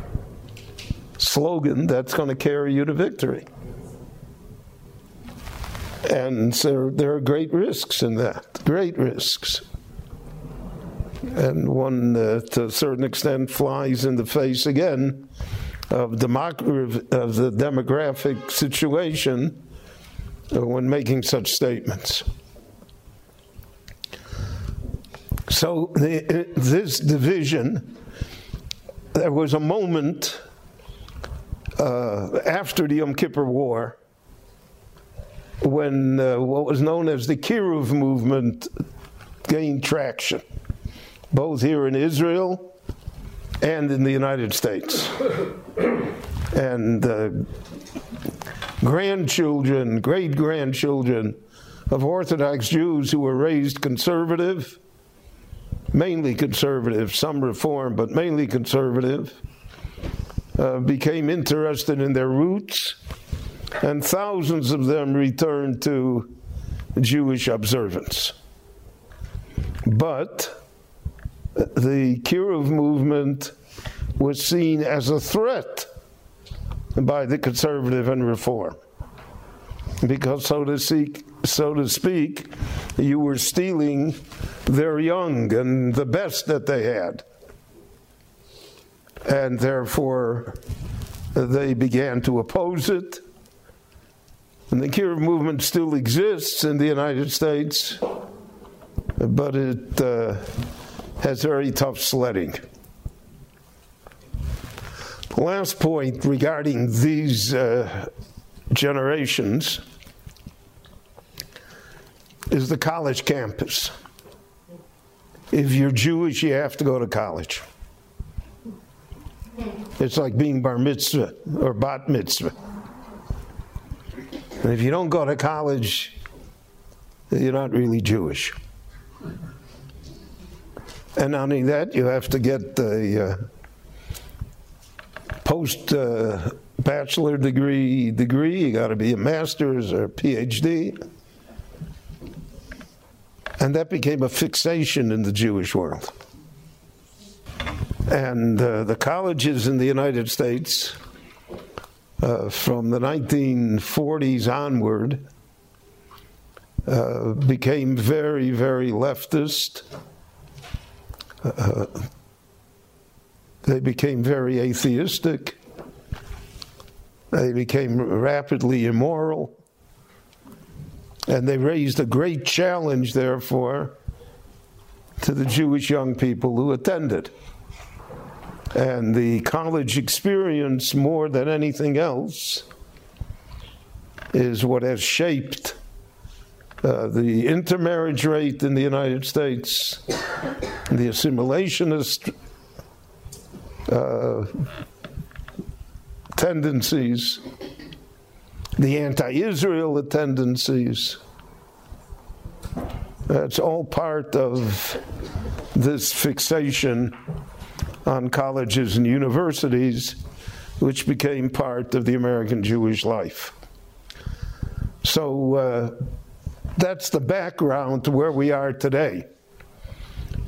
slogan that's going to carry you to victory. And so there are great risks in that, great risks. And one, uh, to a certain extent, flies in the face again of, democ- of the demographic situation when making such statements. So, the, this division, there was a moment uh, after the Yom Kippur War when uh, what was known as the Kiruv movement gained traction, both here in Israel and in the United States. And uh, grandchildren, great grandchildren of Orthodox Jews who were raised conservative, mainly conservative, some reform, but mainly conservative, uh, became interested in their roots, and thousands of them returned to Jewish observance. But the Kiruv movement was seen as a threat by the conservative and reform. Because, so to speak, so to speak, you were stealing their young and the best that they had. And therefore, they began to oppose it. And the Kiruv movement still exists in the United States, but it uh, has very tough sledding. Last point regarding these uh, generations is the college campus. If you're Jewish, you have to go to college. It's like being bar mitzvah or bat mitzvah. And if you don't go to college, you're not really Jewish. And not only that, you have to get the uh, post uh, bachelor degree degree. You got to be a master's or PhD. And that became a fixation in the Jewish world. And uh, the colleges in the United States, uh, from the 1940s onward, uh, became very, very leftist. Uh, they became very atheistic. They became rapidly immoral. And they raised a great challenge, therefore, to the Jewish young people who attended. And the college experience, more than anything else, is what has shaped uh, the intermarriage rate in the United States, the assimilationist uh, tendencies, the anti Israel tendencies. That's all part of this fixation on colleges and universities, which became part of the American Jewish life. So uh, that's the background to where we are today.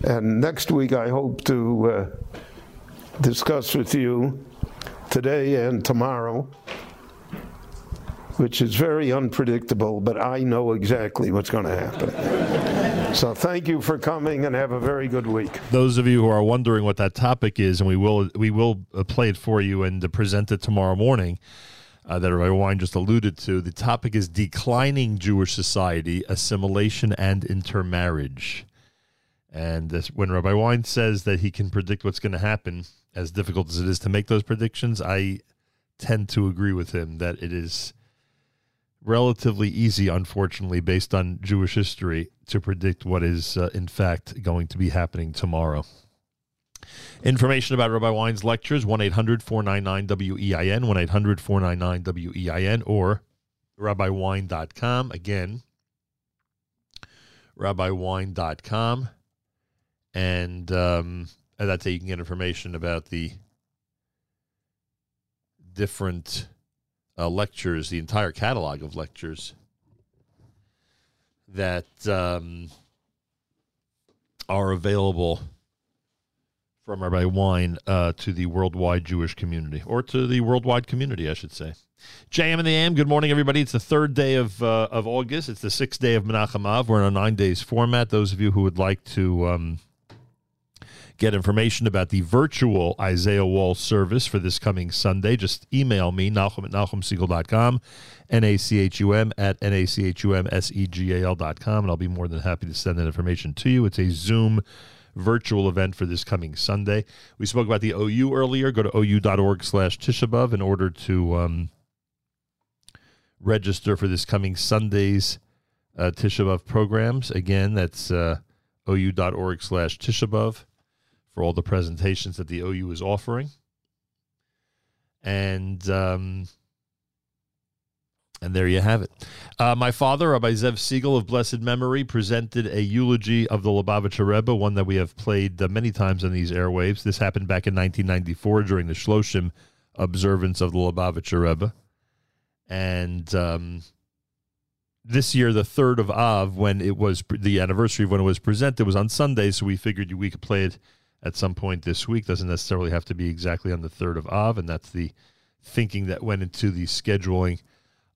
And next week, I hope to uh, discuss with you today and tomorrow, which is very unpredictable, but I know exactly what's going to happen. so thank you for coming and have a very good week. Those of you who are wondering what that topic is, and we will we will uh, play it for you and present it tomorrow morning. Uh, that Rabbi Wein just alluded to. The topic is declining Jewish society, assimilation, and intermarriage. And this, when Rabbi Wein says that he can predict what's going to happen, as difficult as it is to make those predictions, I tend to agree with him that it is relatively easy, unfortunately, based on Jewish history, to predict what is, uh, in fact, going to be happening tomorrow. Information about Rabbi Wein's lectures 1 800 499 WEIN, 1 800 499 WEIN, or rabbiwein.com. Again, rabbiwein.com. And um, that's how you can get information about the different uh, lectures, the entire catalog of lectures that um, are available from Rabbi Wein uh, to the worldwide Jewish community, or to the worldwide community, I should say. JM and the AM, good morning, everybody. It's the third day of uh, of August. It's the sixth day of Menachem Av. We're in a nine days format. Those of you who would like to um, get information about the virtual Isaiah Wall service for this coming Sunday, just email me, Nachum at NachumSegal.com, N-A-C-H-U-M at N-A-C-H-U-M-S-E-G-A-L.com, and I'll be more than happy to send that information to you. It's a Zoom virtual event for this coming Sunday. We spoke about the OU earlier. Go to ou.org slash Tishabov in order to um, register for this coming Sunday's uh, Tisha B'Av programs. Again, that's uh, ou.org slash Tishabov for all the presentations that the OU is offering. And um, And there you have it. Uh, my father, Rabbi Zev Segal of blessed memory, presented a eulogy of the Lubavitcher Rebbe, one that we have played uh, many times on these airwaves. This happened back in 1994 during the Shloshim observance of the Lubavitcher Rebbe. And um, this year, the 3rd of Av, when it was the anniversary of when it was presented, was on Sunday, so we figured we could play it at some point this week. Doesn't necessarily have to be exactly on the 3rd of Av, and that's the thinking that went into the scheduling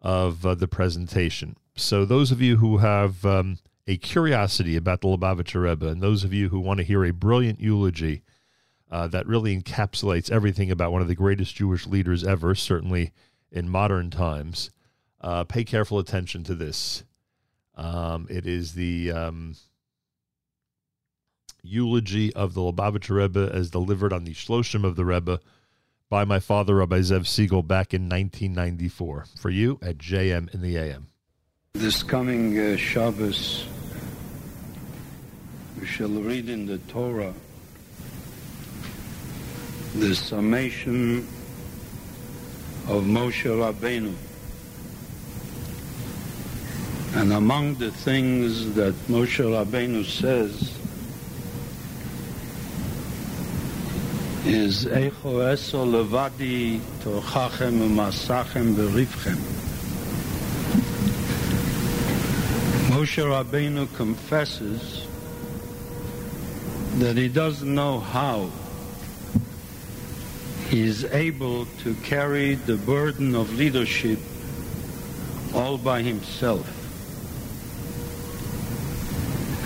of uh, the presentation. So, those of you who have um, a curiosity about the Lubavitcher Rebbe, and those of you who want to hear a brilliant eulogy uh, that really encapsulates everything about one of the greatest Jewish leaders ever, certainly in modern times, uh, pay careful attention to this. Um, it is the um, eulogy of the Lubavitcher Rebbe as delivered on the Shloshim of the Rebbe by my father, Rabbi Zev Segal, back in 1994. For you at JM in the AM. This coming uh, Shabbos, we shall read in the Torah the summation of Moshe Rabbeinu. And among the things that Moshe Rabbeinu says is Echo Eso Levadi Torchachem Umasachem Berivchem. Moshe Rabbeinu confesses that he doesn't know how he is able to carry the burden of leadership all by himself.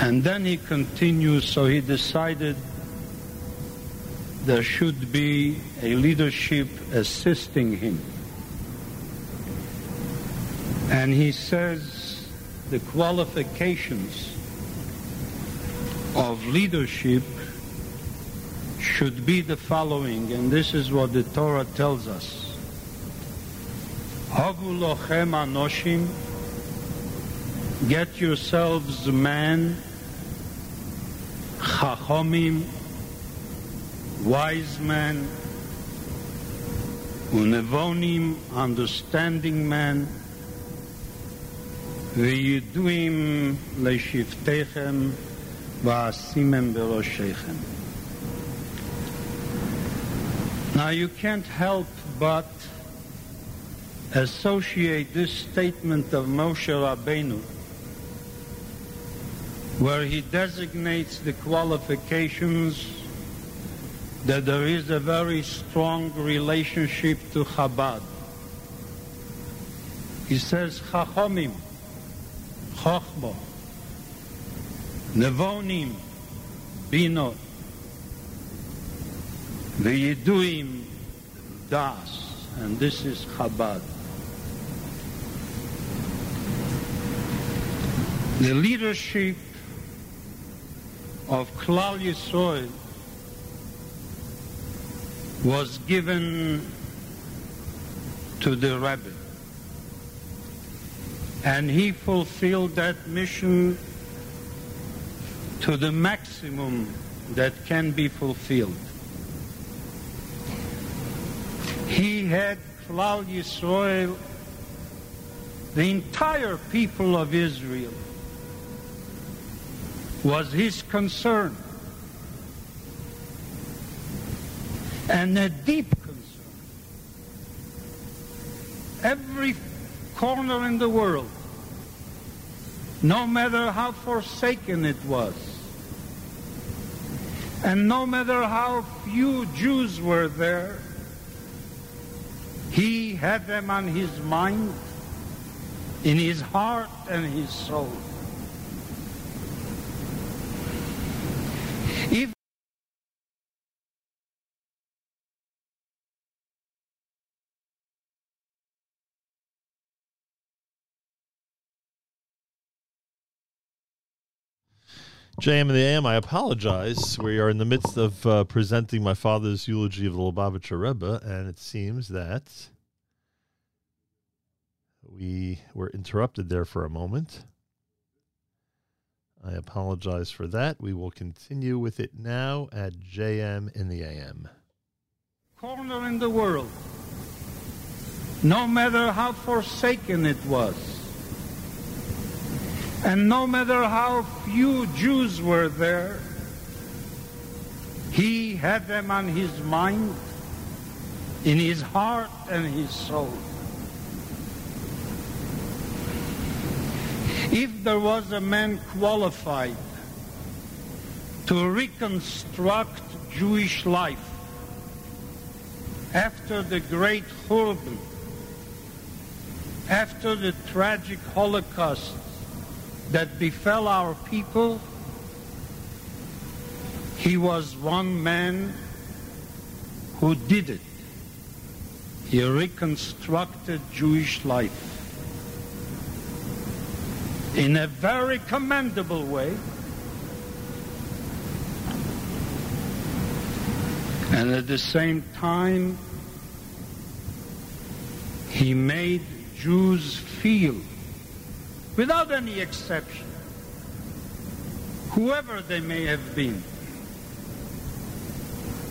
And then he continues, so he decided there should be a leadership assisting him. And he says the qualifications of leadership should be the following, and this is what the Torah tells us. Havu lochem anoshim, get yourselves men, chachomim, wise men, unevonim, understanding men, וידועים לשבטיכם ועשימם בראשיכם. Now you can't help but associate this statement of Moshe Rabbeinu where he designates the qualifications that there is a very strong relationship to Chabad. He says, Chachomim, Chochbo, Nevonim, Binot, V'yiduim, Das, and this is Chabad. The leadership of Klal Yisrael was given to the Rebbe. And he fulfilled that mission to the maximum that can be fulfilled. He had Klal Yisrael, the entire people of Israel, was his concern. And a deep concern. Every corner in the world, no matter how forsaken it was, and no matter how few Jews were there, he had them on his mind, in his heart and his soul. If JM and the AM, I apologize. We are in the midst of uh, presenting my father's eulogy of the Lubavitcher Rebbe, and it seems that we were interrupted there for a moment. I apologize for that. We will continue with it now at JM in the AM. corner in the world, no matter how forsaken it was, and no matter how few Jews were there, he had them on his mind, in his heart and his soul. If there was a man qualified to reconstruct Jewish life after the great Churban, after the tragic Holocaust that befell our people, he was one man who did it. He reconstructed Jewish life in a very commendable way. And at the same time, he made Jews feel, without any exception, whoever they may have been,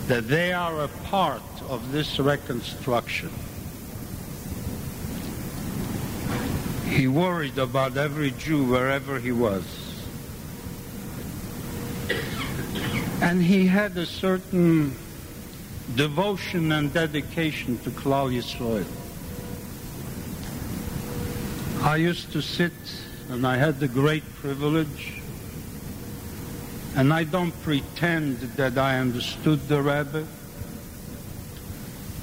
that they are a part of this reconstruction. He worried about every Jew wherever he was. And he had a certain devotion and dedication to Klal Yisrael. I used to sit, and I had the great privilege, and I don't pretend that I understood the Rebbe.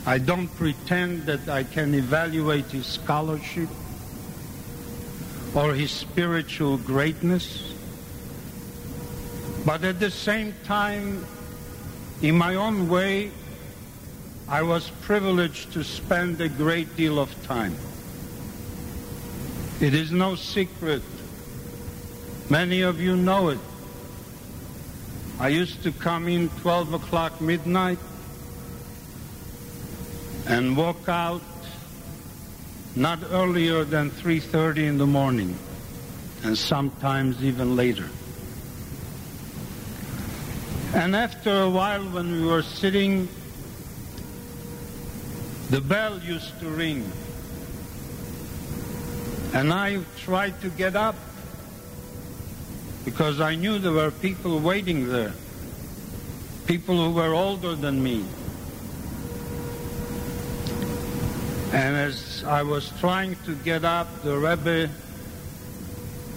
I don't pretend that I can evaluate his scholarship or his spiritual greatness. But at the same time, in my own way, I was privileged to spend a great deal of time. It is no secret. Many of you know it. I used to come in 12 o'clock midnight and walk out not earlier than 3.30 in the morning and sometimes even later. And after a while when we were sitting, the bell used to ring. And I tried to get up because I knew there were people waiting there, people who were older than me. And as I was trying to get up, the Rebbe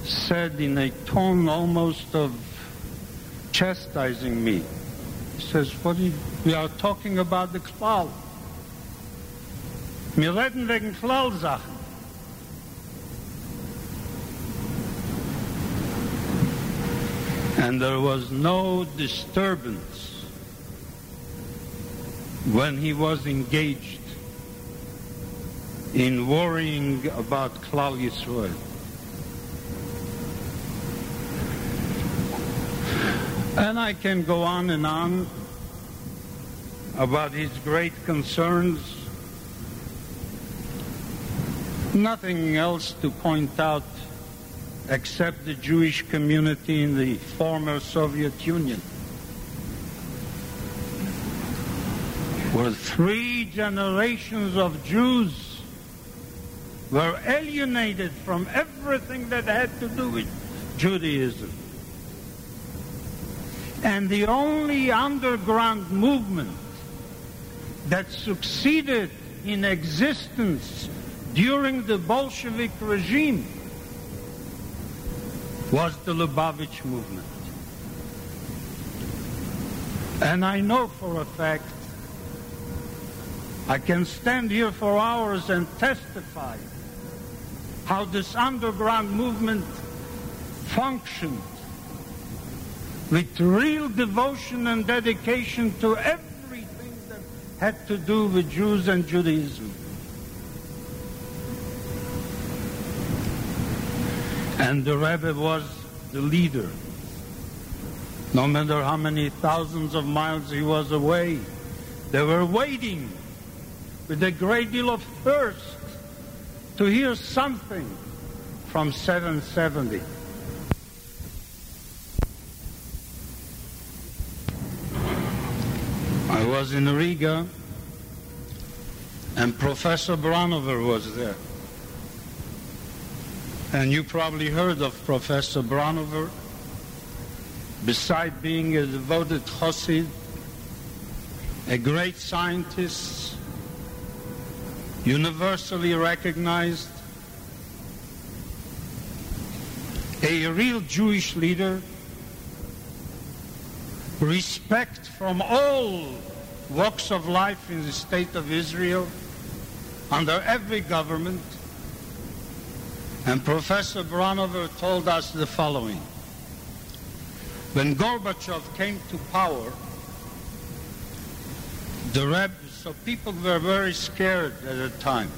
said in a tone almost of chastising me. He says, what you, we are talking about the Klal. Wir reden wegen Klal-Sachen. And there was no disturbance when he was engaged in worrying about Klal Yisrael. And I can go on and on about his great concerns. Nothing else to point out except the Jewish community in the former Soviet Union. Where three generations of Jews were alienated from everything that had to do with Judaism. And the only underground movement that succeeded in existence during the Bolshevik regime was the Lubavitch movement. And I know for a fact, I can stand here for hours and testify how this underground movement functioned with real devotion and dedication to everything that had to do with Jews and Judaism. And the Rebbe was the leader. No matter how many thousands of miles he was away, they were waiting with a great deal of thirst to hear something from 770. I was in Riga And Professor Branover was there. And you probably heard of Professor Branover. Beside being a devoted Chassid, a great scientist, universally recognized, a real Jewish leader, respect from all walks of life in the state of Israel, under every government. And Professor Branover told us the following. When Gorbachev came to power, the Rebbe, so people were very scared at the time.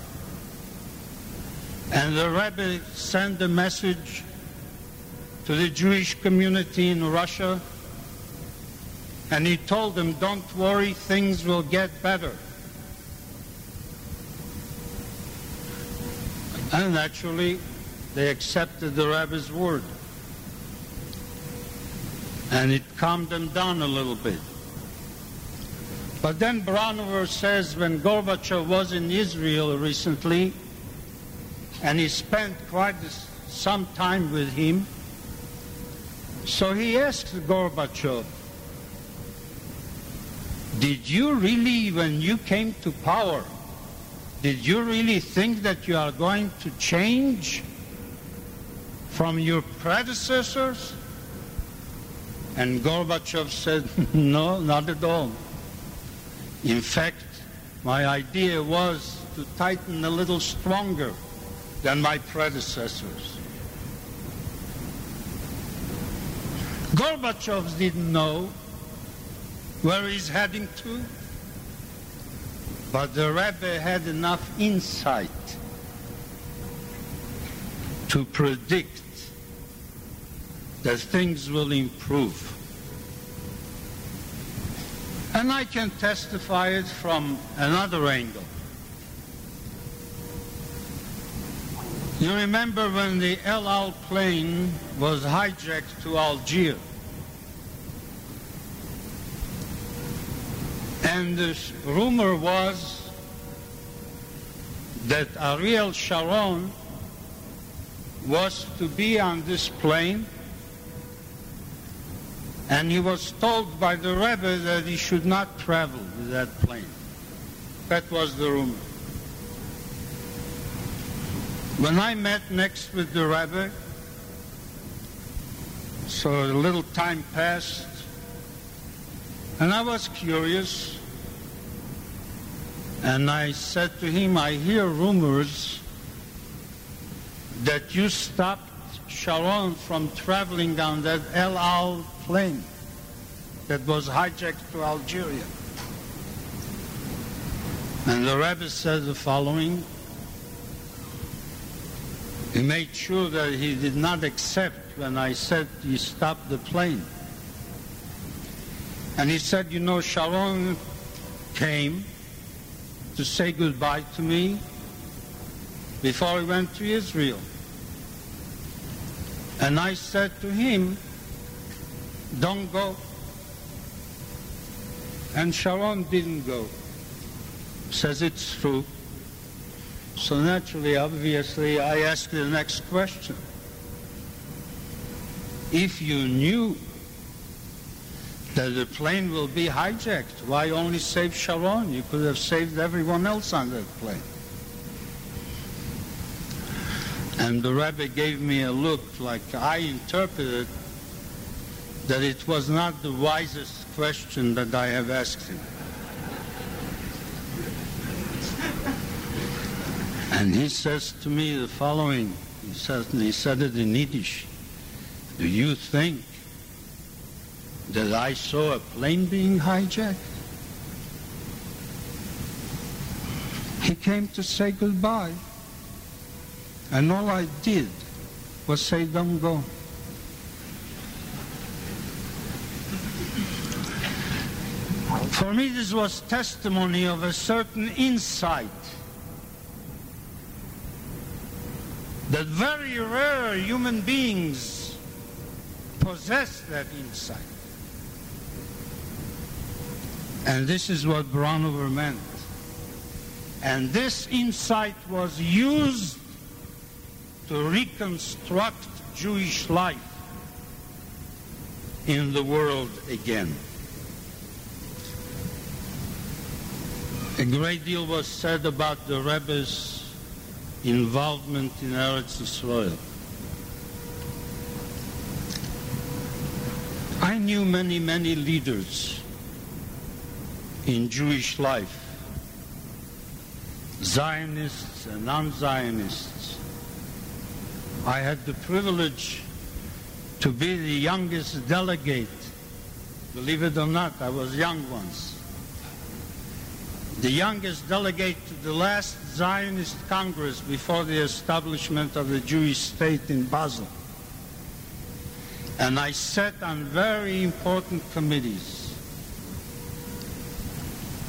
And the Rebbe sent a message to the Jewish community in Russia, and he told them, don't worry, things will get better. And naturally, they accepted the rabbi's word. And it calmed them down a little bit. But then Branover says when Gorbachev was in Israel recently, and he spent quite some time with him, so he asked Gorbachev, did you really, when you came to power, did you really think that you are going to change from your predecessors? And Gorbachev said, (laughs) no, not at all. In fact, my idea was to tighten a little stronger than my predecessors. Gorbachev didn't know where he's heading to, but the Rebbe had enough insight to predict that things will improve. And I can testify it from another angle. You remember when the El Al plane was hijacked to Algiers? And the rumor was that Ariel Sharon was to be on this plane and he was told by the Rebbe that he should not travel with that plane. That was the rumor. When I met next with the Rebbe, so a little time passed, and I was curious, and I said to him, I hear rumors that you stopped Sharon from traveling down that El Al plane that was hijacked to Algeria. And the Rebbe said the following. He made sure that he did not accept when I said he stopped the plane. And he said, you know, Sharon came to say goodbye to me before he went to Israel. And I said to him, don't go. And Sharon didn't go. Says it's true. So naturally, obviously, I asked the next question. If you knew that the plane will be hijacked, why only save Sharon? You could have saved everyone else on that plane. And the rabbi gave me a look like I interpreted that it was not the wisest question that I have asked him. And he says to me the following. He says, he said it in Yiddish. Do you think that I saw a plane being hijacked? He came to say goodbye. And all I did was say, don't go. For me, this was testimony of a certain insight that very rare human beings possess that insight. And this is what Branover meant. And this insight was used to reconstruct Jewish life in the world again. A great deal was said about the Rebbe's involvement in Eretz Israel. I knew many, many leaders in Jewish life, Zionists and non-Zionists. I had the privilege to be the youngest delegate. Believe it or not, I was young once. The youngest delegate to the last Zionist Congress before the establishment of the Jewish state in Basel. And I sat on very important committees.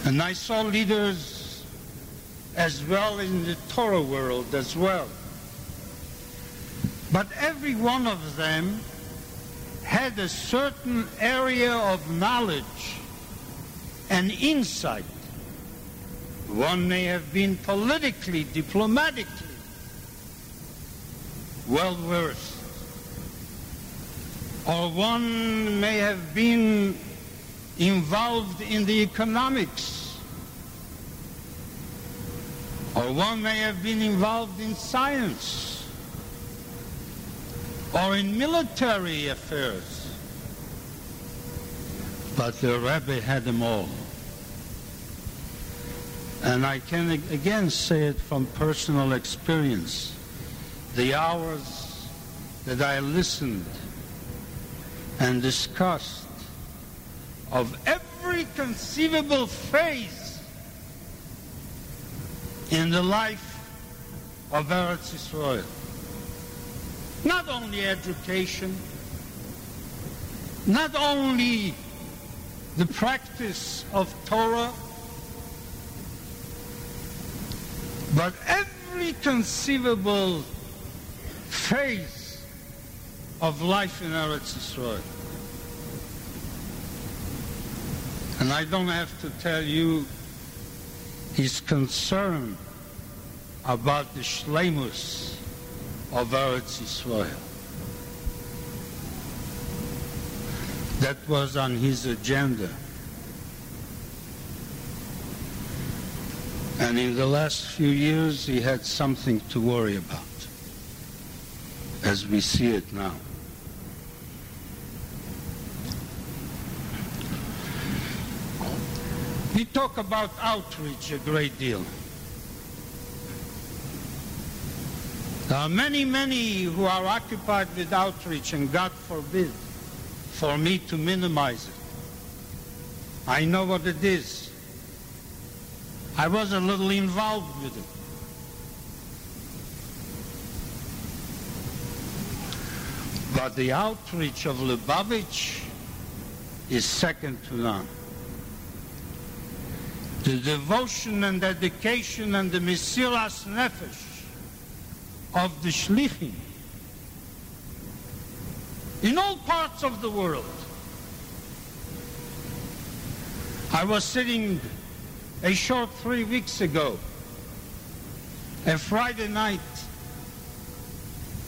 And I saw leaders as well in the Torah world as well. But every one of them had a certain area of knowledge and insight. One may have been politically, diplomatically well versed. Or one may have been involved in the economics. Or one may have been involved in science. Or in military affairs. But the rabbi had them all. And I can again say it from personal experience. The hours that I listened and discussed of every conceivable phase in the life of Eretz Israel. Not only education, not only the practice of Torah, but every conceivable phase of life in Eretz Israel. And I don't have to tell you his concern about the shlemus of Eretz Israel. That was on his agenda. And in the last few years, he had something to worry about, as we see it now. We talk about outreach a great deal. There are many, many who are occupied with outreach, and God forbid for me to minimize it. I know what it is. I was a little involved with it. But the outreach of Lubavitch is second to none. The devotion and dedication and the Mesiras Nefesh of the Shlichim in all parts of the world. I was sitting a short three weeks ago, a Friday night,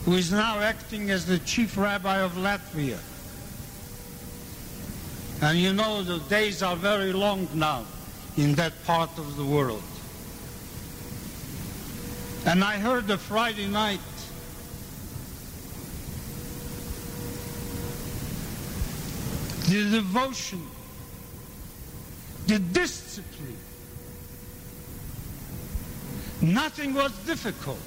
who is now acting as the chief rabbi of Latvia. And you know the days are very long now in that part of the world. And I heard the Friday night the devotion, the discipline. Nothing was difficult.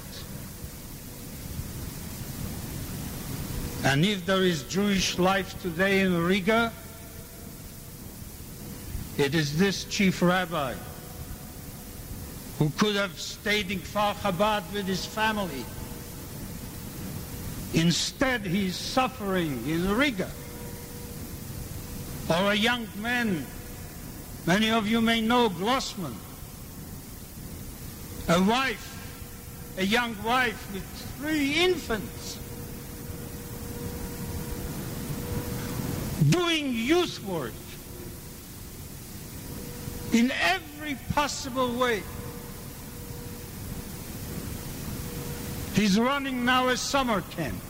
And if there is Jewish life today in Riga, it is this chief rabbi who could have stayed in Kfar Chabad with his family. Instead, he's suffering in Riga. Or a young man, many of you may know Glossman, a wife, a young wife with three infants, doing youth work in every possible way. He's running now a summer camp.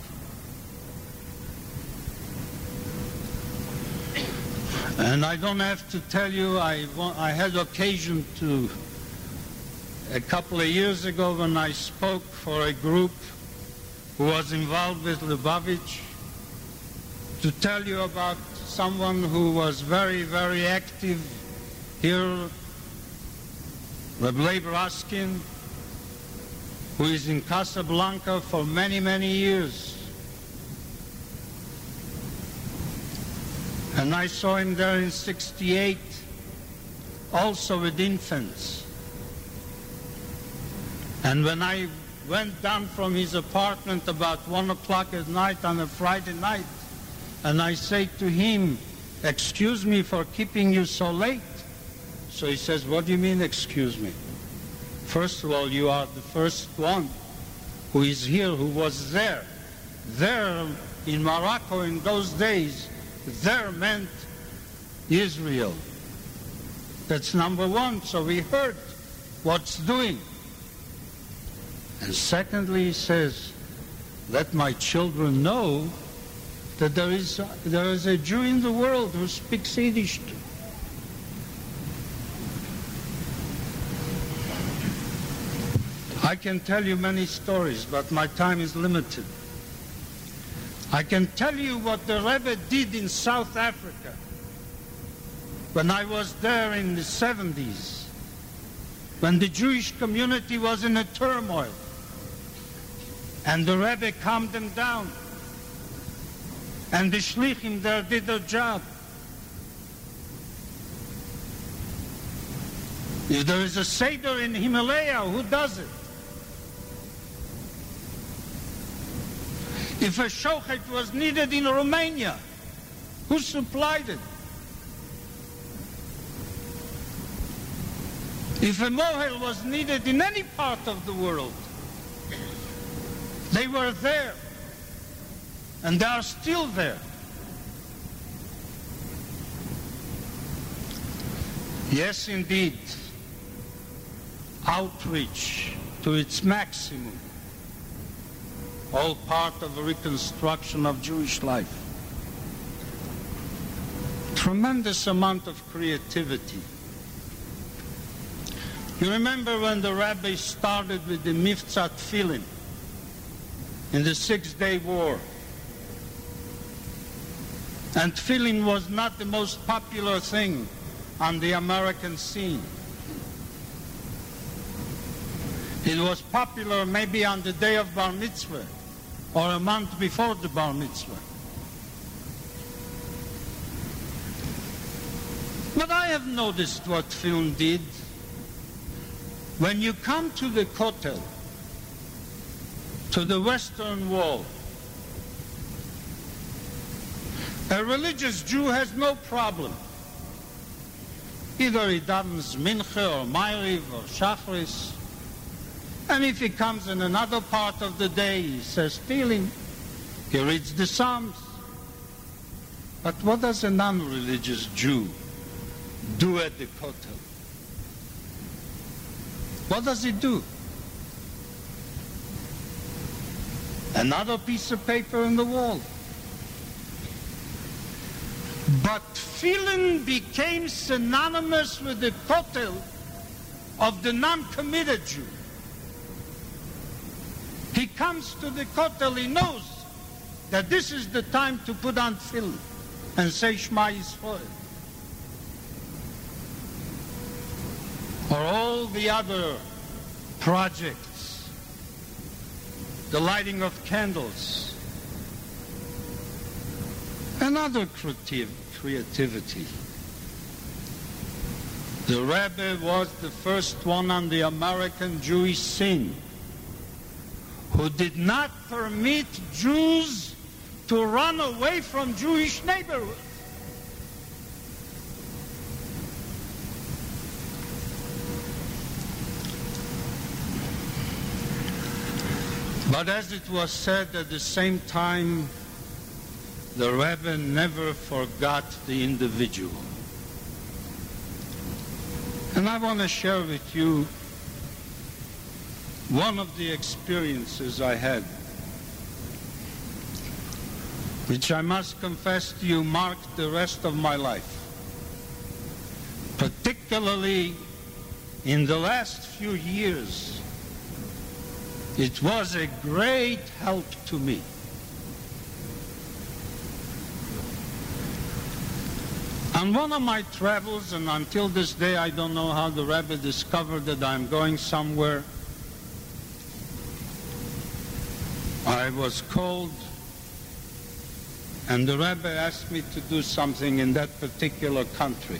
And I don't have to tell you, I, I had occasion to, a couple of years ago when I spoke for a group who was involved with Lubavitch, to tell you about someone who was very, very active here, Reb Raskin, who is in Casablanca for many, many years. And I saw him there in 68, also with infants. And when I went down from his apartment about one o'clock at night on a Friday night, and I say to him, excuse me for keeping you so late. So he says, what do you mean, excuse me? First of all, you are the first one who is here, who was there. There in Morocco in those days, there meant Israel. That's number one. So we heard what's doing. And secondly, he says, let my children know that there is, there is a Jew in the world who speaks Yiddish. I can tell you many stories, but my time is limited. I can tell you what the Rebbe did in South Africa when I was there in the 70s, when the Jewish community was in a turmoil, and the Rebbe calmed them down, and the Shlichim there did their job. If there is a Seder in Himalaya, who does it? If a shochet was needed in Romania, who supplied it? If a mohel was needed in any part of the world, they were there. And they are still there. Yes, indeed, outreach to its maximum all part of the reconstruction of Jewish life. Tremendous amount of creativity. You remember when the rabbi started with the Mivtza Tefillin in the Six-Day War? And Tefillin was not the most popular thing on the American scene. It was popular maybe on the day of Bar Mitzvah or a month before the Bar Mitzvah. But I have noticed what tefillin did. When you come to the Kotel, to the Western Wall, a religious Jew has no problem. Either he davens Mincha or Ma'ariv or Shachris, and if he comes in another part of the day, he says Tehillim. He reads the Psalms. But what does a non-religious Jew do at the Kotel? What does he do? Another piece of paper on the wall. But tefillin became synonymous with the Kotel of the non-committed Jew. He comes to the Kotel, he knows that this is the time to put on tefillin and say Shema Yisrael. Or all the other projects, the lighting of candles, and other creative, creativity. The Rebbe was the first one on the American Jewish scene who did not permit Jews to run away from Jewish neighborhoods. But as it was said at the same time, the Rebbe never forgot the individual. And I want to share with you one of the experiences I had, which I must confess to you marked the rest of my life, particularly in the last few years. It was a great help to me. On one of my travels, and until this day I don't know how the Rebbe discovered that I'm going somewhere, I was called, and the rabbi asked me to do something in that particular country.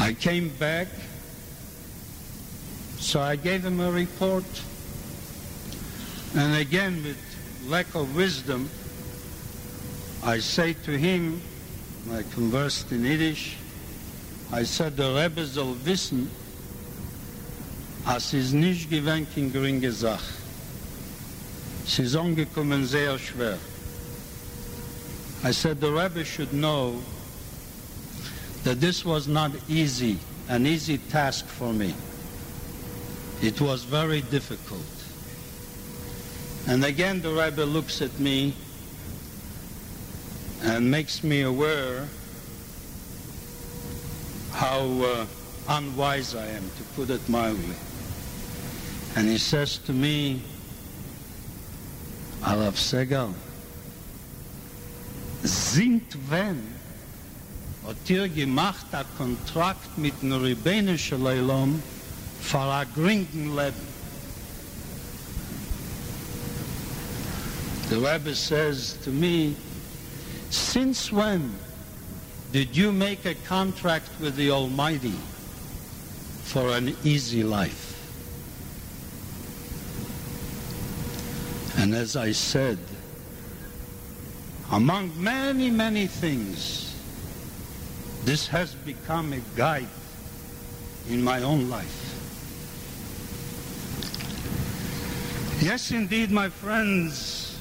I came back, so I gave him a report, and again with lack of wisdom, I say to him, I conversed in Yiddish, I said, der Rebbe soll wissen, as is nicht gewinnt in geringe Sach. Es ist angekommen sehr schwer. I said, the Rebbe should know that this was not easy, an easy task for me. It was very difficult. And again, the Rebbe looks at me and makes me aware how uh, unwise I am, to put it mildly. And he says to me, Alav Segal, sind wenn hat ihr gemacht a Kontrakt mit dem Ribbono Shel Olam für a gringen Leben. The Rebbe says to me, since when did you make a contract with the Almighty for an easy life? And as I said, among many, many things, this has become a guide in my own life. Yes, indeed, my friends,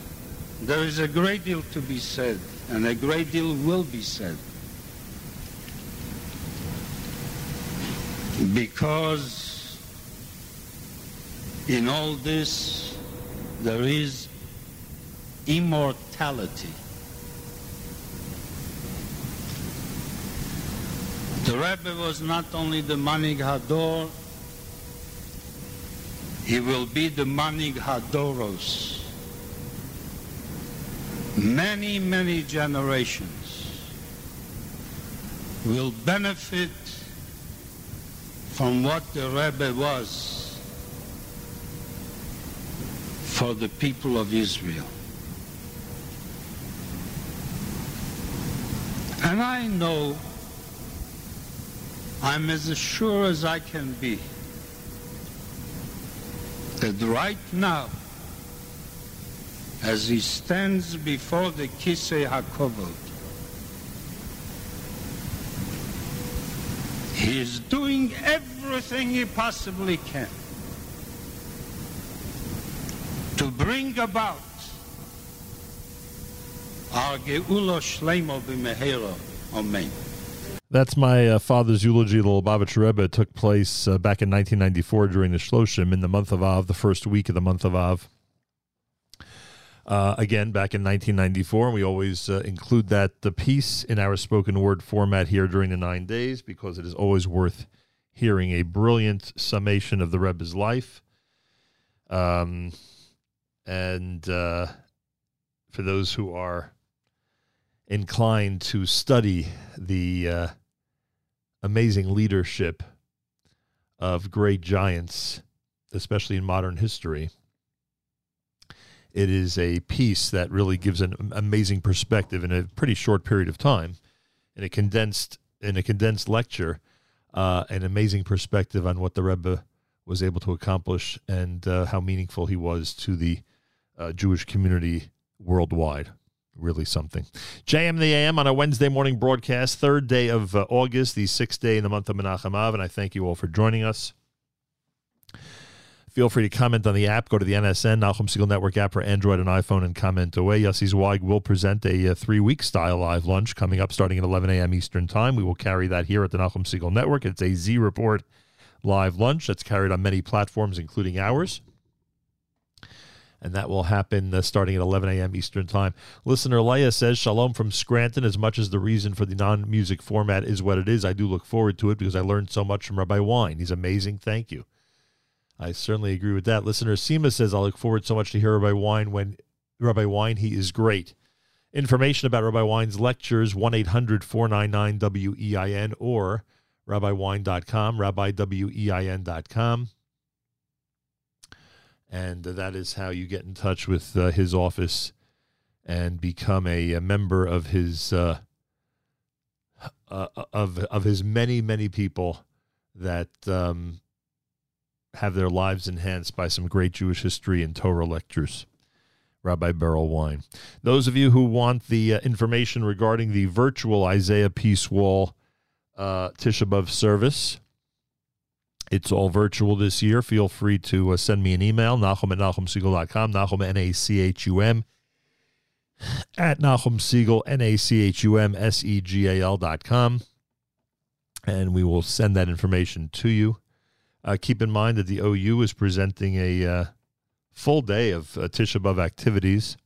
there is a great deal to be said, and a great deal will be said. Because in all this, there is immortality. The Rebbe was not only the Manig Hador, he will be the Manig Hadoros. Many, many generations will benefit from what the Rebbe was for the people of Israel. And I know I'm as sure as I can be that right now, as he stands before the Kisei HaKovod, he is doing everything he possibly can to bring about our. Amen. That's my uh, father's eulogy. The Lubavitch Rebbe took place uh, back in 1994 during the Shloshim in the month of Av, the first week of the month of Av. Uh, again, back in 1994, we always uh, include that the piece in our spoken word format here during the nine days because it is always worth hearing a brilliant summation of the Rebbe's life. Um, and uh, for those who are inclined to study the uh, amazing leadership of great giants, especially in modern history. It is a piece that really gives an amazing perspective in a pretty short period of time, in a condensed in a condensed lecture, uh, an amazing perspective on what the Rebbe was able to accomplish and uh, how meaningful he was to the uh, Jewish community worldwide really something. JM the AM on a Wednesday morning broadcast, third day of uh, August, the sixth day in the month of Menachem Av, and I thank you all for joining us. Feel free to comment on the app. Go to the NSN, Nachum Segal Network app for Android and iPhone and comment away. Yossi Zweig will present a, uh three week style live lunch coming up starting at 11 a.m. Eastern Time. We will carry that here at the Nachum Segal Network. It's a Z Report live lunch that's carried on many platforms, including ours. And that will happen uh, starting at 11 a.m. Eastern Time. Listener Leia says, Shalom from Scranton. As much as the reason for the non music format is what it is, I do look forward to it because I learned so much from Rabbi Wein. He's amazing. Thank you. I certainly agree with that. Listener Seema says, I look forward so much to hear Rabbi Wein when Rabbi Wein, he is great. Information about Rabbi Wein's lectures, 1 800 499 WEIN or rabbiwine.com, rabbiwein.com. And that is how you get in touch with uh, his office and become a, a member of his uh, uh, of of his many many people that um, have their lives enhanced by some great Jewish history and Torah lectures. Rabbi Berel Wein. Those of you who want the uh, information regarding the virtual Isaiah Peace Wall uh, Tisha B'Av service, it's all virtual this year. Feel free to uh, send me an email, Nachum at NachumSegal.com, Nachum, N-A-C-H-U-M, at Nachum Segal, N-A-C-H-U-M, S-E-G-A-L dot com, and we will send that information to you. Uh, keep in mind that the OU is presenting a uh, full day of uh, Tisha B'Av activities,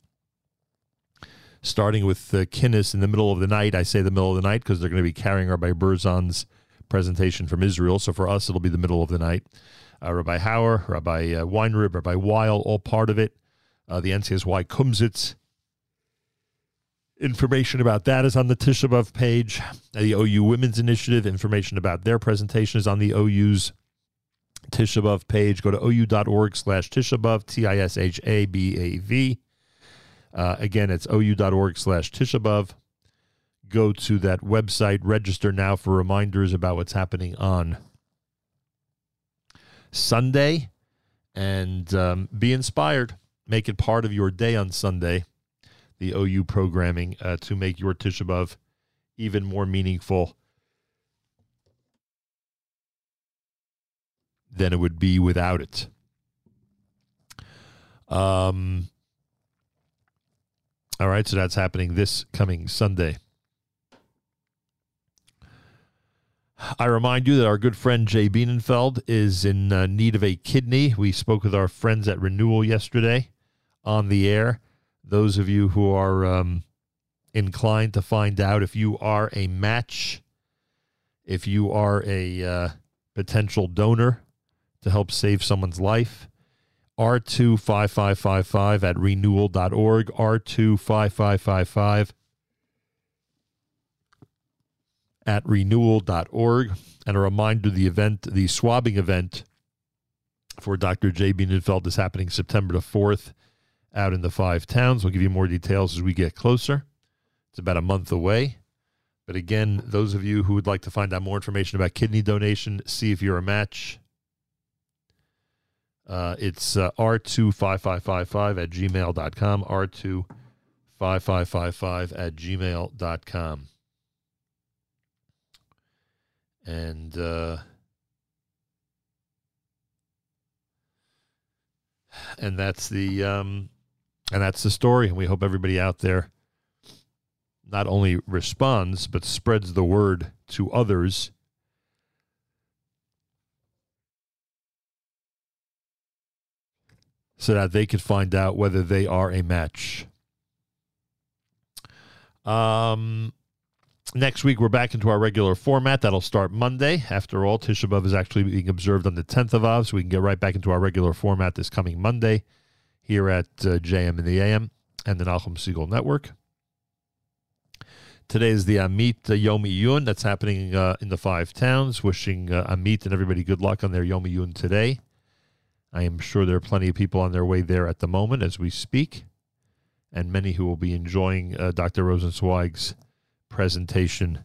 starting with uh, Kinnis in the middle of the night. I say the middle of the night because they're going to be carrying Rabbi Berzon's presentation from Israel. So for us, it'll be the middle of the night. Uh, Rabbi Hauer, Rabbi uh, Weinreb, Rabbi Weil, all part of it. Uh, the NCSY Kumsitz. Information about that is on the Tisha B'Av page. The OU Women's Initiative, information about their presentation is on the OU's Tisha B'Av page. Go to ou.org slash Tisha B'Av, T I S H A B A V. Uh, again, it's ou.org slash Tisha B'Av. Go to that website, register now for reminders about what's happening on Sunday, and um, be inspired. Make it part of your day on Sunday, the OU programming, uh, to make your Tisha B'Av even more meaningful than it would be without it. Um, all right, so that's happening this coming Sunday. I remind you that our good friend Jay Bienenfeld is in uh, need of a kidney. We spoke with our friends at Renewal yesterday on the air. Those of you who are um, inclined to find out if you are a match, if you are a uh, potential donor to help save someone's life, R25555 at renewal.org, R25555 at renewal.org. And a reminder the event, the swabbing event for Dr. J. Bienenfeld is happening September the 4th out in the five towns. We'll give you more details as we get closer. It's about a month away. But again, those of you who would like to find out more information about kidney donation, see if you're a match. Uh, it's uh, r25555 at gmail.com, r25555 at gmail.com. And uh, and that's the um, and that's the story. And we hope everybody out there not only responds but spreads the word to others. So that they could find out whether they are a match. Um, next week we're back into our regular format. That'll start Monday. After all, Tisha B'av is actually being observed on the 10th of Av, so we can get right back into our regular format this coming Monday here at uh, JM in the AM and the Nachum Segal Network. Today is the Amit uh, Yom Iyun that's happening uh, in the five towns. Wishing uh, Amit and everybody good luck on their Yom Iyun today. I am sure there are plenty of people on their way there at the moment as we speak, and many who will be enjoying uh, Dr. Rosenzweig's presentation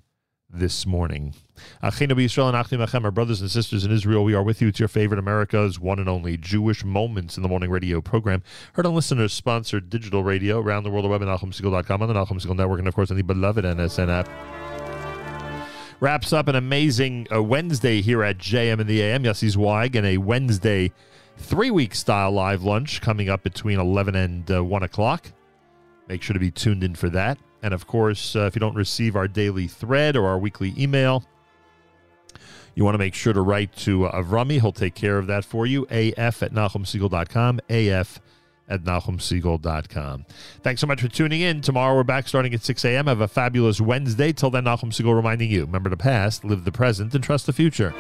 this morning. Achinu B'Yisrael and Achim our brothers and sisters in Israel, we are with you. It's your favorite America's one and only Jewish Moments in the Morning radio program. Heard on listeners sponsored digital radio around the world web at NachumSegal.com on the Nachum Segal Network, and of course on the beloved NSN app. Wraps up an amazing uh, Wednesday here at JM in the AM. Yossi Zweig and a Wednesday three week style live lunch coming up between 11 and uh, 1 o'clock. Make sure to be tuned in for that. And of course, uh, if you don't receive our daily thread or our weekly email, you want to make sure to write to uh, Avrami. He'll take care of that for you. AF at NachumSegal.com. AF at NachumSegal.com. Thanks so much for tuning in. Tomorrow we're back starting at 6 a.m. Have a fabulous Wednesday. Till then, Nachum Segal reminding you remember the past, live the present, and trust the future.